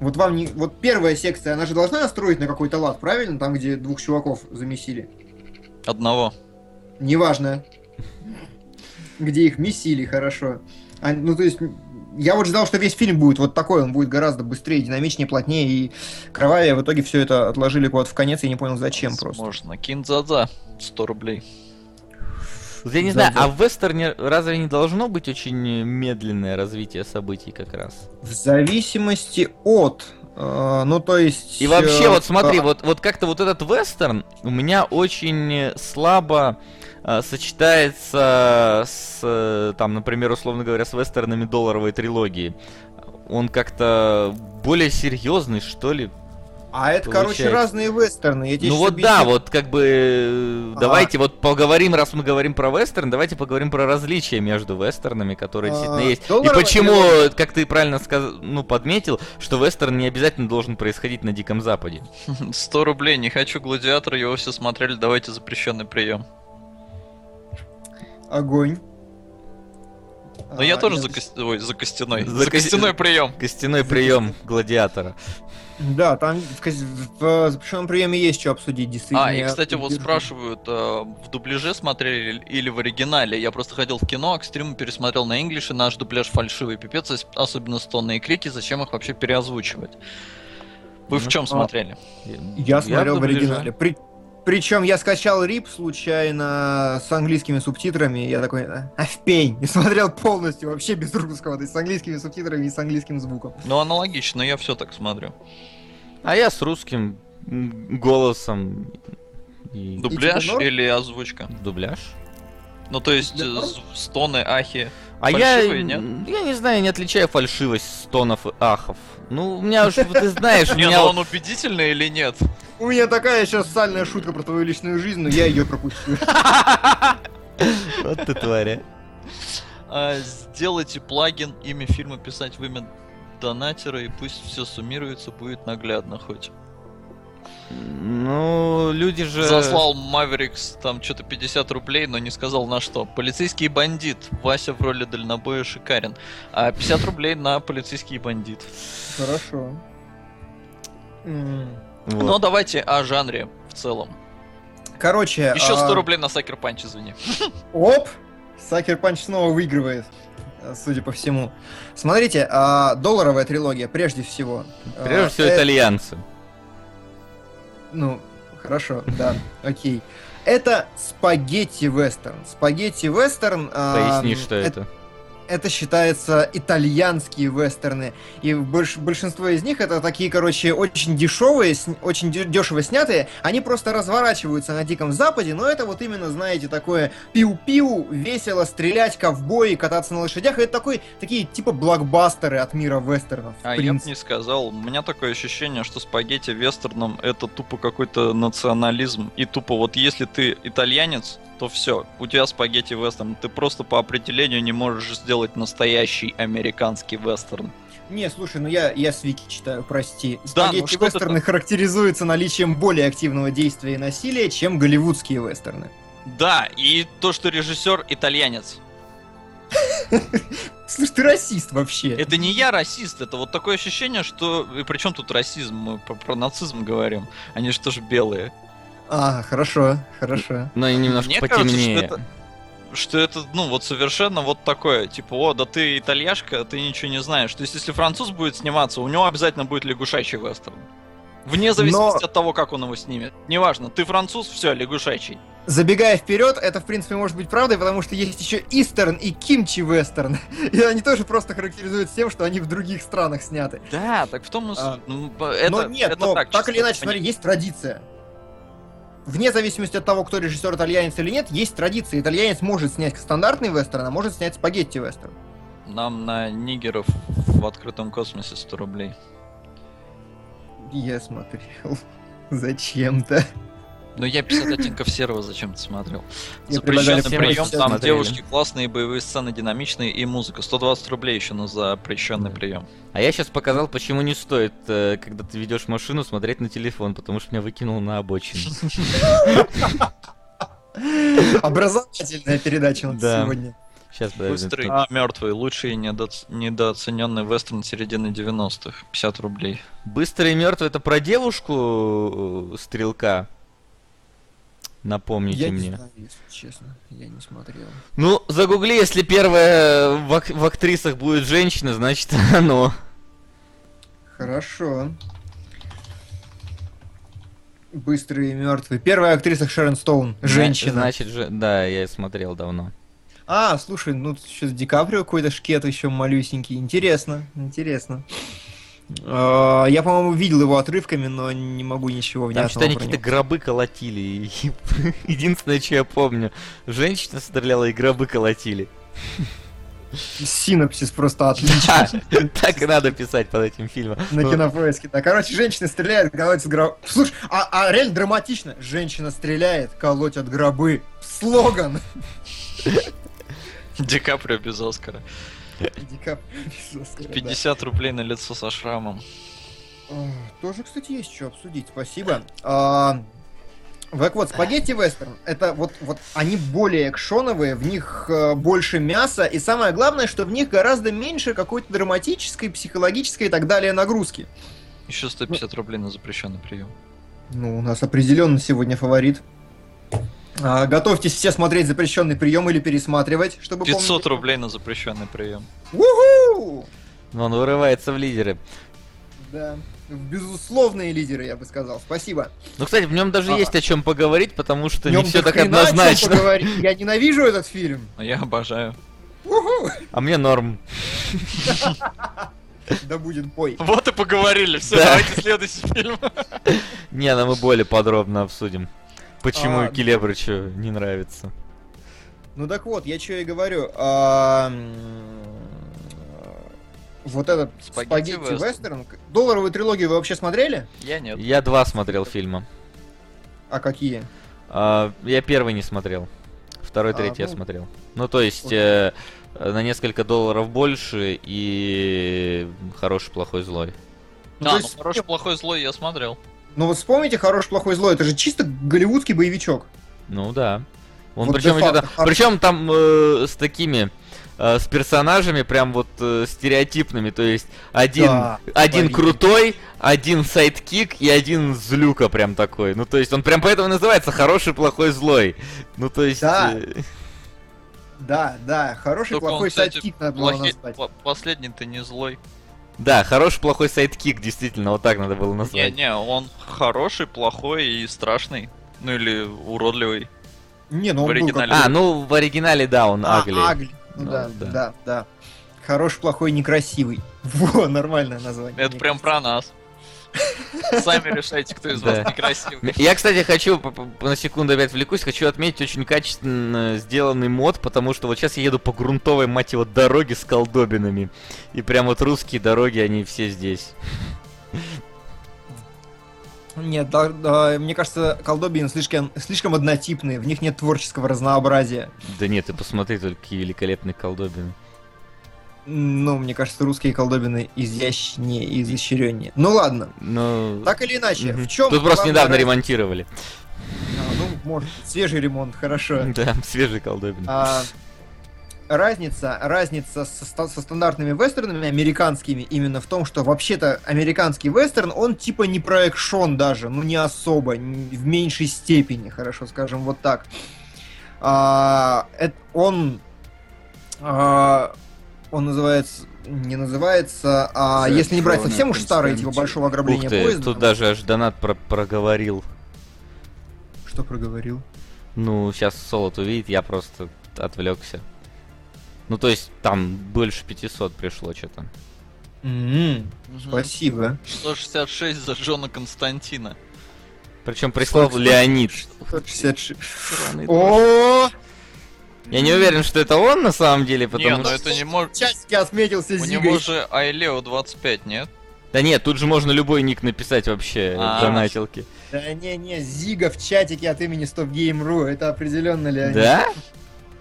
Вот вам не... Вот первая секция, она же должна настроить на какой-то лад, правильно? Там, где двух чуваков замесили. Одного. Неважно. Где их месили, хорошо. А, ну, то есть, я вот ждал, что весь фильм будет вот такой, он будет гораздо быстрее, динамичнее, плотнее и кровавее. В итоге все это отложили куда-то в конец, и не понял, зачем просто. Можно. Киндзадза. 100 рублей. Я не знаю, а в вестерне разве не должно быть очень медленное развитие событий как раз? В зависимости от ну, то есть... И вообще, э, вот смотри, а, вот, вот как-то вот этот вестерн у меня очень слабо э, сочетается с, там, например, условно говоря, с вестернами долларовой трилогии. Он как-то более серьезный, что ли. А это, короче, получается. разные вестерны. Я ну вот объясню. да, вот как бы А. давайте вот поговорим, раз мы говорим про вестерн, давайте поговорим про различия между вестернами, которые А, действительно есть. И почему, трилогия. как ты правильно сказал, ну подметил, что вестерн не обязательно должен происходить на Диком Западе. 100 рублей, не хочу гладиатора, его все смотрели, давайте запрещенный прием. Огонь. Но я А, тоже я- за, кос- ой, за костяной. За За, костяной прием. Костяной прием гладиатора. Да, там в, в запрещенном приеме есть что обсудить, действительно. А, и, я кстати, вот спрашивают, э, в дубляже смотрели или в оригинале. Я просто ходил в кино, а к стриму пересмотрел на инглише, наш дубляж фальшивый пипец, ос- особенно стонные крики, зачем их вообще переозвучивать? Вы в Ну, чем а- смотрели? Я смотрел в, оригинале. При... Причем я скачал рип случайно с английскими субтитрами, и я такой, а а в пень, и смотрел полностью, вообще без русского, то есть с английскими субтитрами и с английским звуком. Ну, аналогично, я все так смотрю. А я с русским голосом и Дубляж тебе норм? или озвучка? дубляж. Ну, то есть, з- стоны, ахи. А я, Фальшивые, нет? м, я не знаю, не отличаю фальшивость стонов и ахов. Ну, у меня уж, ты знаешь, у Не, меня... ну он убедительный или нет? У меня такая сейчас сальная шутка про твою личную жизнь, но я ее пропустил. Вот ты тваря. А, сделайте плагин, имя фильма писать в имя донатера, и пусть все суммируется, будет наглядно хоть. Ну, люди же... Заслал Маверикс там что-то 50 рублей, но не сказал на что. Полицейский бандит. Вася в роли дальнобоя шикарен. А 50 рублей на полицейский бандит. Хорошо. Вот. Ну давайте о жанре в целом. Короче, Еще 100 а, рублей на Sucker Punch, извини. Оп! Sucker Punch снова выигрывает, судя по всему. Смотрите, а, долларовая трилогия, прежде всего. Прежде А, всего, э, итальянцы. Ну, хорошо, да, окей. Это спагетти-вестерн. Спагетти-вестерн... а, Поясни, что это. Это считается итальянские вестерны. И больш- большинство из них это такие, короче, очень дешевые, очень дешево снятые. Они просто разворачиваются на Диком Западе, но это вот именно, знаете, такое пиу-пиу, весело стрелять, ковбои, кататься на лошадях. Это такой, такие типа блокбастеры от мира вестернов. А я бы не сказал. У меня такое ощущение, что спагетти вестерном это тупо какой-то национализм. И тупо вот если ты итальянец, то все, у тебя спагетти вестерн. Ты просто по определению не можешь сделать настоящий американский вестерн. Не, слушай, ну я, я с Вики читаю, прости. Да, ну Спагетти что ты вестерны характеризуются наличием более активного действия и насилия, чем голливудские вестерны. Да, и то, что режиссер итальянец. Слушай, ты расист вообще. Это не я расист, это вот такое ощущение, что... И при чем тут расизм? Мы про, про нацизм говорим. Они же тоже белые. А, хорошо, хорошо. Но и немножко Мне кажется, что потемнее. это- Что это, ну, вот совершенно вот такое, типа, о, да ты итальяшка, ты ничего не знаешь. То есть, если француз будет сниматься, у него обязательно будет лягушачий вестерн. Вне зависимости Но- от того, как он его снимет. Неважно, ты француз, все, лягушачий. Забегая вперед, это в принципе может быть правдой, потому что есть еще истерн и кимчи вестерн. И они тоже просто характеризуются тем, что они в других странах сняты. Да, так в том и. А, Ну, это, но нет, это но так, так, или иначе, пони- смотри, есть традиция. Вне зависимости от того, кто режиссер, итальянец или нет, есть традиция. Итальянец может снять стандартный вестерн, а может снять спагетти вестерн. Нам на нигеров в открытом космосе 100 рублей. Я смотрел. Зачем-то. Но я 50 оттенков серого зачем-то смотрел. Запрещенный прием, там девушки классные, боевые сцены динамичные и музыка. 120 рублей еще на запрещенный прием. А я сейчас показал, почему не стоит, э, когда ты ведешь машину, смотреть на телефон, потому что меня выкинул на обочину. Образовательная передача у нас Да. сегодня. Сейчас, Быстрый, А. мертвый, лучший и недооц- недооцененный вестерн середины 90-х. 50 рублей. Быстрый и мертвый это про девушку э, стрелка. Напомните Я не мне. знаю, если честно. Я не смотрел. Ну, загугли, если первая в, ак- в актрисах будет женщина, значит оно. Хорошо. Быстрый и мертвый. Первая актриса Шерон Стоун. Женщина. Значит, же, да, я смотрел давно. А, слушай, ну сейчас Ди Каприо какой-то шкет еще малюсенький. Интересно, интересно. А, Я, по-моему, видел его отрывками, но не могу ничего Там внятного что-то они про какие-то гробы колотили. Единственное, что я помню. Женщина стреляла и гробы колотили. Синопсис просто отличный. Так и надо писать под этим фильмом. На кинопоиске. Да, короче, женщина стреляет, колотит гроб. Слушай, а, а реально драматично. Женщина стреляет, колотят гробы. Слоган. Ди Каприо без Оскара. Ди Каприо без Оскара, да. 50 рублей на лицо со шрамом. А, Тоже, кстати, есть что обсудить, спасибо. А, Так вот, спагетти вестерн, это вот, вот они более экшоновые, в них э, больше мяса, и самое главное, что в них гораздо меньше какой-то драматической, психологической и так далее нагрузки. Еще 150 рублей на запрещенный прием. Ну, у нас определенно сегодня фаворит. А, готовьтесь все смотреть запрещенный прием или пересматривать, чтобы 500 помнить. рублей на запрещенный прием. Уху! Но он вырывается в лидеры. Да. Безусловные лидеры, я бы сказал. Спасибо. Ну, кстати, в нем даже А. есть о чем поговорить, потому что не все так однозначно. Я ненавижу этот фильм. Но я обожаю. Уху! А мне норм. Да будет бой. Вот и поговорили. Все, Да. давайте следующий фильм. Не, ну мы более подробно обсудим. Почему А, Келебрычу не нравится. Ну так вот, я что и говорю. а, Вот этот Спагетти спагетти вестерн. Долларовую трилогию вы вообще смотрели? Я нет. Я два смотрел фильма. А какие? А, я первый не смотрел. Второй, А, третий я ну, смотрел. Ну, то есть, окей. э, на несколько долларов больше и хороший, плохой, злой. Ну, Да, ну есть- хороший, плохой, злой я смотрел. Ну вот вспомните «Хороший, плохой, злой». Это же чисто голливудский боевичок. Ну да. Он Вот причем, де-факто это- хор- причем там э, с такими э, с персонажами прям вот э, стереотипными, то есть один Да, один творили. крутой, один sidekick и один злюка прям такой. Ну то есть он прям поэтому называется хороший, плохой, злой. Ну то есть. Да. э, Да, да, хороший, Только он, плохой кстати, сайдкик надо было назвать. по- Последний-то не злой. Да, хороший, плохой sidekick, действительно, вот так надо было назвать. Не-не, он хороший, плохой и страшный. Ну или уродливый. Не, ну в он был оригинале. как- А, ну в оригинале, да, он А, ugly. Ugly. Ну, Ну, да, да. да, да, Хороший, плохой, некрасивый. Во, нормальное название. Это прям про нас. Сами решайте, кто из вас некрасивый. Я, кстати, хочу, на секунду опять отвлекусь, хочу отметить очень качественно сделанный мод, потому что вот сейчас я еду по грунтовой, мать его, дороге с колдобинами. И прям вот русские дороги, они все здесь. Нет, да, да, мне кажется, колдобины слишком, слишком однотипные, в них нет творческого разнообразия. Да нет, ты посмотри, только какие великолепные колдобины. Ну, мне кажется, русские колдобины изящнее и изощреннее. Ну ладно, Ну... так или иначе, мгм. в чем... Тут просто недавно ремонтировали. ну, может, свежий ремонт, хорошо. Да, свежие колдобины. А, разница, разница со, со стандартными вестернами американскими именно в том, что вообще-то американский вестерн, он типа не про экшон даже, ну не особо, н- в меньшей степени, хорошо скажем вот так. А, эт- он, а, он называется, не называется, а если не брать совсем уж старые, типа большого Ух ограбления ты, поезда. тут даже аж донат про- проговорил. Что проговорил? Ну, сейчас Солод увидит, я просто отвлекся. Ну, то есть, там больше 500 пришло что-то. М, Мгм. Спасибо. 166 за Джона Константина. Причем прислал? Леонид. 166. Сраный О, Я не уверен, что это он на самом деле, Не, потому ну что... это не может... часики отметился У Зигой. него же Айлео 25, нет? Да нет, тут же можно любой ник написать вообще А. в донатилке. Да не-не, Зига в чатике от имени StopGame.ru, это определенно Леонид. Да?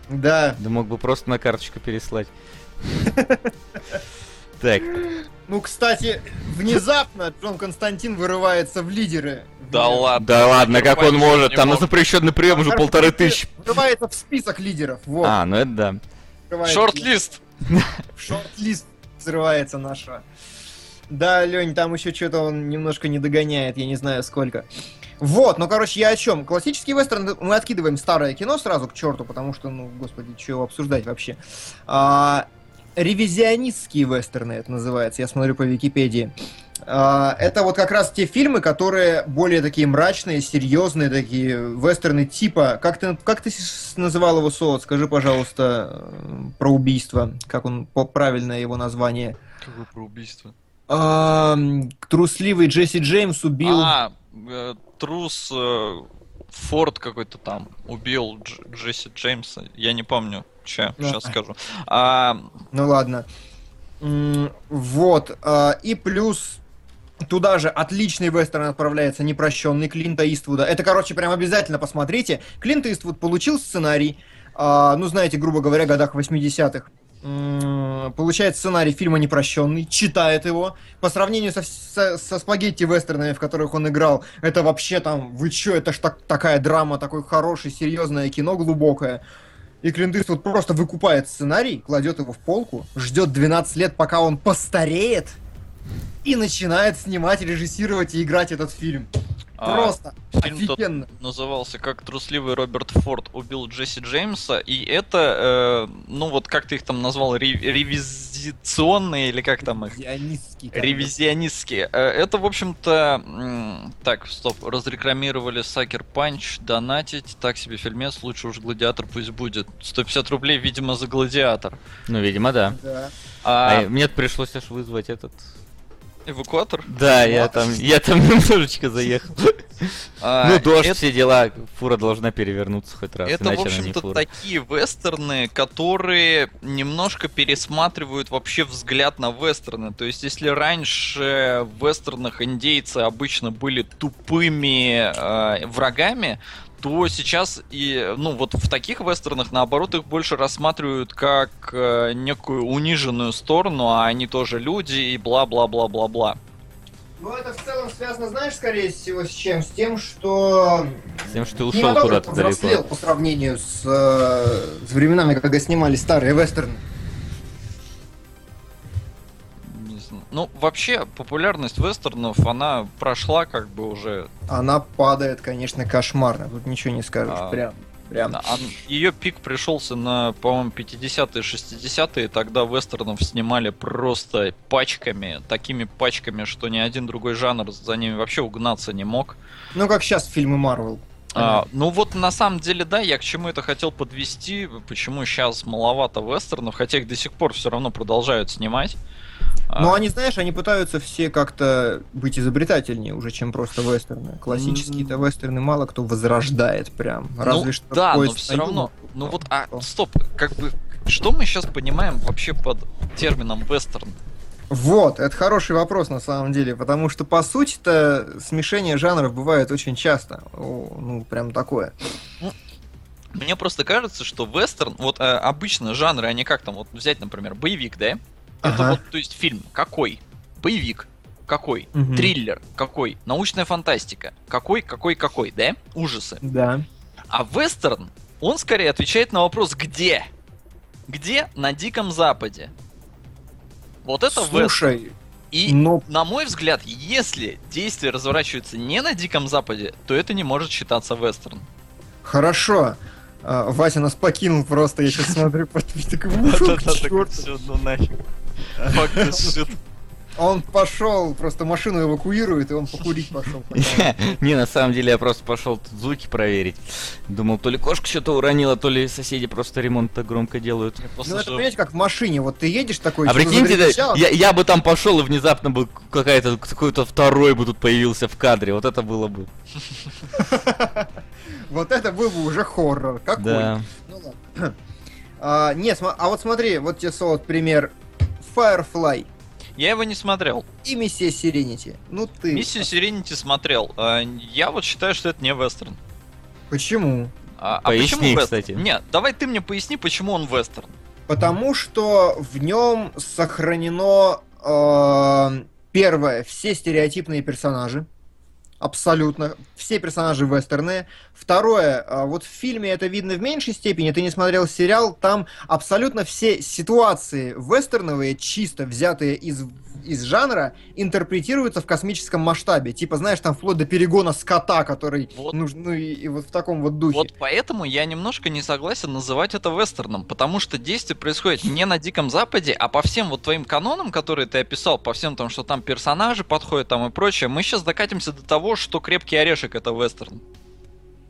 Да. Да мог бы просто на карточку переслать. Так, Ну, кстати, внезапно Джон Константин вырывается в лидеры. Да ладно. да ладно, как он может? Там на запрещенный прием уже полторы тысячи. Вырывается в список лидеров. Вот. А, ну это да. Шорт-лист. Шорт-лист взрывается наша. Да, Лень, там еще что-то он немножко не догоняет, я не знаю сколько. Вот, ну, короче, я о чем? Классический вестерн, мы откидываем старое кино сразу к черту, потому что, ну, господи, что его обсуждать вообще. А, ревизионистские вестерны это называется, я смотрю по Википедии. А, это вот как раз те фильмы, которые более такие мрачные, серьезные такие вестерны типа... Как ты, как ты называл его, Солод? Скажи, пожалуйста, э, про убийство. Как он, по- правильное его название. Какое про убийство? Ам, Трусливый Джесси Джеймс убил... А, э, трус э, Форд какой-то там убил Дж- Джесси Джеймса. Я не помню, че, Да. сейчас скажу. А, Ну ладно. Вот. а, И плюс туда же отличный вестерн отправляется «Непрощенный» Клинта Иствуда. Это, короче, прям обязательно посмотрите. Клинт Иствуд получил сценарий, а, ну, знаете, грубо говоря, годах 80-х. М, Получает сценарий фильма «Непрощенный», читает его. По сравнению со, со, со спагетти-вестернами, в которых он играл, это вообще там, вы чё, это ж так- такая драма, такое хорошее, серьезное кино, глубокое. И Клинт Иствуд просто выкупает сценарий, кладет его в полку, ждет 12 лет, пока он постареет, и начинает снимать, режиссировать и играть этот фильм. а, Просто фильм тот офигенно. назывался как трусливый Роберт Форд убил Джесси Джеймса, и это, э, ну вот как ты их там назвал, ре- ревизионные или как там их? Бы. Ревизионистские. Э, Это, в общем-то... Так, стоп. Разрекламировали Сакер Панч, донатить. Так себе фильмец, лучше уж Гладиатор пусть будет. 150 рублей, видимо, за Гладиатор. Ну, видимо, да. Да. А, А мне пришлось аж вызвать этот... эвакуатор? Да, я там, я там немножечко заехал. А, Ну, дождь, это- все дела, фура должна перевернуться хоть раз, Это, в общем-то, такие вестерны, которые немножко пересматривают вообще взгляд на вестерны. То есть, если раньше в вестернах индейцы обычно были тупыми э, врагами, то сейчас и, ну, вот в таких вестернах, наоборот, их больше рассматривают как э, некую униженную сторону, а они тоже люди и бла-бла-бла-бла-бла. Ну, это в целом связано, знаешь, скорее всего, с чем? С тем, что С тем, что ты ушел куда-то далеко. по сравнению с, э, с временами, когда снимали старые вестерны. Ну, вообще, популярность вестернов, она прошла как бы уже Она падает, конечно, кошмарно. Тут ничего не скажешь. А, Прям. Прям. Ее пик пришелся на, по-моему, 50-е, 60-е. Тогда вестернов снимали просто пачками, такими пачками, что ни один другой жанр за ними вообще угнаться не мог. Ну, как сейчас фильмы Марвел. А, ну вот на самом деле, да, я к чему это хотел подвести, почему сейчас маловато вестернов, хотя их до сих пор все равно продолжают снимать. А, Но они, знаешь, они пытаются все как-то быть изобретательнее уже, чем просто вестерны. Классические-то вестерны мало кто возрождает прям. Разве ну, что да, но «Поезд все равно. юг». Ну вот, а, стоп, как бы, что мы сейчас понимаем вообще под термином вестерн? Вот, это хороший вопрос на самом деле, потому что по сути-то смешение жанров бывает очень часто. О, ну, прям такое. Мне просто кажется, что вестерн, вот э, обычно жанры, они как там, вот взять, например, боевик, да? Это Ага. вот, то есть фильм какой? Боевик. Какой? Мгм. Триллер. Какой? Научная фантастика. Какой, какой, какой, да? Ужасы. Да. А вестерн, он скорее отвечает на вопрос «где?». Где? На Диком Западе. Вот это вестерн. Слушай, И, но на мой взгляд, если действие разворачивается не на Диком Западе, то это не может считаться вестерн. хорошо. А, Вася нас покинул просто, я сейчас смотрю такой. Всё, ну нафиг. Fuck this shit. Он пошел, просто машину эвакуирует, и он покурить пошел. Не, на самом деле я просто пошел тут звуки проверить. Думал, то ли кошка что-то уронила, то ли соседи просто ремонт так громко делают. Ну это, понимаете, как в машине, вот ты едешь такой, А прикиньте, я, я бы там пошел и внезапно бы какая-то какой-то второй бы тут появился в кадре. Вот это было бы. вот это был бы уже хоррор. Какой? Да. Ну ладно. А, нет, сма- а вот смотри, вот тебе вот пример. Firefly Я его не смотрел. и Миссия Сиренити. Ну ты. Миссию Сиренити смотрел. А, Я вот считаю, что это не вестерн. Почему? А, а Поясни, почему вестерн? кстати. Нет, давай ты мне поясни, почему он вестерн. Потому что в нем сохранено э, первое, все стереотипные персонажи. Абсолютно. Все персонажи вестерны. Второе, а, вот в фильме это видно в меньшей степени, ты не смотрел сериал, там абсолютно все ситуации вестерновые, чисто взятые из, из жанра, интерпретируются в космическом масштабе. Типа, знаешь, там вплоть до перегона скота, который Вот. нужен, ну и, и вот в таком вот духе. Вот поэтому я немножко не согласен называть это вестерном, потому что действие происходит не на Диком Западе, а по всем вот твоим канонам, которые ты описал, по всем там, что там персонажи подходят там и прочее, мы сейчас докатимся до того, что крепкий орешек это вестерн.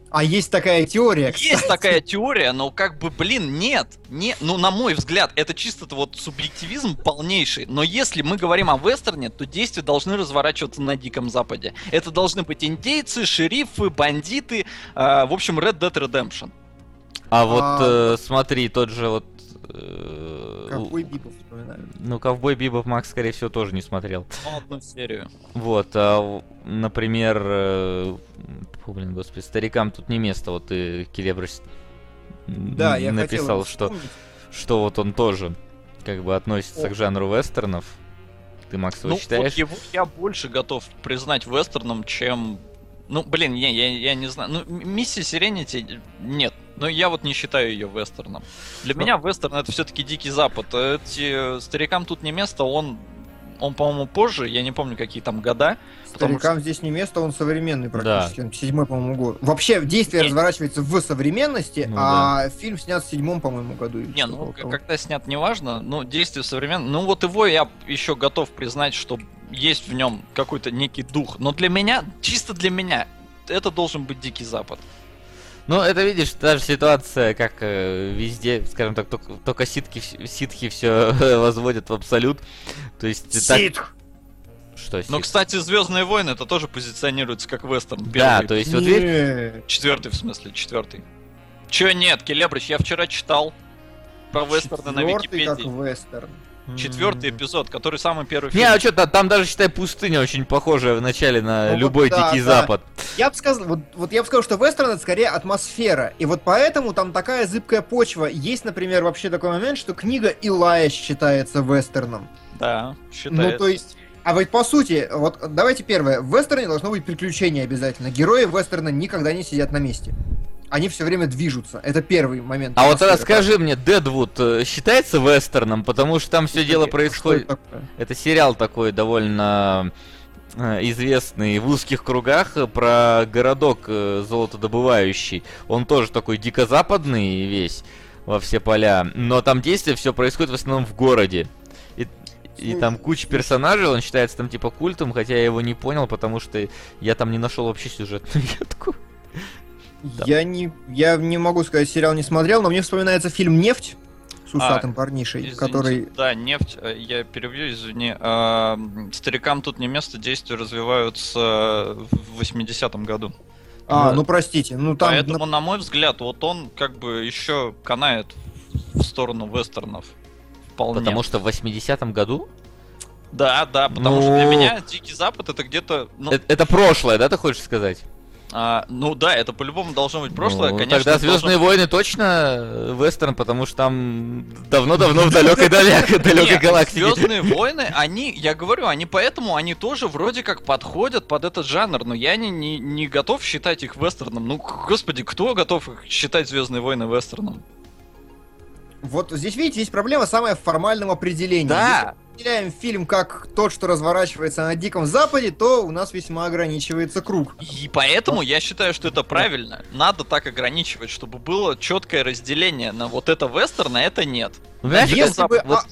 А есть такая теория, Есть кстати. такая теория, но как бы, блин, нет. Не, ну, на мой взгляд, это чисто вот субъективизм полнейший. Но если мы говорим о вестерне, то действия должны разворачиваться на Диком Западе. Это должны быть индейцы, шерифы, бандиты. э, в общем, Red Dead Redemption. А вот А, э, смотри, тот же вот... э, Ковбой Бибоп вспоминаю. Ну, Ковбой Бибоп Макс, скорее всего, тоже не смотрел. Ну, одну серию. Вот, а, например, э, фу, блин, господи, старикам тут не место, вот ты, Келебрус, Да, я написал, что, что вот он тоже как бы относится О. к жанру вестернов. Ты, Макс, его Ну, считаешь? вот его я больше готов признать вестерном, чем... Ну, блин, не, я, я не знаю. Ну, миссия Сиренити нет. Но я вот не считаю ее вестерном. Для Ну. меня вестерн это все-таки Дикий Запад. Эти старикам тут не место, он, он, по-моему, позже, я не помню, какие там года. потому Старикам здесь не место, он современный Да. практически. Он седьмой, по-моему, год. Вообще, действие Не. разворачивается в современности, Ну а фильм снят в седьмом, по-моему, году. Не, ну, того. когда снят, неважно, но действие современное. Ну, вот его я еще готов признать, что есть в нем какой-то некий дух. Но для меня, чисто для меня, это должен быть Дикий Запад. Ну, это, видишь, та же ситуация, как э, везде, скажем так, только, только ситки, вс- ситхи все возводят в абсолют. То есть... так- Ситх! Что, Но, ситх? Ну, кстати, Звездные войны это тоже позиционируется как вестерн. Да, Первый. то есть вот видишь. Четвертый, в смысле, четвертый. Че нет, Келебрич, я вчера читал про вестерны на Четвёртый как Википедии. вестерн. Четвертый эпизод, который самый первый Не, фильм. а что там даже, считай, пустыня очень похожая в начале на Ну вот любой да, Дикий да. Запад. Я бы сказал, вот, вот я бы сказал, что вестерн это скорее атмосфера. И вот поэтому там такая зыбкая почва. Есть, например, вообще такой момент, что книга Илая считается вестерном. Да, Ну, считается. то есть. А вот по сути, вот давайте первое. В вестерне должно быть приключение обязательно. Герои вестерна никогда не сидят на месте. Они все время движутся. Это первый момент. А вот атмосферы. расскажи мне, Дедвуд э, считается вестерном, потому что там все дело это происходит... такое? Это сериал такой довольно э, известный в узких кругах э, про городок золотодобывающий. Он тоже такой дико-западный весь во все поля, но там действие все происходит в основном в городе. И, и там куча персонажей, он считается там типа культом, хотя я его не понял, потому что я там не нашел вообще сюжетную ветку. Да. Я не, я не могу сказать, сериал не смотрел, но мне вспоминается фильм «Нефть» с усатым парнишей, Извините, который... Да, нефть, э, я перебью, извини. А, Старикам тут не место, действия развиваются в 80-м году. А, Ну, ну простите, ну там... Поэтому, на мой взгляд, вот он как бы еще канает в сторону вестернов. Вполне. Потому что в 80-м году... Да, да, потому что для Ну- меня Дикий Запад это где-то. Ну, Это, это прошлое, да, ты хочешь сказать? А, ну да, это по-любому должно быть прошлое. Ну, Конечно, Тогда это должно Звездные войны точно э, вестерн, потому что там давно-давно в далекой далекой галактике. Звездные войны, они, я говорю, они поэтому, они тоже вроде как подходят под этот жанр, но я не, не, не готов считать их вестерном. Ну, господи, кто готов считать Звездные войны вестерном? Вот здесь, видите, есть проблема самая в формальном определении. Да, Если мы определяем фильм как тот, что разворачивается на Диком Западе, то у нас весьма ограничивается круг. и поэтому я считаю, что это правильно. Надо так ограничивать, чтобы было четкое разделение на вот это вестерн, а это нет. Ну, Знаешь, Если бы- вот а-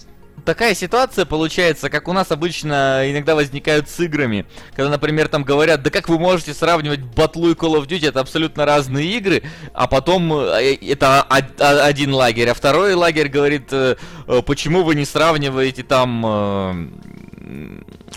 такая ситуация получается, как у нас обычно иногда возникают с играми. Когда, например, там говорят, да как вы можете сравнивать Батлу и Call of Duty, это абсолютно разные игры, а потом э, это о- о- один лагерь, а второй лагерь говорит, э, э, почему вы не сравниваете там, э,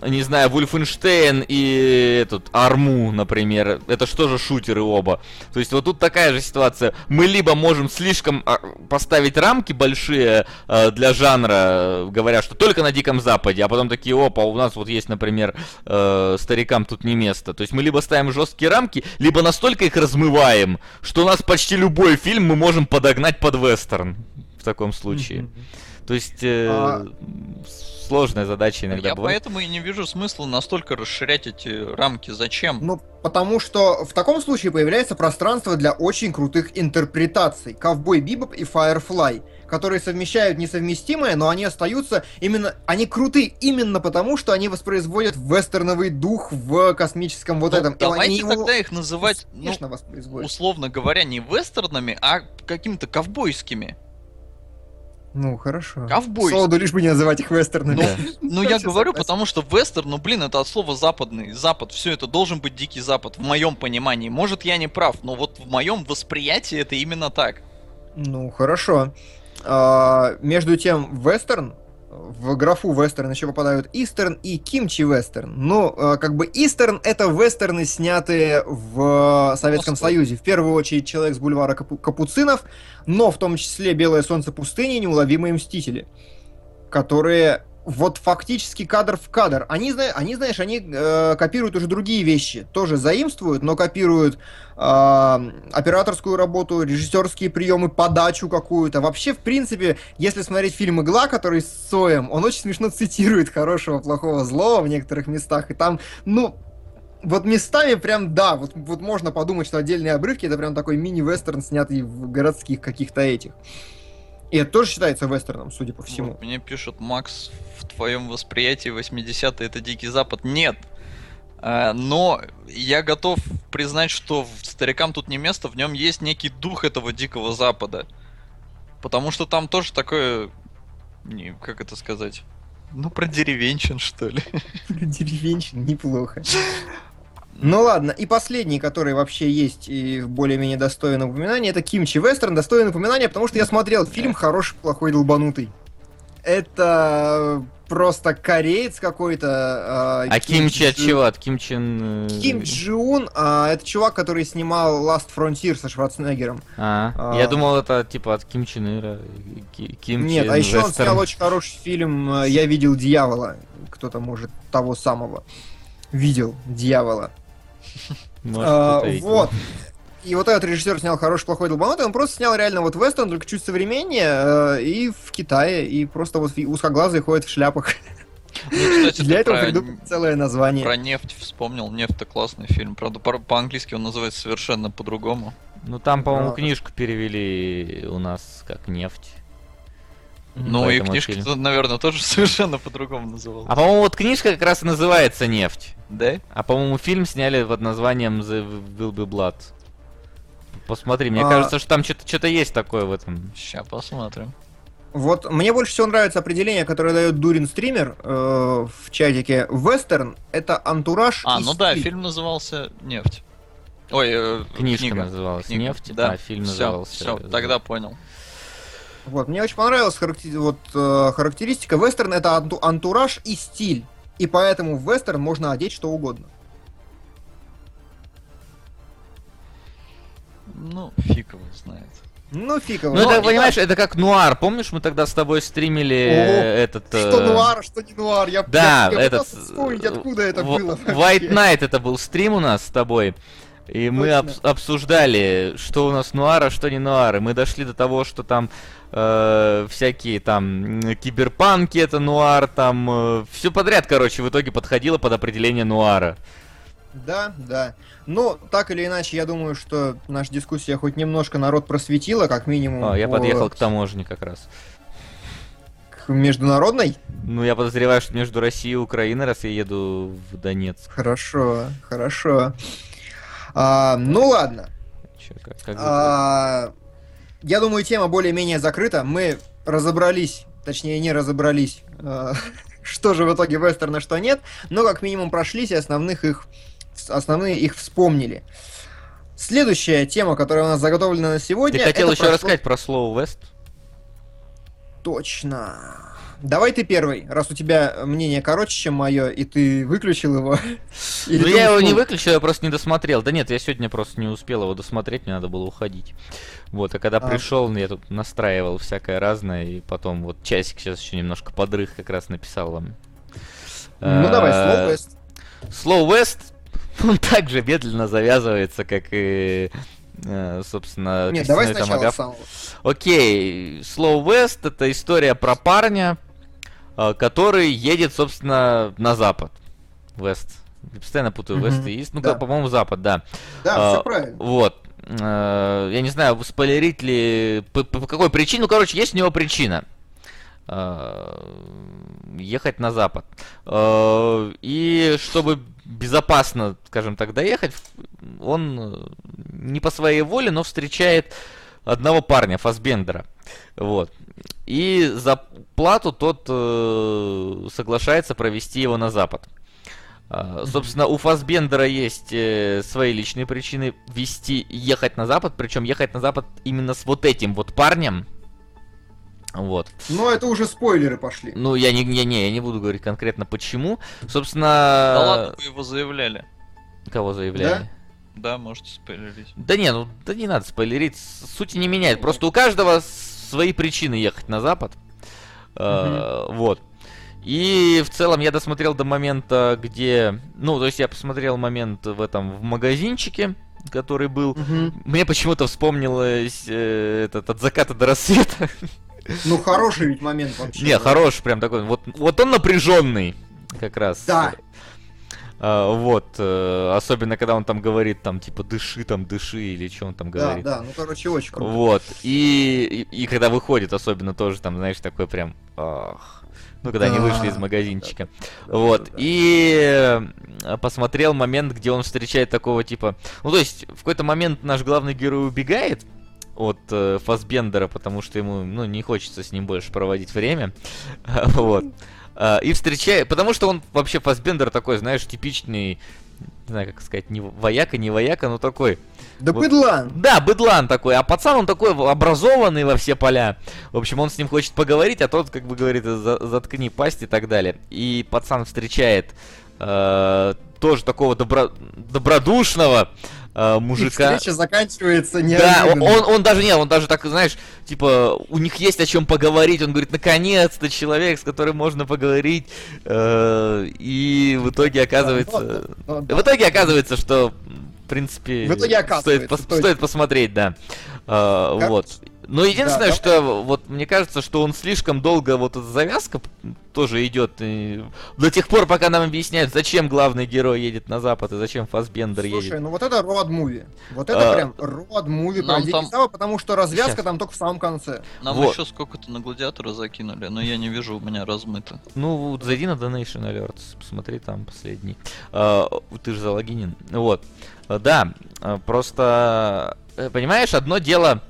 не знаю, Вульфенштейн и этот Арму, например. Это что же шутеры оба? То есть вот тут такая же ситуация. Мы либо можем слишком а, поставить рамки большие э, для жанра, говоря, что только на Диком Западе, а потом такие, опа, у нас вот есть, например, э, старикам тут не место. То есть мы либо ставим жесткие рамки, либо настолько их размываем, что у нас почти любой фильм мы можем подогнать под вестерн в таком случае. То есть э, А- сложная задача иногда я бывает. поэтому и не вижу смысла настолько расширять эти рамки. Зачем? Ну, потому что в таком случае появляется пространство для очень крутых интерпретаций. Ковбой Бибоп и Firefly, которые совмещают несовместимое, но они остаются именно... Они круты именно потому, что они воспроизводят вестерновый дух в космическом вот Ну, этом. И давайте они его тогда их называть, ну, условно говоря, не вестернами, а какими-то ковбойскими. Ну, хорошо. Ковбойский. Солоду лишь бы не называть их вестернами. Ну, ну я говорю, потому что вестерн, ну блин, это от слова западный. Запад, все это должен быть дикий запад, в моем понимании. Может, я не прав, но вот в моем восприятии это именно так. Ну, хорошо. А, между тем, вестерн, в графу вестерн еще попадают истерн и кимчи вестерн. Ну, как бы истерн это вестерны, снятые в Советском Москвой. Союзе. В первую очередь Человек с бульвара Капу- Капуцинов, но в том числе Белое солнце пустыни и Неуловимые мстители, которые вот фактически кадр в кадр. Они, они знаешь, они э, копируют уже другие вещи, тоже заимствуют, но копируют э, операторскую работу, режиссерские приемы, подачу какую-то. Вообще, в принципе, если смотреть фильм «Игла», который с Соем, он очень смешно цитирует хорошего, плохого, злого в некоторых местах. И там, ну, вот местами прям, да, вот, вот можно подумать, что отдельные обрывки это прям такой мини-вестерн, снятый в городских каких-то этих. И это тоже считается вестерном, судя по всему. Вот мне пишут, Макс, в твоем восприятии 80-е это Дикий Запад. Нет. А, Но я готов признать, что старикам тут не место, в нем есть некий дух этого Дикого Запада. Потому что там тоже такое... Не, как это сказать? Ну, про деревенщин, что ли. Деревенщин, неплохо. Ну ладно, и последний, который вообще есть и более-менее достоин упоминания, это Кимчи Вестерн. Достоин упоминания, потому что я смотрел фильм «Хороший, плохой, долбанутый». Это просто кореец какой-то. А кимчи от чего? От кимчин... э, Ким Джиун, а, это чувак, который снимал Last Frontier со Шварценеггером. А, А. я думал, это типа от Ким Чен Ира. Ки- Ким Нет, Чен а еще он Вестерн. снял очень хороший фильм э, «Я видел дьявола». Кто-то, может, того самого видел дьявола. Может, А, вот. И вот этот режиссер снял хороший, плохой, долбанутый. Он просто снял реально вот вестерн, только чуть современнее, э, и в Китае, и просто вот узкоглазые ходят в шляпах. Ну, кстати, Для этого придумали целое название. про нефть вспомнил. Нефть это классный фильм. Правда, по- по-английски он называется совершенно по-другому. Ну там, по-моему, книжку перевели у нас как нефть. Ну и книжка, фильм. наверное, тоже совершенно по-другому называлась. А по-моему, вот книжка как раз и называется «Нефть». Да? А по-моему, фильм сняли под названием The Will Be Blood. Посмотри, мне А. кажется, что там что-то есть такое в этом. Сейчас посмотрим. Вот мне больше всего нравится определение, которое дает Дурин стример э, в чатике. Вестерн это антураж А, и ну да, стиль. фильм назывался «Нефть». Ой, э, Книжка книга. называлась Книга, «Нефть», да. а фильм Всё, назывался... всё, тогда понял. Вот, мне очень понравилась характи- вот, э, характеристика. Вестерн это анту- антураж и стиль. И поэтому в вестерн можно одеть что угодно. Ну, фиг его знает. Ну, фиг его. Ну, это, понимаешь, это как нуар. Помнишь, мы тогда с тобой стримили О, э, этот... Что э, нуар, что не нуар. Я, Да, я, я этот... вспомнить, откуда это в- было. White. Knight это был стрим у нас с тобой. И мы обсуждали, что у нас нуар, а что не нуар. И мы дошли до того, что там э, всякие там киберпанки это нуар, там все подряд, короче, в итоге подходило под определение нуара. Да, да. Но, так или иначе, я думаю, что наша дискуссия хоть немножко народ просветила, как минимум. О, я по- подъехал к таможне как раз. к международной. Ну, я подозреваю, что между Россией и Украиной, раз я еду в Донецк. Хорошо, хорошо. А, ну ладно. Чё, как- как- А, я думаю, тема более-менее закрыта. Мы разобрались, точнее, не разобрались, а, что же в итоге вестерн, а что нет, но как минимум прошлись и основных их, основные их вспомнили. Следующая тема, которая у нас заготовлена на сегодня... Ты хотел еще прошло- рассказать про слово Вест? Точно. Давай ты первый, раз у тебя мнение короче, чем мое, и ты выключил его. Ну я его не выключил, я просто не досмотрел. Да нет, я сегодня просто не успел его досмотреть, мне надо было уходить. Вот, а когда А. пришел, я тут настраивал всякое разное, и потом вот часик сейчас еще немножко подрых как раз написал вам. Ну давай, А, слово West. Slow West, он так же медленно завязывается, как и, э, собственно, Нет, давай сначала самого. Окей, Slow West это история про парня, э, который едет, собственно, на запад. Вест. Я постоянно путаю. Вест и Ист. Ну, Да. по-моему, запад, да. Да, А, все правильно. Вот. Э, Я не знаю, спойлерить ли... По, по какой причине? Ну, короче, есть у него причина. Э, Ехать на запад. Э, И чтобы безопасно, скажем так, доехать, он э, не по своей воле, но встречает одного парня, Фасбендера. Вот. И за плату тот э, соглашается провести его на запад. Собственно, у Фасбендера есть э, свои личные причины вести, ехать на запад, причем ехать на запад именно с вот этим вот парнем. Вот. Но это уже спойлеры пошли. Ну, я не, не, не, я не буду говорить конкретно почему. Собственно... Да ладно, вы его заявляли. Кого заявляли? Да, можете спойлерить. Да не, ну да не надо спойлерить, сути не меняет. Просто у каждого свои причины ехать на запад. Э, Вот. И в целом я досмотрел до момента, где... Ну, то есть я посмотрел момент в этом, в магазинчике, который был. Мгм. Мне почему-то вспомнилось э, этот от заката до рассвета. Ну, хороший ведь момент вообще. Не, хороший прям такой. Вот, вот он напряженный, как раз. Да. А, вот, э, особенно когда он там говорит, там, типа, дыши, там, дыши, или что он там Да, говорит. да, ну, короче, очень круто. Вот, и, и, и когда выходит, особенно тоже там, знаешь, такой прям, ах, ну, когда они Да, вышли из да, магазинчика. Да, вот, да, да. и э, посмотрел момент, где он встречает такого типа, ну, то есть, в какой-то момент наш главный герой убегает от э, Фасбендера, потому что ему, ну, не хочется с ним больше проводить время, вот. А, И встречает, потому что он вообще Фасбендер такой, знаешь, типичный, не знаю, как сказать, не вояка, не вояка, но такой, Да вот. быдлан. да, быдлан такой, а пацан он такой образованный во все поля. В общем, он с ним хочет поговорить, а тот как бы говорит, «За- заткни пасть и так далее. И пацан встречает э, тоже такого добро- добродушного э, И мужика. встреча заканчивается Да, он, он, он даже не, он даже так, знаешь, типа, у них есть о чем поговорить. Он говорит, наконец-то человек, с которым можно поговорить. Э, и в итоге оказывается, Ну, да. в итоге оказывается, что в принципе В итоге оказывается, стоит, пос- стоит посмотреть, да. Как- вот. Но единственное, да. что вот мне кажется, что он слишком долго, вот эта завязка тоже идет и до тех пор, пока нам объясняют, зачем главный герой едет на запад и зачем Фасбендер Слушай, едет. ну вот это роад муви. Вот это А, прям роад муви про там- потому что развязка Щас. там только в самом конце. Нам Вот. еще сколько-то на гладиатора закинули, но я не вижу, у меня размыто. Ну, вот зайди на Donation Alerts, посмотри там последний. А, ты же залогинен. Вот. А, Да, просто, э, понимаешь, одно дело,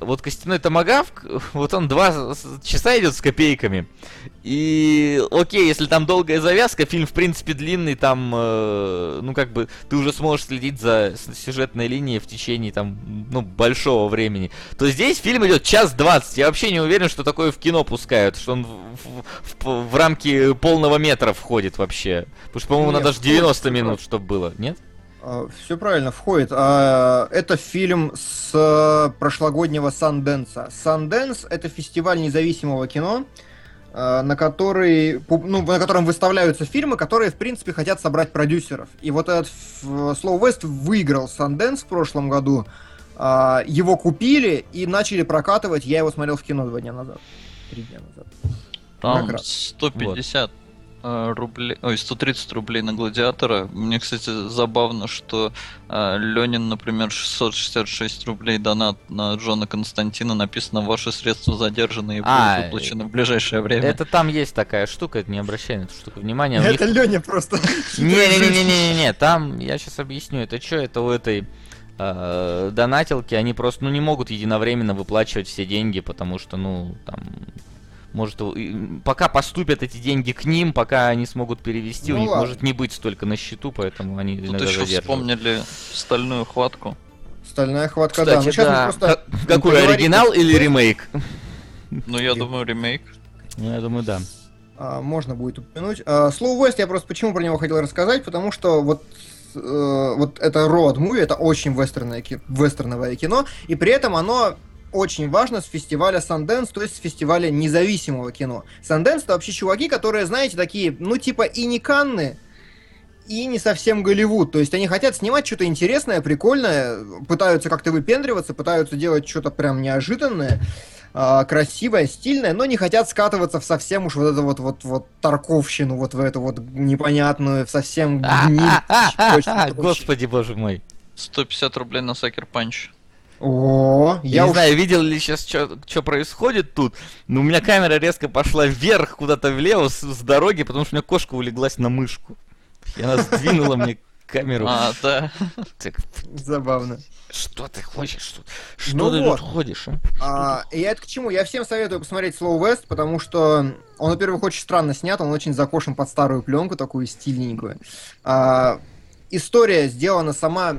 вот костяной томагавк, вот он два часа идет с копейками. И окей, если там долгая завязка, фильм в принципе длинный, там, э, ну как бы, ты уже сможешь следить за сюжетной линией в течение там, ну, большого времени. То здесь фильм идет час двадцать. Я вообще не уверен, что такое в кино пускают, что он в, в- в рамки полного метра входит вообще. Потому что, по-моему, надо же входит, 90 всё минут, чтобы было, нет? Все правильно, входит. А, Это фильм с э, прошлогоднего Санденса. Санденс это фестиваль независимого кино, э, на который, ну, на котором выставляются фильмы, которые, в принципе, хотят собрать продюсеров. И вот этот Slow West выиграл Санденс в прошлом году. А, Его купили и начали прокатывать. Я его смотрел в кино два дня назад. Три дня назад. Там Как раз. 150 э, рублей, ой, 130 рублей на гладиатора. Мне, кстати, забавно, что э, Ленин, например, 666 рублей донат на Джона Константина написано «Ваши средства задержаны и будут А, выплачены в ближайшее время». Это там есть такая штука, это не обращай на эту штуку внимания. У них Это Леня просто. Не-не-не-не-не, там, я сейчас объясню, это что, это у этой э, донатилки, они просто, ну, не могут единовременно выплачивать все деньги, потому что, ну, там, может, у- пока поступят эти деньги к ним, пока они смогут перевести, у Ну них ладно. может не быть столько на счету, поэтому они Тут иногда еще задерживают. вспомнили стальную хватку. Стальная хватка, да. Ну, Кстати, сейчас да, просто Ка- какой, оригинал или ремейк? Ну, я думаю, ремейк. Ну, я думаю, да. А, можно будет упомянуть. А, Slow West я просто почему про него хотел рассказать, потому что вот э, вот это road movie, это очень вестерное, вестерновое кино, и при этом оно очень важно с фестиваля Sundance, то есть с фестиваля независимого кино. Sundance это вообще чуваки, которые, знаете, такие, ну типа и не Канны, и не совсем Голливуд. То есть они хотят снимать что-то интересное, прикольное, пытаются как-то выпендриваться, пытаются делать что-то прям неожиданное, а, красивое, стильное, но не хотят скатываться в совсем уж вот эту вот, вот, вот тарковщину, вот в эту вот непонятную, в совсем гниль. Господи, боже мой. 150 рублей на Сакер Панч. О, Я, я не уж знаю, видел ли сейчас, что происходит тут, но у меня камера резко пошла вверх, куда-то влево с, с дороги, потому что у меня кошка улеглась на мышку. И она сдвинула мне камеру. А, да. Так, Забавно. что ты хочешь? Что, что Ну ты вот. тут ходишь, а? А, и это к чему? Я всем советую посмотреть Slow West, потому что он, во-первых, очень странно снят, он очень закошен под старую пленку, такую стильненькую. А, история сделана сама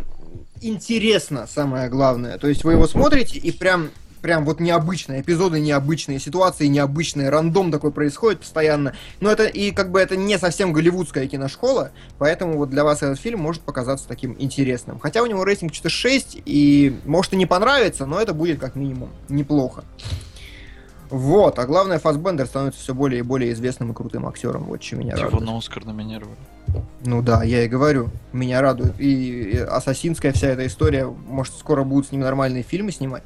интересно, самое главное. То есть вы его смотрите и прям прям вот необычные, эпизоды необычные, ситуации необычные, рандом такой происходит постоянно. Но это и как бы это не совсем голливудская киношкола, поэтому вот для вас этот фильм может показаться таким интересным. Хотя у него рейтинг что-то 6, и может и не понравится, но это будет как минимум неплохо. Вот, а главное, Фассбендер становится все более и более известным и крутым актером, вот что меня Его радует. на Оскар номинировали. Ну да, я и говорю, меня радует. И, и ассасинская вся эта история, может, скоро будут с ним нормальные фильмы снимать.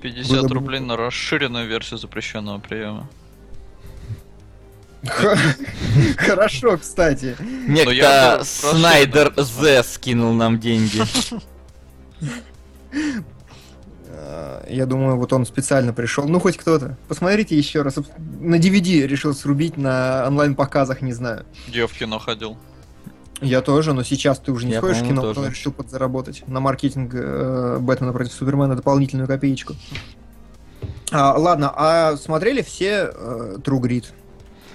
50 Было бы рублей на расширенную версию запрещенного приема. Хорошо, кстати. Некто прошу, Снайдер. З скинул нам деньги. Э, Я думаю, вот он специально пришел. Ну, хоть кто-то. Посмотрите еще раз. На DVD решил срубить, на онлайн-показах, не знаю. Я в кино ходил. Я тоже, но сейчас ты уже не Я, сходишь в кино, тоже. потом решил подзаработать на маркетинг э, Бэтмена против Супермена дополнительную копеечку. А, ладно, а смотрели все э, True Grit?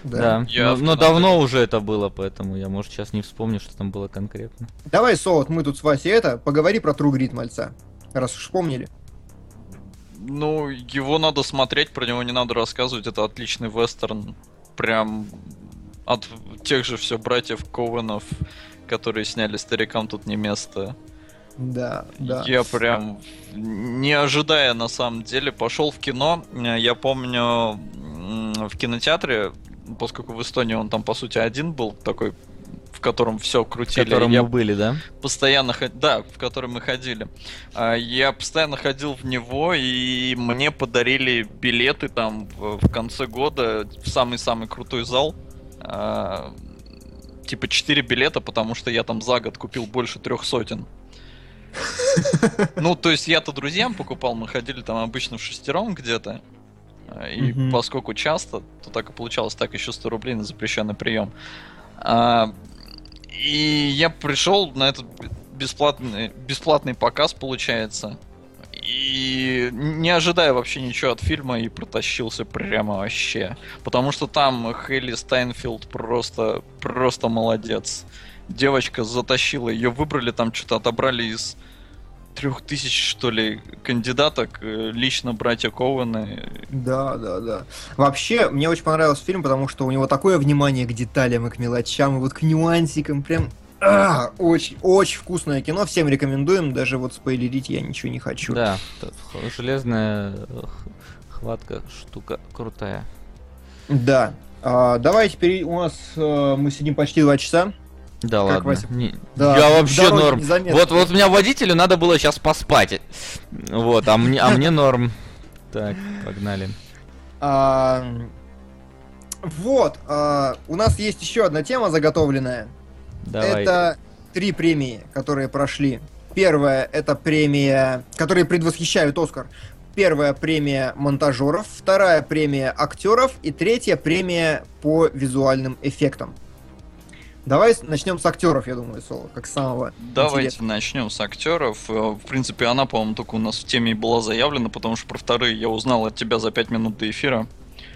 Да. Я Но в но кино давно уже это было, поэтому я, может, сейчас не вспомню, что там было конкретно. Давай, Солод, мы тут с Васей это, поговори про True Grit, мальца. Раз уж помнили. Ну, его надо смотреть, про него не надо рассказывать. Это отличный вестерн. Прям от тех же все братьев Коуэнов, которые сняли старикам тут не место. Да, да. Я прям не ожидая на самом деле пошел в кино. Я помню в кинотеатре, поскольку в Эстонии он там по сути один был такой, котором все В крутили. котором я мы были, да? постоянно да, в который мы ходили. А, Я постоянно ходил в него, и мне подарили билеты там в в конце года в самый-самый крутой зал. А, Типа 4 билета, потому что я там за год купил больше трех сотен. Ну, то есть я-то друзьям покупал, мы ходили там обычно в шестером где-то. А, И Мгм. поскольку часто, то так и получалось, так еще 100 рублей на запрещенный прием. А, и я пришел на этот бесплатный, бесплатный показ, получается. И не ожидая вообще ничего от фильма, и протащился прямо вообще. Потому что там Хейли Стайнфилд просто, просто молодец. Девочка затащила, ее выбрали, там что-то отобрали из трех тысяч, что ли, кандидаток, э, лично братья Коуэны. Да, да, да. Вообще, мне очень понравился фильм, потому что у него такое внимание к деталям и к мелочам, и вот к нюансикам, прям а, очень, очень вкусное кино, всем рекомендуем, даже вот спойлерить я ничего не хочу. Да, железная хватка штука крутая. Да. А, давайте теперь у нас э, мы сидим почти два часа. Да Как, ладно. Вася? Не- Да, я вообще норм. незаметно. Вот, вот у меня водителю надо было сейчас поспать. Вот, а мне, а мне норм. Так, погнали. А, вот, а, у нас есть еще одна тема заготовленная. Давай. Это три премии, которые прошли. Первая это премия, которые предвосхищают Оскар. Первая премия монтажеров, вторая премия актеров и третья премия по визуальным эффектам. Давай начнем с актеров, я думаю, Соло, как самого. Давайте интересного. начнем с актеров. Э, В принципе, она, по-моему, только у нас в теме и была заявлена, потому что про вторые я узнал от тебя за 5 минут до эфира.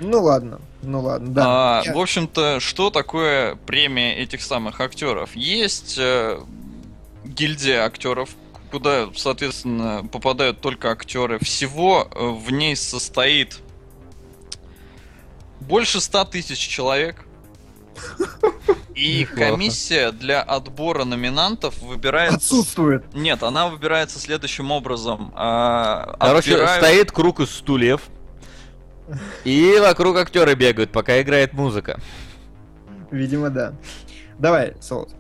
Ну ладно, ну ладно, да. А, Я- В общем-то, что такое премия этих самых актеров? Есть э, гильдия актеров, куда, соответственно, попадают только актеры. Всего э, в ней состоит больше 100 тысяч человек. И комиссия для отбора номинантов выбирается... Отсутствует. Нет, она выбирается следующим образом. А, Короче, отбирают- стоит круг из стульев. И вокруг актеры бегают, пока играет музыка. Видимо, да. Давай, Солод.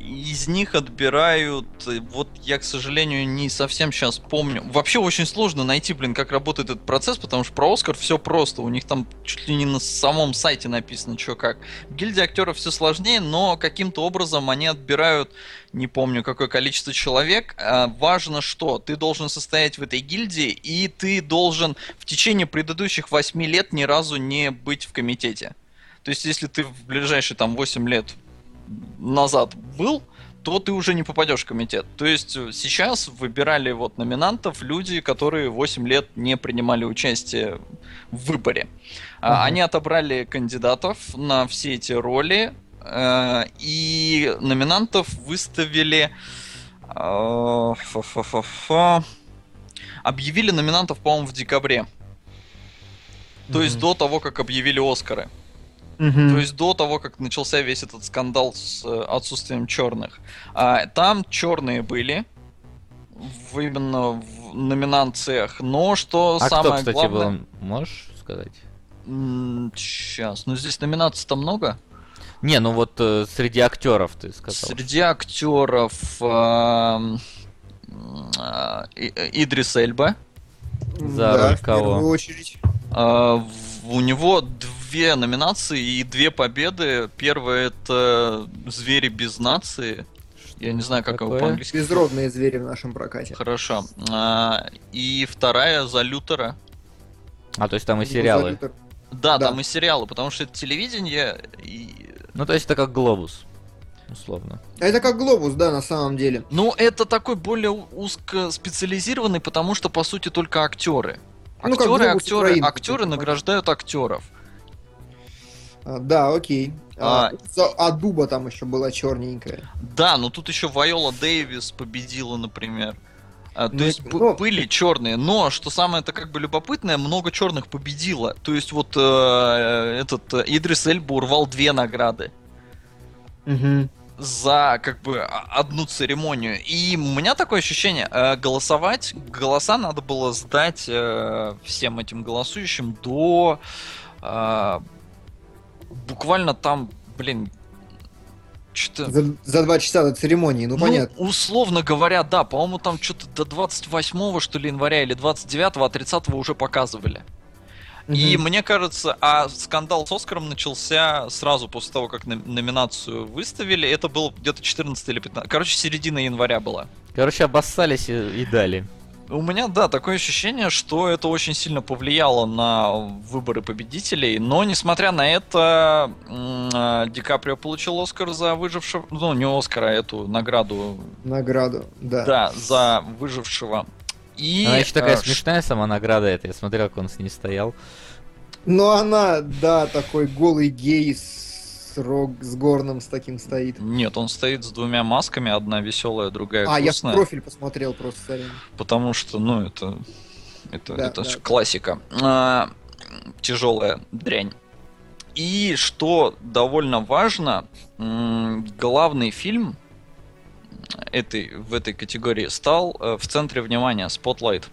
Из них отбирают, э, вот я, к сожалению, не совсем сейчас помню. Вообще очень сложно найти, блин, как работает этот процесс, потому что про Оскар все просто. У них там чуть ли не на самом сайте написано, что как. В гильдии актеров все сложнее, но каким-то образом они отбирают, не помню, какое количество человек. А, важно, что ты должен состоять в этой гильдии, и ты должен в течение предыдущих 8 лет ни разу не быть в комитете. То есть, если ты в ближайшие там 8 лет назад был, то ты уже не попадешь в комитет. То есть э, сейчас выбирали вот номинантов люди, которые 8 лет не принимали участие в выборе. Ага. Они отобрали кандидатов на все эти роли, э, и номинантов выставили... э. Объявили номинантов, по-моему, в декабре. То есть Мгм. до того, как объявили Оскары. Мгм. То есть до того, как начался весь этот скандал с э, отсутствием черных. А, там черные были в, именно в номинациях, но что А самое кто, кстати, главное... был? Можешь сказать? Сейчас, ну здесь номинаций-то много. Не, ну вот э, среди актеров ты сказал. Среди актеров эм, а, И- Идрис Эльба. За да, роль в кого? первую очередь. В- У него две номинации и две победы. Первая это Звери без нации. Я не знаю, как его Такое? по-английски. Безродные звери в нашем прокате. Хорошо. А, и вторая за Лютера. А, то есть там и Его сериалы. Да, Да. там и сериалы, потому что это телевидение. И... Ну, то есть это как глобус. Условно. Это как глобус, да, на самом деле. Ну, это такой более узкоспециализированный, потому что по сути только актеры. Ну, Актеры, «Глобус актеры, Украины», актеры награждают актеров. А, да, окей. А, А. а дуба там еще была черненькая. Да, но тут еще Вайола Дэвис победила, например. А, то Ну, есть ну- были черные, но что самое это как бы любопытное, много черных победило. То есть вот э, этот э, Идрис Эльба урвал две награды за как бы а- одну церемонию. И у меня такое ощущение, э, голосовать, голоса надо было сдать э, всем этим голосующим до э, буквально там, блин, что-то За, за два часа до церемонии, ну, понятно. условно говоря, да, по-моему, там что-то до 28 что ли января или 29 а 30 уже показывали. И Мгм. мне кажется, а скандал с Оскаром начался сразу после того, как номинацию выставили. Это было где-то 14 или 15. Короче, середина января была. Короче, обоссались и, и дали. У меня, да, такое ощущение, что это очень сильно повлияло на выборы победителей, но, несмотря на это, а, Ди Каприо получил Оскар за выжившего, ну, не Оскара, а эту награду, Награду, да. да, за выжившего. И, Она еще такая э, смешная сама награда эта. Я смотрел, как он с ней стоял. Но она, да, такой голый гей с, рог, с горном с таким стоит. Нет, он стоит с двумя масками, одна веселая, другая А, я в грустная. профиль посмотрел просто, сорян. Потому что, ну, это. Это, Да, это да. классика. тяжелая дрянь. И что довольно важно, главный фильм этой, в этой категории стал э, в центре внимания Spotlight.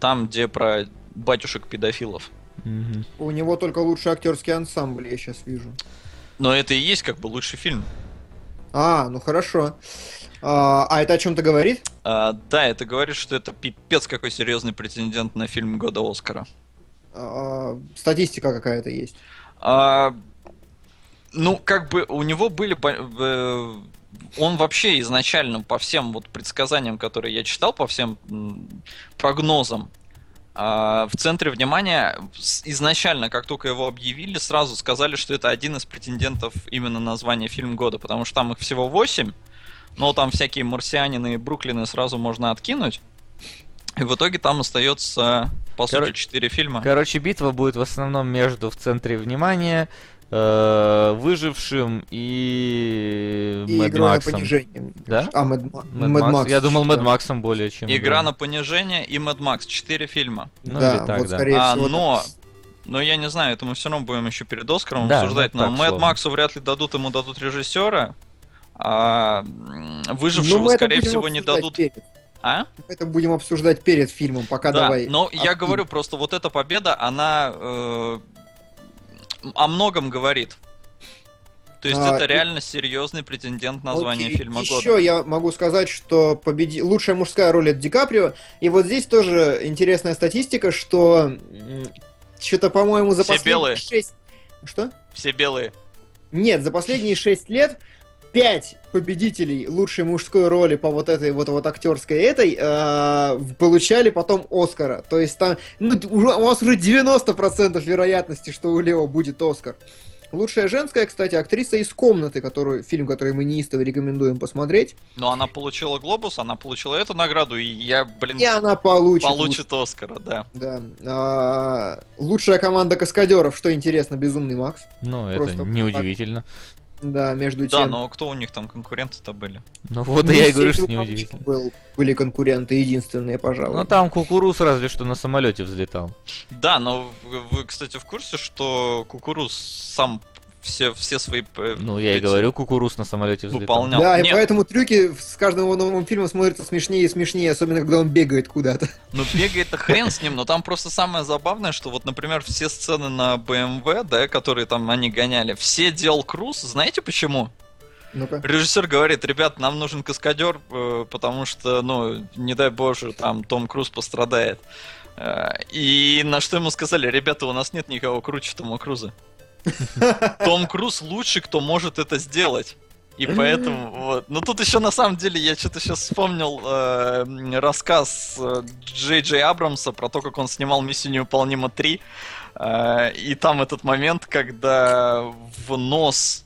Там, где про батюшек-педофилов. Мгм. У него только лучший актерский ансамбль, я сейчас вижу. Но это и есть как бы лучший фильм. А, ну хорошо. А, а это о чем-то говорит? А, да, это говорит, что это пипец какой серьезный претендент на фильм года Оскара. А, статистика какая-то есть. А, ну, как бы у него были... Он вообще изначально по всем вот предсказаниям, которые я читал, по всем прогнозам, в центре внимания изначально, как только его объявили, сразу сказали, что это один из претендентов именно на звание фильм года, потому что там их всего 8, но там всякие марсианины и Бруклины сразу можно откинуть. И в итоге там остается, по Короче- сути, 4 фильма. Короче, битва будет в основном между в центре внимания, э, выжившим и, И на Максом. понижение. Да? А, Макс. Макс Я думал, Мэд да. Максом более чем. Игра на понижение и Mad Max. Четыре фильма. Ну, да, или так, вот да. скорее А, всего. но- так. Но я не знаю, это мы все равно будем еще перед Оскаром Да, обсуждать. ну, Но Мэд. Максу вряд ли дадут, ему дадут режиссера. А Ну, выжившего, это скорее всего, не дадут. перед. А? Это будем обсуждать перед фильмом, пока да, давай. но я говорю просто, вот эта победа, она э, о многом говорит. То есть А, это и- реально серьезный претендент на звание Окей, фильма Еще года. я могу сказать, что победи... лучшая мужская роль это Ди Каприо. И вот здесь тоже интересная статистика, что что-то, по-моему, за Все последние белые. шесть... Что? Все белые. Нет, за последние шесть лет пять победителей лучшей мужской роли по вот этой вот, вот актерской этой э, получали потом Оскара. То есть там, ну, у вас уже 90% вероятности, что у Лео будет Оскар. Лучшая женская, кстати, актриса из комнаты, которую, фильм, который мы неистово рекомендуем посмотреть. Но она получила глобус, она получила эту награду, и я, блин, И она получит. получит Оскара, да. Да. А, лучшая команда каскадеров, что интересно, Безумный Макс. Ну, это Просто неудивительно. Да, между Да, тем. но кто у них там конкуренты-то были? Ну вот Ну, я и говорю, что рукавичек неудивительно. был- были конкуренты единственные, пожалуй. Ну там кукуруз разве что на самолете взлетал. Да, но вы, вы, кстати, в курсе, что Кукуруз сам все, все свои... э, Ну я и эти говорю, кукуруз на самолете взлетал. Выполнял. Да, и Нет. поэтому трюки с каждым его новым фильмом смотрятся смешнее и смешнее, особенно когда он бегает куда-то. Ну, бегает-то хрен с ним, но там просто самое забавное, что вот, например, все сцены на BMW, да, которые там они гоняли, все делал Круз, знаете почему? Ну-ка. Режиссер говорит, ребят, нам нужен каскадер, э, потому что, ну, не дай боже, там Том Круз пострадает. Э, И на что ему сказали, ребята, у нас нет никого круче Тома Круза. Том Круз лучший, кто может это сделать. И поэтому, вот. Ну тут еще на самом деле я что-то сейчас вспомнил э, рассказ э, Джей Джей Абрамса про то, как он снимал «Миссию невыполнима 3». Э, и там этот момент, когда в нос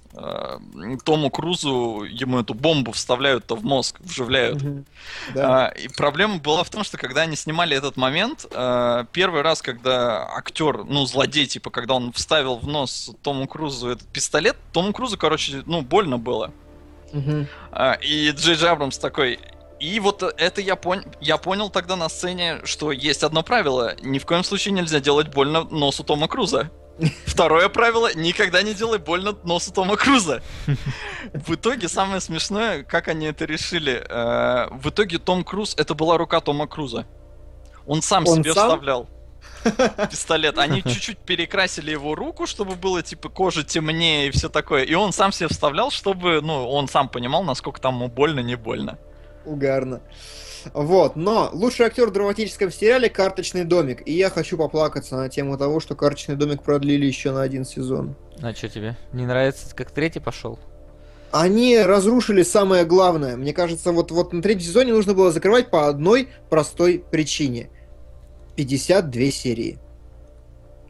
Тому Крузу ему эту бомбу вставляют-то в мозг, вживляют. Мгм. Да. А, и проблема была в том, что когда они снимали этот момент, а, первый раз, когда актер, ну, злодей, типа, когда он вставил в нос Тому Крузу этот пистолет, Тому Крузу, короче, ну, больно было. А, и Джей Джей Абрамс такой... И вот это я, пон... я понял тогда на сцене, что есть одно правило. Ни в коем случае нельзя делать больно носу Тома Круза. Второе правило, никогда не делай больно носу Тома Круза. В итоге самое смешное, как они это решили. э, В итоге Том Круз, это была рука Тома Круза. Он сам Он себе сам? вставлял пистолет. Они чуть-чуть перекрасили его руку, чтобы было типа кожа темнее и все такое. И он сам себе вставлял, чтобы, ну, он сам понимал, насколько там ему больно, не больно. Угарно. Вот, но лучший актер в драматическом сериале «Карточный домик». И я хочу поплакаться на тему того, что «Карточный домик» продлили еще на один сезон. А что тебе? Не нравится, как третий пошел? Они разрушили самое главное. Мне кажется, вот, вот на третьем сезоне нужно было закрывать по одной простой причине. 52 серии.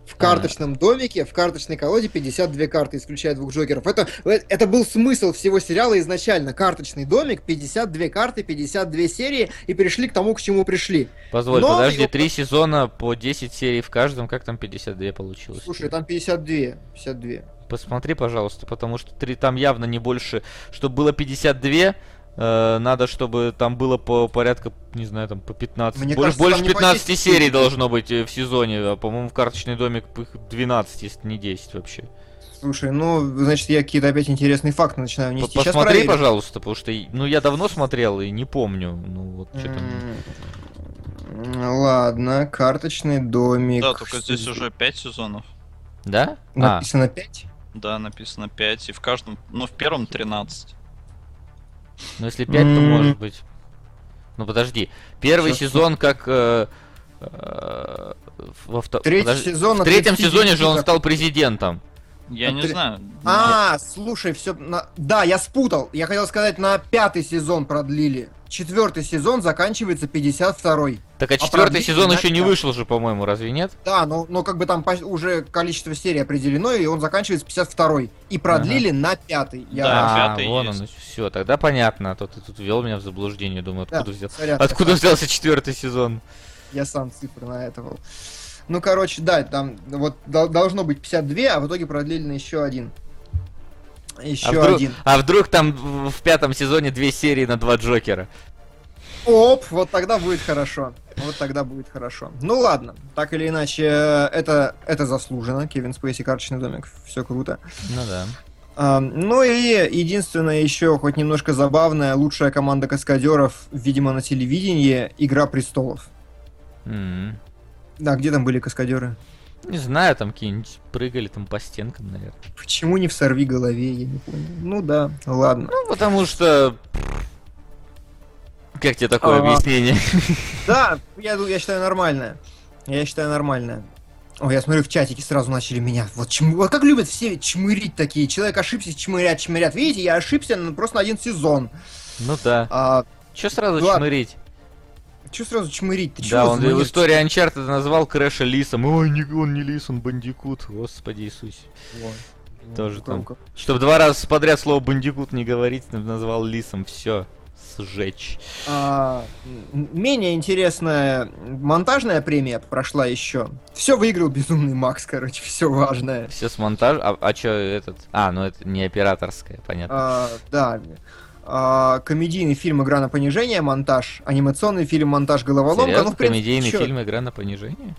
В А. карточном домике, в карточной колоде 52 карты, исключая двух Джокеров. Это, э, это был смысл всего сериала изначально. Карточный домик, 52 карты, 52 серии, и пришли к тому, к чему пришли. Позволь, Но подожди, его- три сезона по 10 серий в каждом, как там 52 получилось? Слушай, там 52. 52. Посмотри, пожалуйста, потому что три, там явно не больше. Чтобы было 52, э, надо, чтобы там было по порядка, не знаю, там по 15. Мне больше кажется, больше там не по 15 10 серий должно быть э, в сезоне. А, по-моему, в карточный домик их 12, если не 10 вообще. Слушай, ну, значит, я какие-то опять интересные факты начинаю нести. Сейчас Посмотри, проверим. пожалуйста, потому что, ну, я давно смотрел и не помню. Ну, вот что там. М, Ладно, карточный домик. Да, только здесь уже 5 сезонов. Да? А, Написано 5? Да, написано 5, и в каждом, ну, в первом 13. Ну если 5, то может быть. Ну, подожди. Первый Щас сезон как... э, э, во вто- Третий подожди, сезон В третьем 39 сезоне же он стал президентом. Я не знаю. А, слушай, все. Да, я спутал. Я хотел сказать, на пятый сезон продлили. Четвертый сезон заканчивается 52-й. Так а А четвертый продлили сезон еще не вышел же, по-моему, разве нет? Да, но, но как бы там по- уже количество серий определено, и он заканчивается 52-й. И продлили на пятый. Я... Да, а, пятый вон есть. он, все, тогда понятно, а то ты тут ввел меня в заблуждение, думаю, Да, откуда взял. сорян, Откуда взялся четвертый сезон? я сам цифры на это был. Ну, короче, да, там вот дол- должно быть 52, а в итоге продлили на еще один. Еще А вдруг, один. а вдруг там в пятом сезоне две серии на два Джокера? Оп, вот тогда будет хорошо. Вот тогда будет хорошо. Ну ладно, так или иначе, э, это, это заслуженно. Кевин Спейси, карточный домик, все круто. Ну да. А, ну и единственное еще, хоть немножко забавное, лучшая команда каскадеров, видимо, на телевидении, Игра престолов. М. Да, где там были каскадеры? Не знаю, там какие-нибудь прыгали там по стенкам, наверное. Почему не в сорви голове, я не понял. Ну да, ладно. Ну, потому что... Как тебе такое А. объяснение? Да, я, я считаю нормальное. Я считаю нормальное. Ой, я смотрю, в чатике сразу начали меня. Вот, чм... вот как любят все чмырить такие. Человек ошибся, чмырят, чмырят. Видите, я ошибся на- просто на один сезон. Ну да. А, Че сразу Ладно. чмырить? Че сразу чмырить? Ты чё Да, он в истории Uncharted назвал Крэша лисом. Ой, не, он не лис, он бандикут. Господи Иисусе. Вот. Тоже там. Громко. Чтобы два раза подряд слово бандикут не говорить, назвал лисом, все. Сжечь. А, менее интересная монтажная премия прошла еще. Все выиграл Безумный Макс, короче, все важное. Все с монтажа. А, а чё этот? А, ну это не операторская, понятно. А, да. А, комедийный фильм «Игра на понижение», монтаж. Анимационный фильм «Монтаж головоломка». Серьезно? Ну, в принципе, комедийный чё? фильм «Игра на понижение»?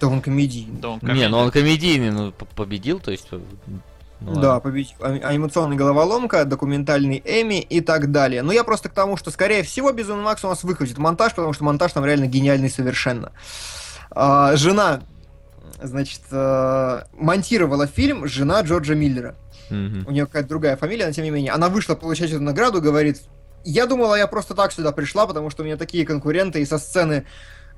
Да он комедийный. Да, он Не, ну он комедийный, ну п- победил, то есть... э, ну да, ладно. победитель. А- Анимационная головоломка, документальный Эми и так далее. Но я просто к тому, что, скорее всего, Безумный Макс у нас выхватит монтаж, потому что монтаж там реально гениальный совершенно. А, жена, значит, э, монтировала фильм жена Джорджа Миллера. У нее какая-то другая фамилия, но тем не менее. Она вышла получать эту награду, говорит, я думала, я просто так сюда пришла, потому что у меня такие конкуренты, и со сцены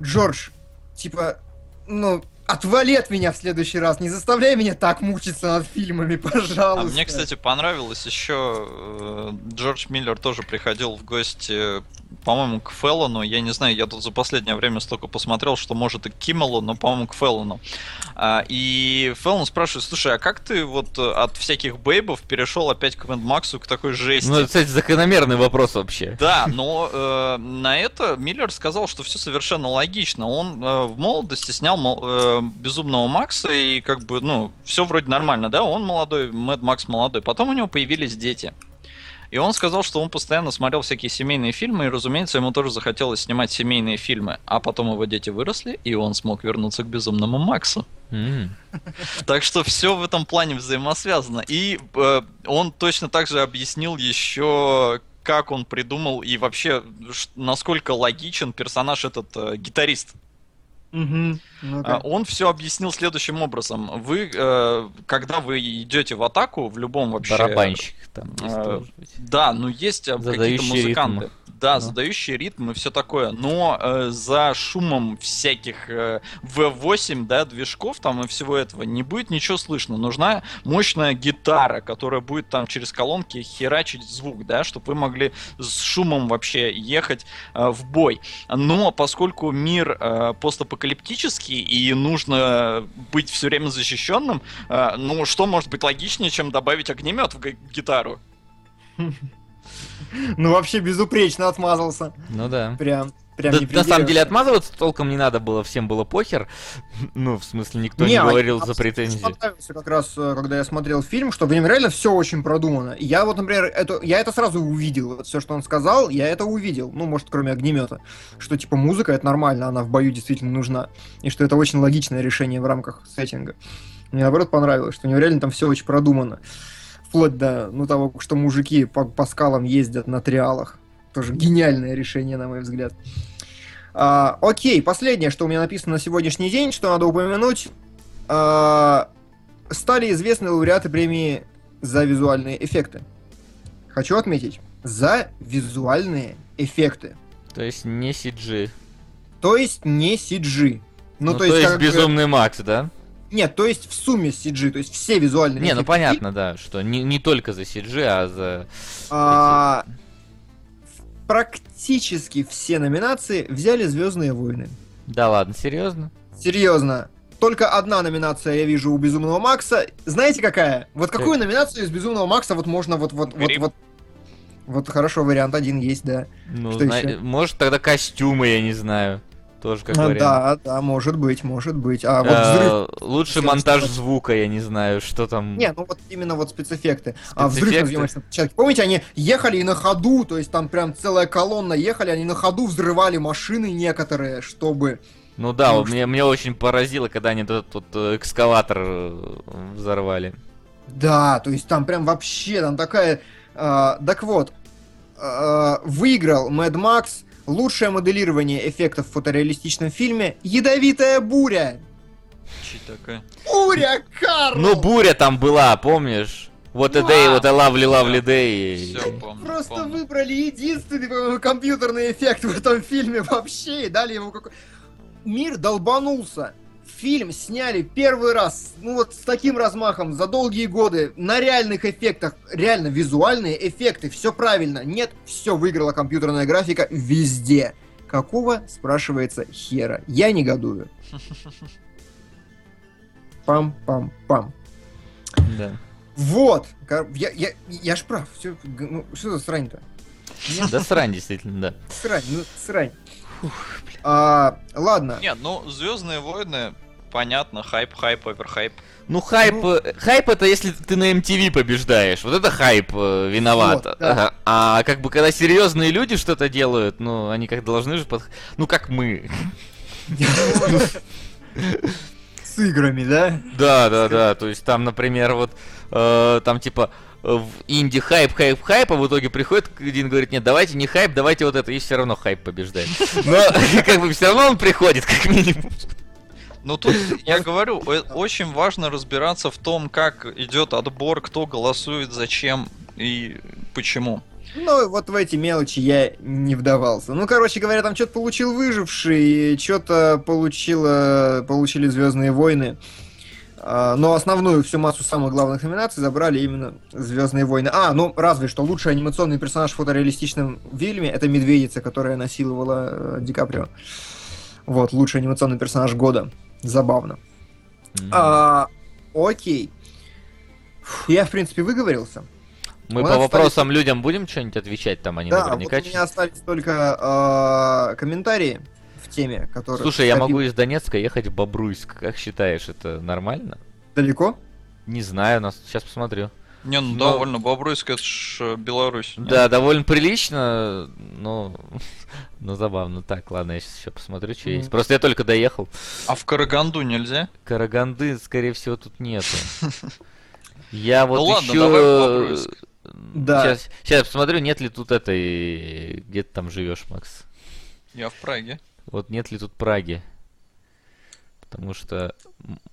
Джордж, типа, ну, отвали от меня в следующий раз, не заставляй меня так мучиться над фильмами, пожалуйста. А мне, кстати, понравилось еще э, Джордж Миллер тоже приходил в гости, по-моему, к Феллону. Я не знаю, я тут за последнее время столько посмотрел, что может и к Киммелу, но, по-моему, к Феллону. А, и Феллон спрашивает, слушай, а как ты вот э, от всяких бейбов перешел опять к Мэд Максу, к такой жести? Ну, это, кстати, закономерный вопрос вообще. Да, но э, на это Миллер сказал, что все совершенно логично. Он э, в молодости снял э, Безумного Макса, и как бы, ну, все вроде нормально, да, он молодой, Мэд Макс молодой. Потом у него появились дети. И он сказал, что он постоянно смотрел всякие семейные фильмы, и, разумеется, ему тоже захотелось снимать семейные фильмы. А потом его дети выросли, и он смог вернуться к Безумному Максу. Так что все в этом плане взаимосвязано. И э, он точно так же объяснил еще, как он придумал и вообще насколько логичен персонаж этот э, гитарист. Мгм. Ну-ка. А, Он все объяснил следующим образом. Вы, э, когда вы идете в атаку, в любом вообще... Барабанщик там есть, э, должен быть. Да, ну есть э, какие-то музыканты. ритм. Да, Ну. задающие ритм и все такое. Но э, за шумом всяких э, V8, да, движков там и всего этого не будет ничего слышно. Нужна мощная гитара, которая будет там через колонки херачить звук, да, чтобы вы могли с шумом вообще ехать э, в бой. Но поскольку мир э, постапокалиптический и нужно быть все время защищенным, э, ну что может быть логичнее, чем добавить огнемет в г- гитару? Ну, вообще безупречно отмазался. Ну да. Прям, прям Да, не на самом деле отмазываться толком не надо было, всем было похер. Ну, в смысле, никто не, а говорил за претензии. понравился как раз, э, когда я смотрел фильм, что в нем реально все очень продумано. И Я вот, например, это, я это сразу увидел. Вот все, что он сказал, я это увидел. Ну, может, кроме огнемета. Что, типа, музыка это нормально, она в бою действительно нужна. И что это очень логичное решение в рамках сеттинга. Мне, наоборот, понравилось, что у него реально там все очень продумано. Вплоть до, ну, того, что мужики по, по скалам ездят на триалах. Тоже гениальное решение, на мой взгляд. А, окей, последнее, что у меня написано на сегодняшний день, что надо упомянуть. А, стали известны лауреаты премии за визуальные эффекты. Хочу отметить, за визуальные эффекты. То есть не CG. То есть не CG. Ну, Ну, то, есть, как бы- безумный Макс, да? Нет, то есть в сумме CG, то есть все визуальные Не, ну эффекты понятно, да, что не, не только за CG, а за... А, практически все номинации взяли Звездные войны. Да ладно, серьезно? Серьезно. Только одна номинация я вижу у Безумного Макса. Знаете какая? Вот какую номинацию из Безумного Макса вот можно вот вот вот вот вот хорошо вариант один есть, да. Ну, Что зна- ещё? может тогда костюмы, я не знаю. Тоже как А, вариант. да, да, может быть, может быть. А вот Э, взрыв. Лучший монтаж звука, я не знаю, что там. Не, ну вот именно вот спецэффекты. А взрыв на съемочной площадке. Помните, они ехали и на ходу, то есть там прям целая колонна ехали, они на ходу взрывали машины некоторые, чтобы... Ну да, Ну, мне, мне очень поразило, когда они тут, тут э, экскаватор э, взорвали. Да, то есть там прям вообще, там такая... а, так вот, а, выиграл Mad Max лучшее моделирование эффектов в фотореалистичном фильме «Ядовитая буря». Чи такая? Буря, Карл! Ну, буря там была, помнишь? Вот a day, вот a lovely, lovely day. Все, помню. Просто помню. выбрали единственный по-моему, компьютерный эффект в этом фильме вообще и дали ему какой... Мир долбанулся. Фильм сняли первый раз, ну вот с таким размахом, за долгие годы, на реальных эффектах, реально визуальные эффекты, все правильно. Нет, все выиграла компьютерная графика везде. Какого, спрашивается, хера? Я негодую. Пам-пам-пам. Да. Вот! Я, я, я ж прав. Всё, г- ну, что за срань-то? Да срань, действительно, да. Срань, ну срань. А, ладно. Нет, ну, Звездные войны, понятно, хайп, хайп, оверхайп. Ну, хайп, Ну- э, хайп это если ты на MTV побеждаешь. Вот это хайп э, виноват. Вот, да. Ага. А как бы когда серьезные люди что-то делают, ну, они как должны же под... Ну, как мы. С играми, да? Да, да, да. То есть там, например, вот э, там типа э, в инди хайп, хайп, хайп, а в итоге приходит один и говорит, нет, давайте не хайп, давайте вот это, и все равно хайп побеждает. Но как бы все равно он приходит, как минимум. Ну тут, я говорю, очень важно разбираться в том, как идет отбор, кто голосует, зачем и почему. Ну, вот в эти мелочи я не вдавался. Ну, короче говоря, там что-то получил выживший, что-то получило, получили Звездные войны. А, Но основную всю массу самых главных номинаций забрали именно Звездные войны. А, ну разве что лучший анимационный персонаж в фотореалистичном фильме это медведица, которая насиловала э, Ди Каприо. Вот, лучший анимационный персонаж года. Забавно. А, окей. Фу, Я, в принципе, выговорился. Мы у по вопросам людям будем что-нибудь отвечать, там они да, наверняка... вот у меня остались только а, комментарии в теме, которые... Слушай, я могу из Донецка ехать в Бобруйск. Как считаешь, это нормально? Далеко? Не знаю, нас сейчас посмотрю. Не, ну Но- довольно, Бобруйск это ж э, Беларусь. не? Да, довольно прилично, но, но забавно. Так, ладно, я сейчас еще посмотрю, что есть. Просто я только доехал. А в Караганду нельзя? Караганды, скорее всего, тут нету. Я вот Ну ладно, еще... давай в Бобруйск. Да. Сейчас, сейчас посмотрю, нет ли тут этой... Где ты там живешь, Макс? Я в Праге. Вот нет ли тут Праги? Потому что...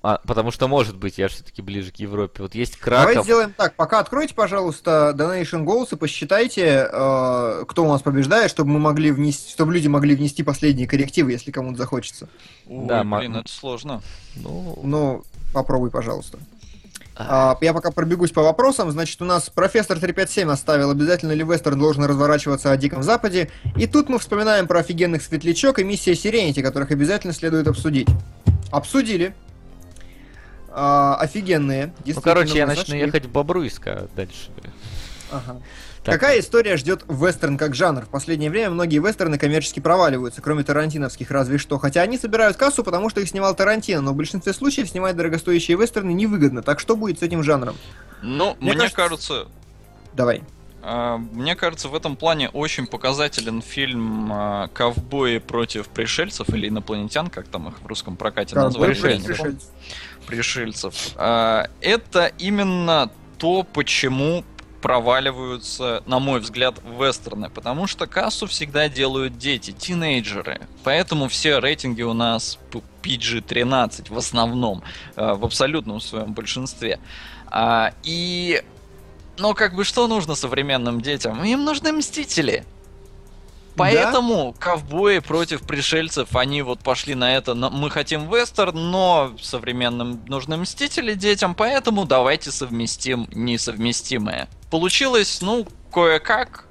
А, потому что, может быть, я все-таки ближе к Европе. Вот есть Давайте Краков. сделаем так. Пока откройте, пожалуйста, Donation Goals и посчитайте, э, кто у нас побеждает, чтобы мы могли внести, чтобы люди могли внести последние коррективы, если кому-то захочется. Ой, Да, блин, это сложно. Ну, Ну, попробуй, пожалуйста. а, А, я пока пробегусь по вопросам. Значит, у нас профессор 357 оставил, обязательно ли вестерн должен разворачиваться о Диком Западе. И тут мы вспоминаем про офигенных светлячок и миссия Сиренити, которых обязательно следует обсудить. Обсудили. А, офигенные. ну, короче, я начну зашли. ехать в Бобруйск, а дальше... Ага. Так, Какая история ждет вестерн как жанр? В последнее время многие вестерны коммерчески проваливаются, кроме тарантиновских разве что. Хотя они собирают кассу, потому что их снимал Тарантино, но в большинстве случаев снимать дорогостоящие вестерны невыгодно. Так что будет с этим жанром? Ну, Мне мне, кажется- кажется, Давай. А, мне кажется, в этом плане очень показателен фильм а, «Ковбои против пришельцев» или «Инопланетян», как там их в русском прокате называют. я Пришельцев. Пришельцев. А, Это именно то, почему проваливаются, на мой взгляд, вестерны. Потому что кассу всегда делают дети, тинейджеры. Поэтому все рейтинги у нас п- PG-13 в основном, в абсолютном своем большинстве. И... Но как бы что нужно современным детям? Им нужны мстители. Поэтому ковбои против пришельцев, они вот пошли на это. Мы хотим вестерн, но современным нужны мстители детям, поэтому давайте совместим несовместимое. Получилось, ну, кое-как.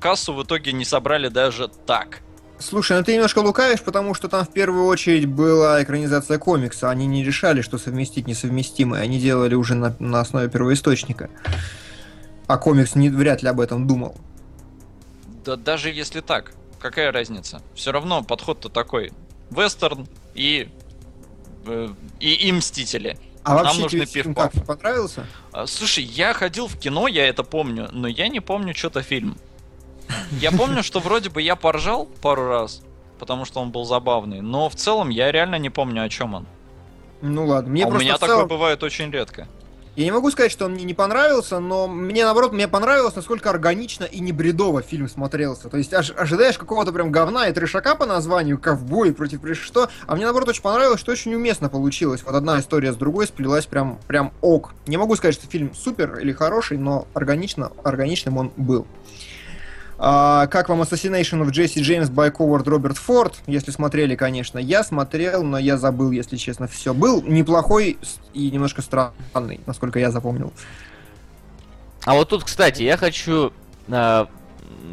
Кассу в итоге не собрали даже так. Слушай, ну ты немножко лукавишь, потому что там в первую очередь была экранизация комикса. Они не решали, что совместить несовместимое. Они делали уже на, на основе первоисточника. А комикс не, вряд ли об этом думал. Да даже если так, какая разница? Все равно подход-то такой. Вестерн и, э, и, и мстители. А Нам вообще нужны тебе фильм как понравился? А, Слушай, я ходил в кино, я это помню, но я не помню что-то фильм. Я помню, что вроде бы я поржал пару раз, потому что он был забавный, но в целом я реально не помню, о чем он. Ну ладно, мне а у просто меня в целом- такое бывает очень редко. Я не могу сказать, что он мне не понравился, но мне наоборот, мне понравилось, насколько органично и не бредово фильм смотрелся. То есть ож- ожидаешь какого-то прям говна и трешака по названию, ковбой против что, а мне наоборот очень понравилось, что очень уместно получилось. Вот одна история с другой сплелась прям, прям ок. Не могу сказать, что фильм супер или хороший, но органично, органичным он был. А, как вам Assassination of Jesse James by Coward Роберт Форд? Если смотрели, конечно. Я смотрел, но я забыл, если честно, все. Был неплохой и немножко странный, насколько я запомнил. А вот тут, кстати, я хочу а,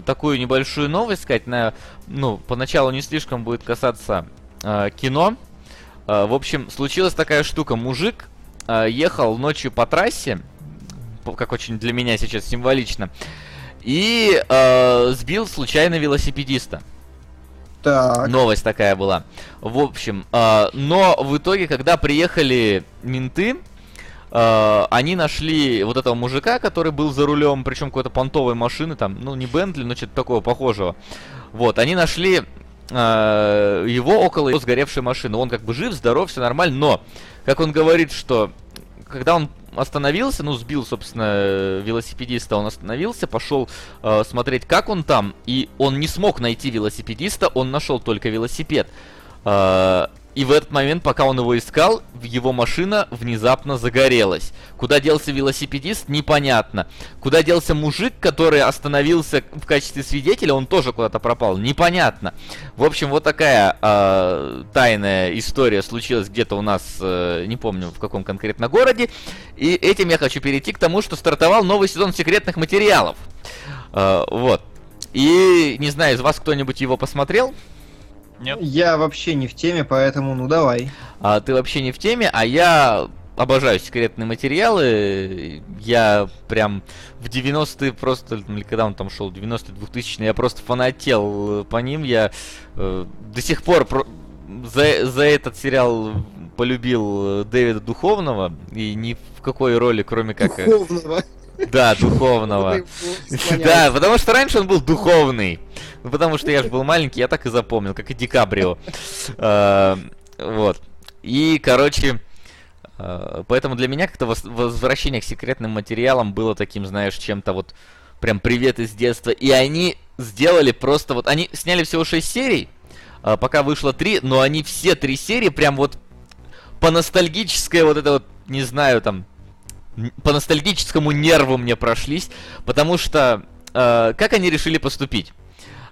такую небольшую новость сказать. На, ну, поначалу не слишком будет касаться а, кино. А, в общем, случилась такая штука. Мужик а, ехал ночью по трассе как очень для меня сейчас символично. И э, сбил случайно велосипедиста. Так. Новость такая была. В общем, э, но в итоге, когда приехали менты, э, они нашли вот этого мужика, который был за рулем, причем какой-то понтовой машины, там, ну не Бентли, но что-то такого похожего. Вот, они нашли э, его около его сгоревшей машины. Он как бы жив, здоров, все нормально, но, как он говорит, что когда он остановился, ну, сбил, собственно, велосипедиста, он остановился, пошел э, смотреть, как он там, и он не смог найти велосипедиста, он нашел только велосипед. Э, и в этот момент, пока он его искал, его машина внезапно загорелась. Куда делся велосипедист, непонятно. Куда делся мужик, который остановился в качестве свидетеля, он тоже куда-то пропал, непонятно. В общем, вот такая э, тайная история случилась где-то у нас, э, не помню в каком конкретно городе. И этим я хочу перейти к тому, что стартовал новый сезон секретных материалов. Э, вот. И не знаю, из вас кто-нибудь его посмотрел? Нет. Я вообще не в теме, поэтому ну давай. А, ты вообще не в теме, а я обожаю секретные материалы. Я прям в 90-е просто, или когда он там шел, 90-е, 2000 я просто фанател по ним. Я э, до сих пор про... за, за этот сериал полюбил э, Дэвида Духовного, и ни в какой роли, кроме как... э, Духовного. Да, Духовного. Да, потому что раньше он был духовный. Ну, потому что я же был маленький, я так и запомнил, как и Ди Каприо. Э, Вот. И, короче, э, поэтому для меня как-то возвращение к секретным материалам было таким, знаешь, чем-то вот прям привет из детства. И они сделали просто вот... Они сняли всего 6 серий, э, пока вышло 3, но они все три серии прям вот по ностальгической вот это вот, не знаю, там, по ностальгическому нерву мне прошлись, потому что э, как они решили поступить?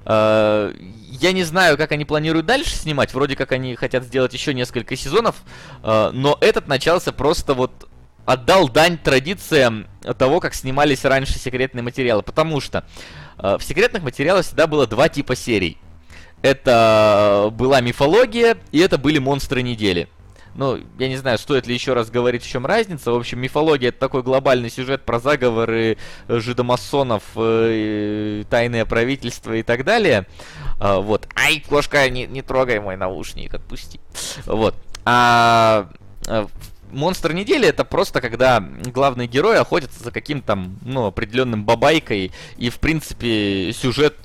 Э, я не знаю, как они планируют дальше снимать. Вроде как они хотят сделать еще несколько сезонов, э, но этот начался просто вот отдал дань традициям того, как снимались раньше секретные материалы, потому что э, в секретных материалах всегда было два типа серий. Это была мифология, и это были монстры недели. Ну, я не знаю, стоит ли еще раз говорить, в чем разница. В общем, мифология это такой глобальный сюжет про заговоры э, жидомасонов, э, тайное правительство и так далее. А, вот. Ай, кошка, не, не трогай мой наушник, отпусти. Вот. А э, Монстр недели это просто когда главный герой охотится за каким-то, ну, определенным бабайкой, и, в принципе, сюжет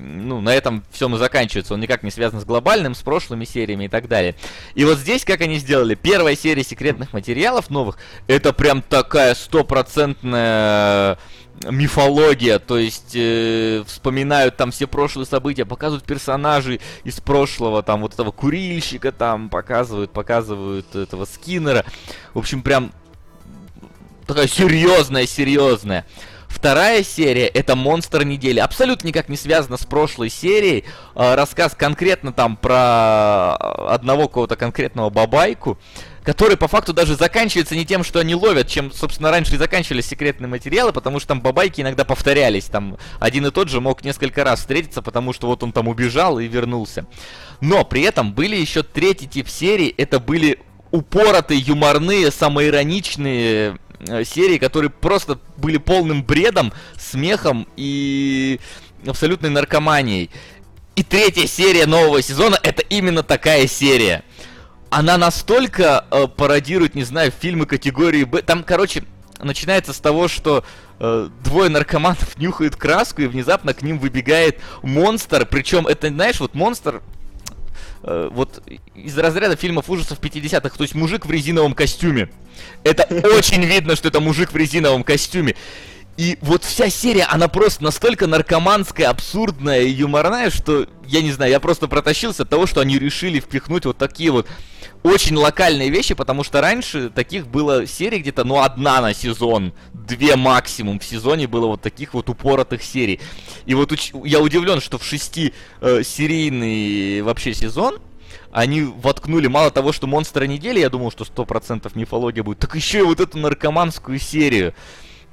ну, на этом всем и заканчивается. Он никак не связан с глобальным, с прошлыми сериями и так далее. И вот здесь, как они сделали, первая серия секретных материалов новых, это прям такая стопроцентная мифология, то есть э, вспоминают там все прошлые события, показывают персонажей из прошлого, там вот этого курильщика там показывают, показывают этого Скиннера. В общем, прям такая серьезная, серьезная. Вторая серия это монстр недели. Абсолютно никак не связано с прошлой серией. Э, рассказ конкретно там про одного кого-то конкретного бабайку, который по факту даже заканчивается не тем, что они ловят, чем, собственно, раньше и заканчивались секретные материалы, потому что там бабайки иногда повторялись. Там один и тот же мог несколько раз встретиться, потому что вот он там убежал и вернулся. Но при этом были еще третий тип серий. Это были упоротые, юморные, самоироничные серии, которые просто были полным бредом, смехом и абсолютной наркоманией. И третья серия нового сезона это именно такая серия. Она настолько э, пародирует, не знаю, фильмы категории Б. Там, короче, начинается с того, что э, двое наркоманов нюхают краску, и внезапно к ним выбегает монстр. Причем это, знаешь, вот монстр э, вот из разряда фильмов ужасов 50-х, то есть мужик в резиновом костюме. Это очень видно, что это мужик в резиновом костюме. И вот вся серия, она просто настолько наркоманская, абсурдная и юморная, что, я не знаю, я просто протащился от того, что они решили впихнуть вот такие вот очень локальные вещи, потому что раньше таких было серий где-то, ну, одна на сезон, две максимум в сезоне было вот таких вот упоротых серий. И вот уч- я удивлен, что в шести э, серийный вообще сезон они воткнули мало того, что монстра недели, я думал, что 100% мифология будет, так еще и вот эту наркоманскую серию.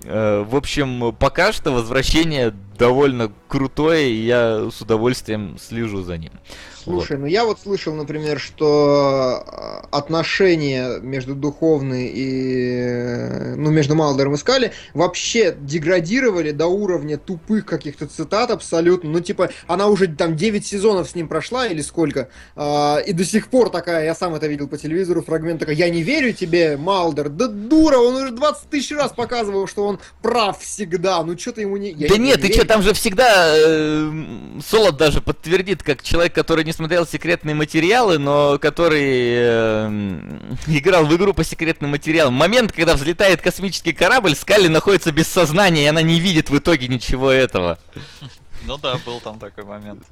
Э, В общем, пока что возвращение довольно крутое, и я с удовольствием слежу за ним. Вот. Слушай, ну я вот слышал, например, что э, отношения между духовной и ну между Малдером и Скали вообще деградировали до уровня тупых каких-то цитат абсолютно. Ну типа она уже там 9 сезонов с ним прошла или сколько, а, и до сих пор такая, я сам это видел по телевизору, фрагмент такой, я не верю тебе, Малдер, да дура, он уже 20 тысяч раз показывал, что он прав всегда, ну что ты ему не... я Да не нет, ты верю. что, там же всегда э, Солод даже подтвердит, как человек, который не смотрел секретные материалы, но который э, играл в игру по секретным материалам. Момент, когда взлетает космический корабль, Скалли находится без сознания, и она не видит в итоге ничего этого. Ну да, был там такой момент.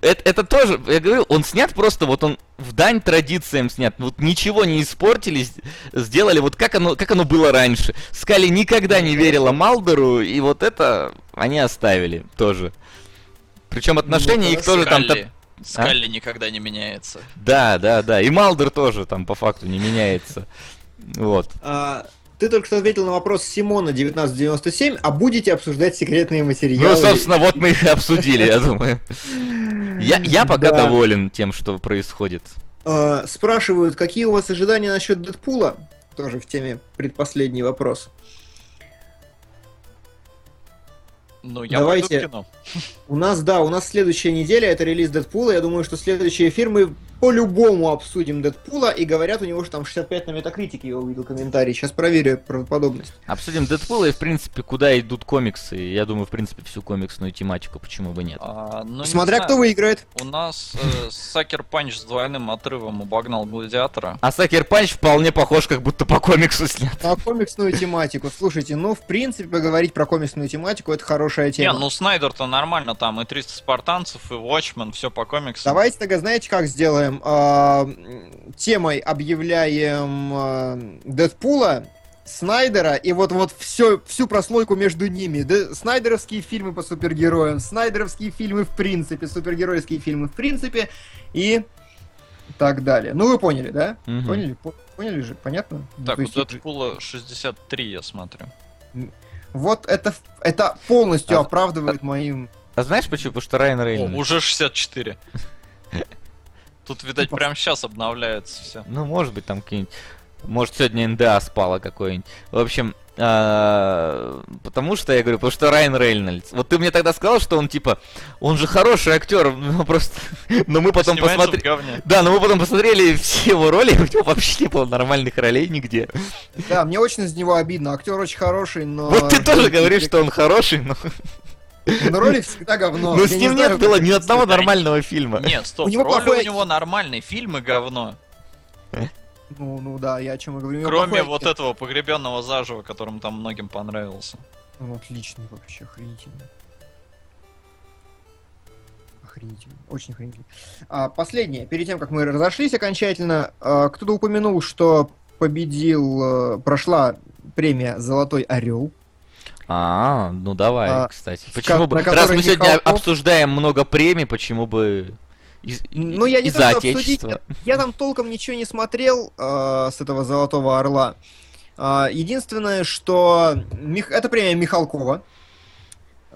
Это, это тоже, я говорю, он снят просто, вот он в дань традициям снят. Вот ничего не испортили, сделали вот как оно, как оно было раньше. Скали никогда не верила Малдеру, и вот это они оставили тоже. Причем отношения их тоже там... Скалли. Скалли никогда не меняется. Да, да, да. И Малдер тоже там по факту не меняется. Вот. А, ты только что ответил на вопрос Симона 1997, а будете обсуждать секретные материалы? Ну, собственно, вот мы их и обсудили, я думаю. Я, я пока Да. доволен тем, что происходит. А, спрашивают, какие у вас ожидания насчет Дэдпула? Тоже в теме предпоследний вопрос. Ну, я Давайте. пойду в кино. У нас, да, у нас следующая неделя, это релиз Дэдпула. Я думаю, что следующий эфир мы по-любому обсудим Дэдпула. И говорят, у него же там 65 на метакритике, я увидел комментарий. Сейчас проверю правдоподобность. Обсудим Дэдпула и, в принципе, куда идут комиксы. Я думаю, в принципе, всю комиксную тематику, почему бы нет. А, ну, не Смотря знаю. кто выиграет. У нас э, Sucker Punch с двойным отрывом обогнал Гладиатора. А Sucker Punch вполне похож, как будто по комиксу снят. На комиксную тематику. Слушайте, ну, в принципе, поговорить про комиксную тематику, это хорошая Не, тема. ну Снайдер-то нормально, там и 300 спартанцев, и Watchmen, все по комиксам. Давайте тогда, знаете, как сделаем? А, темой объявляем а, Дэдпула, Снайдера и вот вот все, всю прослойку между ними. Да, снайдеровские фильмы по супергероям, снайдеровские фильмы в принципе, супергеройские фильмы в принципе и так далее. Ну вы поняли, да? Мгм. Поняли? По- Поняли же? Понятно? Так, у Дэдпула 63, я смотрю. Вот это, это полностью А- оправдывает моим... А знаешь почему? Потому что Райан О, Рейнольдс. уже 64. Тут, видать, Типа- прямо сейчас обновляется все. Ну, может быть, там какие-нибудь... Может, сегодня НДА спала какой-нибудь. В общем, а, потому что, я говорю, потому что Райан Рейнольдс. Вот ты мне тогда сказал, что он, типа, он же хороший актер, ну, просто... Но мы потом посмотрели... Да, но мы потом посмотрели все его роли, у него вообще не было нормальных ролей нигде. Да, мне очень из него обидно. Актер очень хороший, но... Вот ты тоже говоришь, что он хороший, но, Но роли всегда говно. но Я с ним нет было ни одного нормального фильма. Нет, стоп, У него роли у него нормальный, фильмы говно. Ну, ну да, я о чем и говорю. Кроме вот актер. этого погребенного заживо, которым там многим понравился. Он отличный вообще, охренительный. Охренительный, очень охренительный. А, последнее, перед тем, как мы разошлись окончательно, а, кто-то упомянул, что победил, э, прошла премия «Золотой орел». А, ну давай, А, кстати. Почему ко- бы... Раз мы сегодня Михалков- обсуждаем много премий, почему бы... Из, Ну, я не из-за то, что обсудить, отечества. Я там толком ничего не смотрел э, с этого «Золотого орла». А, единственное, что Мих- это премия Михалкова.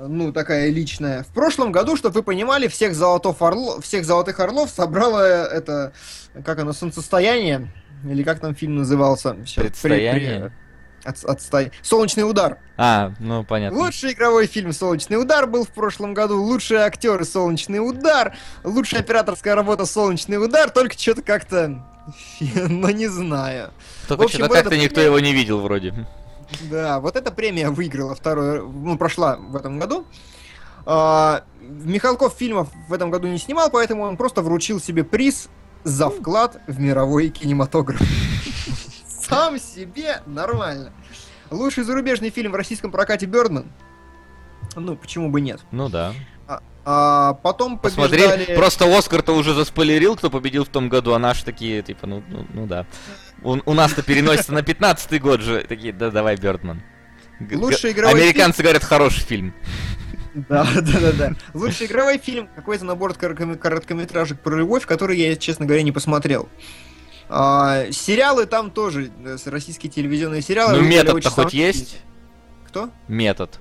Ну, такая личная. В прошлом году, чтобы вы понимали, всех, золотов орло... всех золотых орлов собрало это, как оно, солнцестояние, или как там фильм назывался? Предстояние? От- отстой- Солнечный удар. А, ну понятно. Лучший игровой фильм «Солнечный удар» был в прошлом году. Лучшие актеры «Солнечный удар». Лучшая операторская работа «Солнечный удар». Только что-то как-то... Ну, не знаю. Только в общем, что-то вот как-то никто премия- его не видел вроде. Да, вот эта премия выиграла второй... Ну, прошла в этом году. А, Михалков фильмов в этом году не снимал, поэтому он просто вручил себе приз за вклад в мировой кинематограф. Сам себе нормально. Лучший зарубежный фильм в российском прокате Бёрдман. Ну, почему бы нет? Ну да. А потом Посмотри, побеждали... просто Оскар-то уже заспойлерил, кто победил в том году, а наши такие, типа, ну, ну, ну да. У, у нас-то переносится на 15-й год же. Такие, да давай, Бёрдман. Лучший игровой Американцы говорят, хороший фильм. Да, да, да, да. Лучший игровой фильм какой-то набор короткоме- короткометражек про любовь, который я, честно говоря, не посмотрел. А, сериалы там тоже, э, российские телевизионные сериалы. Ну, метод-то хоть есть? Кто? Метод.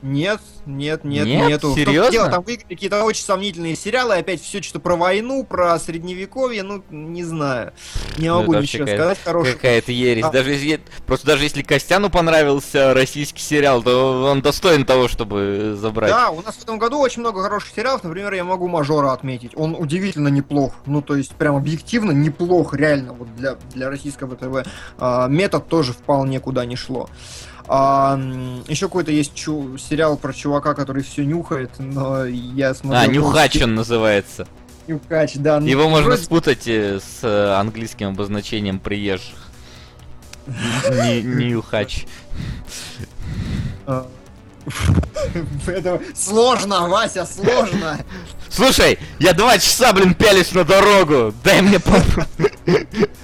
Нет, нет, нет, Нет? нету. Серьезно? Дело, там выиграли какие-то очень сомнительные сериалы, опять все что-то про войну, про средневековье, ну, не знаю. Не Ну, могу это ничего сказать хорошего. Какая-то ересь. А. Даже если, просто даже если Костяну понравился российский сериал, то он достоин того, чтобы забрать. Да, у нас в этом году очень много хороших сериалов. Например, я могу Мажора отметить. Он удивительно неплох. Ну, то есть, прям объективно неплох, реально, вот для, для российского ТВ. А, метод тоже вполне куда не шло. А, м, еще какой-то есть чу- сериал про чувака, который все нюхает, но я смотрю... а, Нюхач он называется. Нюхач, да. ну, Его можно вроде- спутать э, с э, английским обозначением приезжих. Нюхач. А. Это сложно, Вася, сложно. Слушай, я два часа, блин, пялись на дорогу. Дай мне по...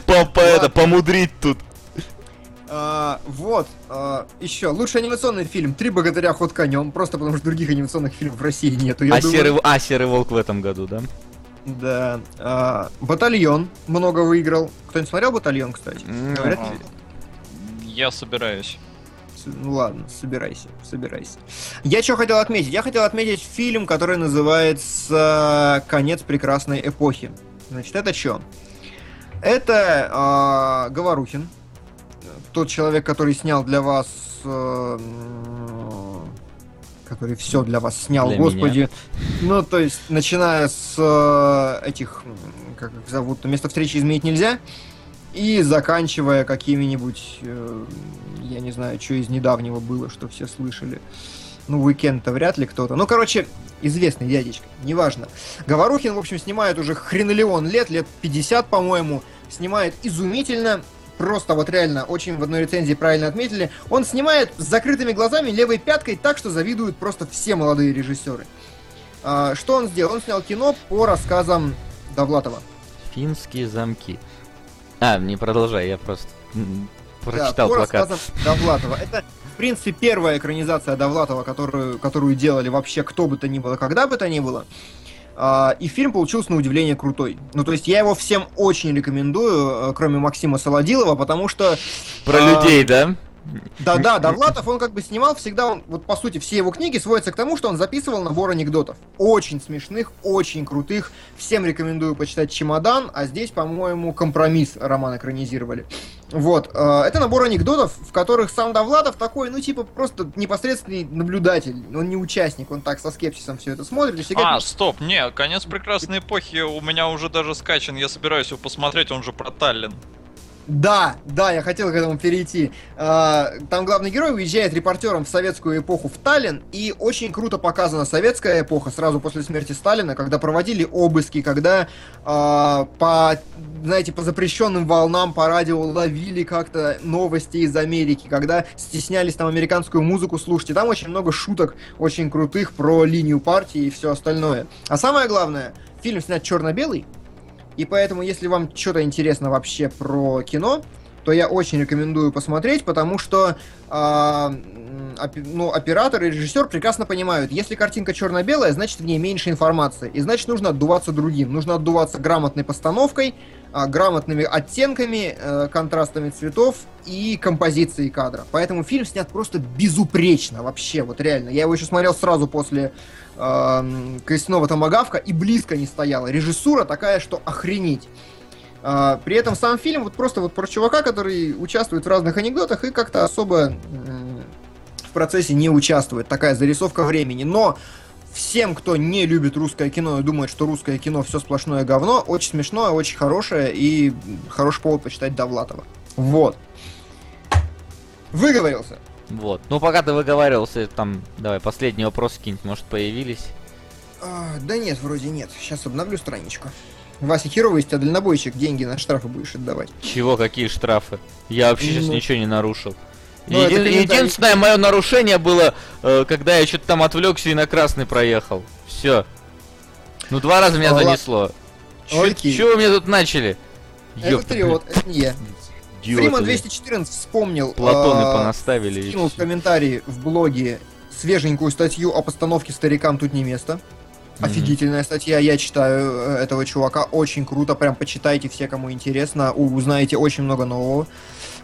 по- по- это, помудрить тут. А, вот, еще лучший анимационный фильм «Три богатыря. Ход конем», просто потому что других анимационных фильмов в России нету. я А думаю. серый, а, серый волк в этом году, да? Да. А, «Батальон» много выиграл. Кто-нибудь смотрел «Батальон», кстати? Говорят, А, Я собираюсь. Ну ладно, собирайся, собирайся. Я что хотел отметить? Я хотел отметить фильм, который называется «Конец прекрасной эпохи». Значит, это что? Это а, Говорухин, тот человек, который снял для вас, э, который все для вас снял, Для господи. Ну, то есть, начиная с э, этих, как их зовут, место встречи изменить нельзя, и заканчивая какими-нибудь, э, я не знаю, что из недавнего было, что все слышали. Ну, уикенд-то вряд ли кто-то. Ну, короче, известный дядечка, неважно. Говорухин, в общем, снимает уже хренолеон лет, лет 50, по-моему. Снимает изумительно, просто вот реально, очень в одной рецензии правильно отметили. Он снимает с закрытыми глазами, левой пяткой, так что завидуют просто все молодые режиссеры. А, что он сделал? Он снял кино по рассказам Довлатова. Финские замки. А, не продолжай, я просто м, Да, прочитал по плакат. рассказам Довлатова. Это, в принципе, первая экранизация Довлатова, которую, которую делали вообще кто бы то ни было, когда бы то ни было. И фильм получился на удивление крутой. Ну, то есть я его всем очень рекомендую, э, кроме Максима Солодилова, потому что Про а, людей, да? Да-да, Довлатов, он как бы снимал всегда, он, вот по сути, все его книги сводятся к тому, что он записывал набор анекдотов. Очень смешных, очень крутых. Всем рекомендую почитать «Чемодан», а здесь, по-моему, «Компромисс» роман экранизировали. Вот, э, это набор анекдотов, в которых сам Довлатов такой, ну, типа, просто непосредственный наблюдатель. Он не участник, он так со скепсисом все это смотрит. и всегда А, стоп, не, конец прекрасной эпохи у меня уже даже скачан, я собираюсь его посмотреть, он же про Таллин. Да, да, я хотел к этому перейти. А, Там главный герой уезжает репортером в советскую эпоху в Таллин, и очень круто показана советская эпоха сразу после смерти Сталина, когда проводили обыски, когда а, по, знаете, по запрещенным волнам по радио ловили как-то новости из Америки, когда стеснялись там американскую музыку слушать. И там очень много шуток очень крутых про линию партии и все остальное. А самое главное, фильм снят черно-белый, и поэтому, если вам что-то интересно вообще про кино, то я очень рекомендую посмотреть, потому что м, опе- ну, оператор и режиссер прекрасно понимают, если картинка черно-белая, значит в ней меньше информации, и значит нужно отдуваться другим. Нужно отдуваться грамотной постановкой, а, грамотными оттенками, э, контрастами цветов и композицией кадра. Поэтому фильм снят просто безупречно вообще, вот реально. Я его еще смотрел сразу после э, Крестяного Томагавка и близко не стояла. Режиссура такая, что охренеть. А, при этом сам фильм вот просто вот про чувака, который участвует в разных анекдотах и как-то особо в процессе не участвует. Такая зарисовка времени. Но всем, кто не любит русское кино и думает, что русское кино все сплошное говно, очень смешное, очень хорошее и хороший повод почитать Довлатова. Вот. Выговорился. Вот. Ну, пока ты выговаривался, там, давай, последние вопросы какие-нибудь, может, появились. А, да нет, вроде нет. Сейчас обновлю страничку. Вася херово из тебя дальнобойщик, деньги на штрафы будешь отдавать. Чего, какие штрафы? Я вообще сейчас Ну. ничего не нарушил. Ну, Еди-. Единственное мое нарушение было, э, когда я что-то там отвлекся и на красный проехал. Все. Ну, два раза меня занесло. Окей. Че вы мне тут начали? Это Ёпта, триот, это не я. идиоты, Фриман блин. 214 вспомнил. Платоны а, понаставили. Скинул в комментарии в блоге свеженькую статью о постановке старикам тут не место. Офигительная статья, я читаю э, этого чувака, очень круто, прям почитайте все, кому интересно, узнаете очень много нового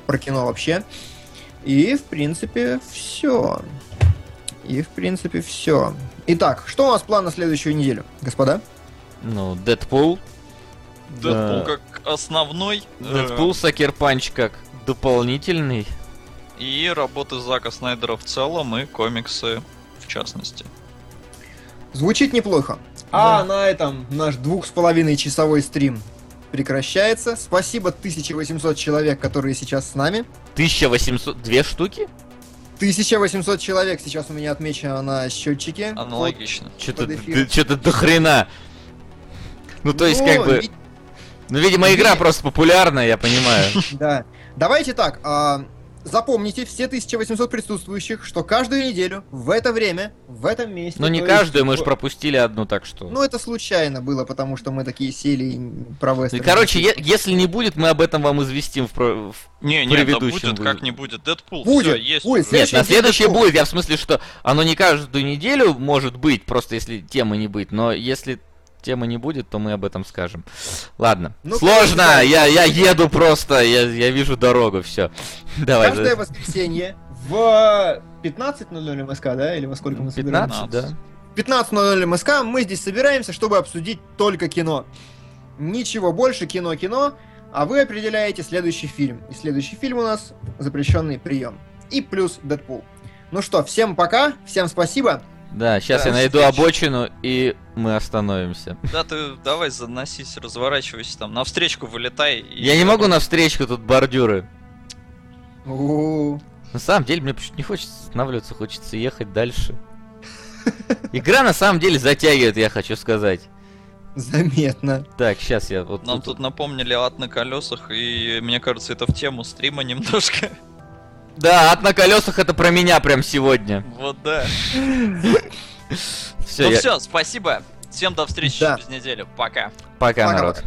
про кино вообще. И, в принципе, все. И, в принципе, все. Итак, что у нас план на следующую неделю, господа? Ну, Дэдпул. Дэдпул Да. как основной. э, Дэдпул, Сакер Панч как дополнительный. И работы Зака Снайдера в целом, и комиксы в частности. Звучит неплохо. А на этом наш двух с половиной часовой стрим прекращается. Спасибо 1800 человек, которые сейчас с нами. 1800... Две штуки? 1800 человек сейчас у меня отмечено на счетчике. Аналогично. Эфиром. что-то до хрена. Ну, то есть, Ну, как бы... ви- Ну, видимо, игра просто популярная, я понимаю. Да. Давайте так. а, запомните все 1800 присутствующих, что каждую неделю в это время, в этом месте. Но не то есть каждую, мы в- же пропустили одну, так что... Ну, это случайно было, потому что мы такие сели и про Ну, вестерн. Короче, е- если не будет, мы об этом вам известим в... про- в- Не, не, да Предыдущем будет, будет. как не будет. Дэдпул, Будет, все, есть. будет. уже. Нет, Следующий на день следующее Дэдпул. будет. Я в смысле, что оно не каждую неделю может быть, просто если темы не быть. Но если темы не будет, то мы об этом скажем. Ладно. Ну, Сложно, я, я еду просто, я, я вижу дорогу, все. Давай. Каждое воскресенье в 15.00 МСК, да? Или во сколько мы собираемся? 15, да. 15.00 МСК мы здесь собираемся, чтобы обсудить только кино. Ничего больше, кино-кино, а вы определяете следующий фильм. И следующий фильм у нас «Запрещенный прием». И плюс Дэдпул. Ну что, всем пока, всем спасибо. Да, сейчас Да, я найду встречи. обочину, и мы остановимся. Да, ты давай заносись, разворачивайся там, навстречку вылетай. и- Я не могу навстречку, тут бордюры. На самом деле, мне почему-то не хочется останавливаться, хочется ехать дальше. Игра на самом деле затягивает, я хочу сказать. Заметно. Так, сейчас я вот Нам тут- тут напомнили ад на колесах, и мне кажется, это в тему стрима немножко. Да, ад на колесах это про меня прям сегодня. Вот да. Все, ну все, спасибо. Всем до встречи Да. через неделю. Пока. пока, Пока-пока. народ.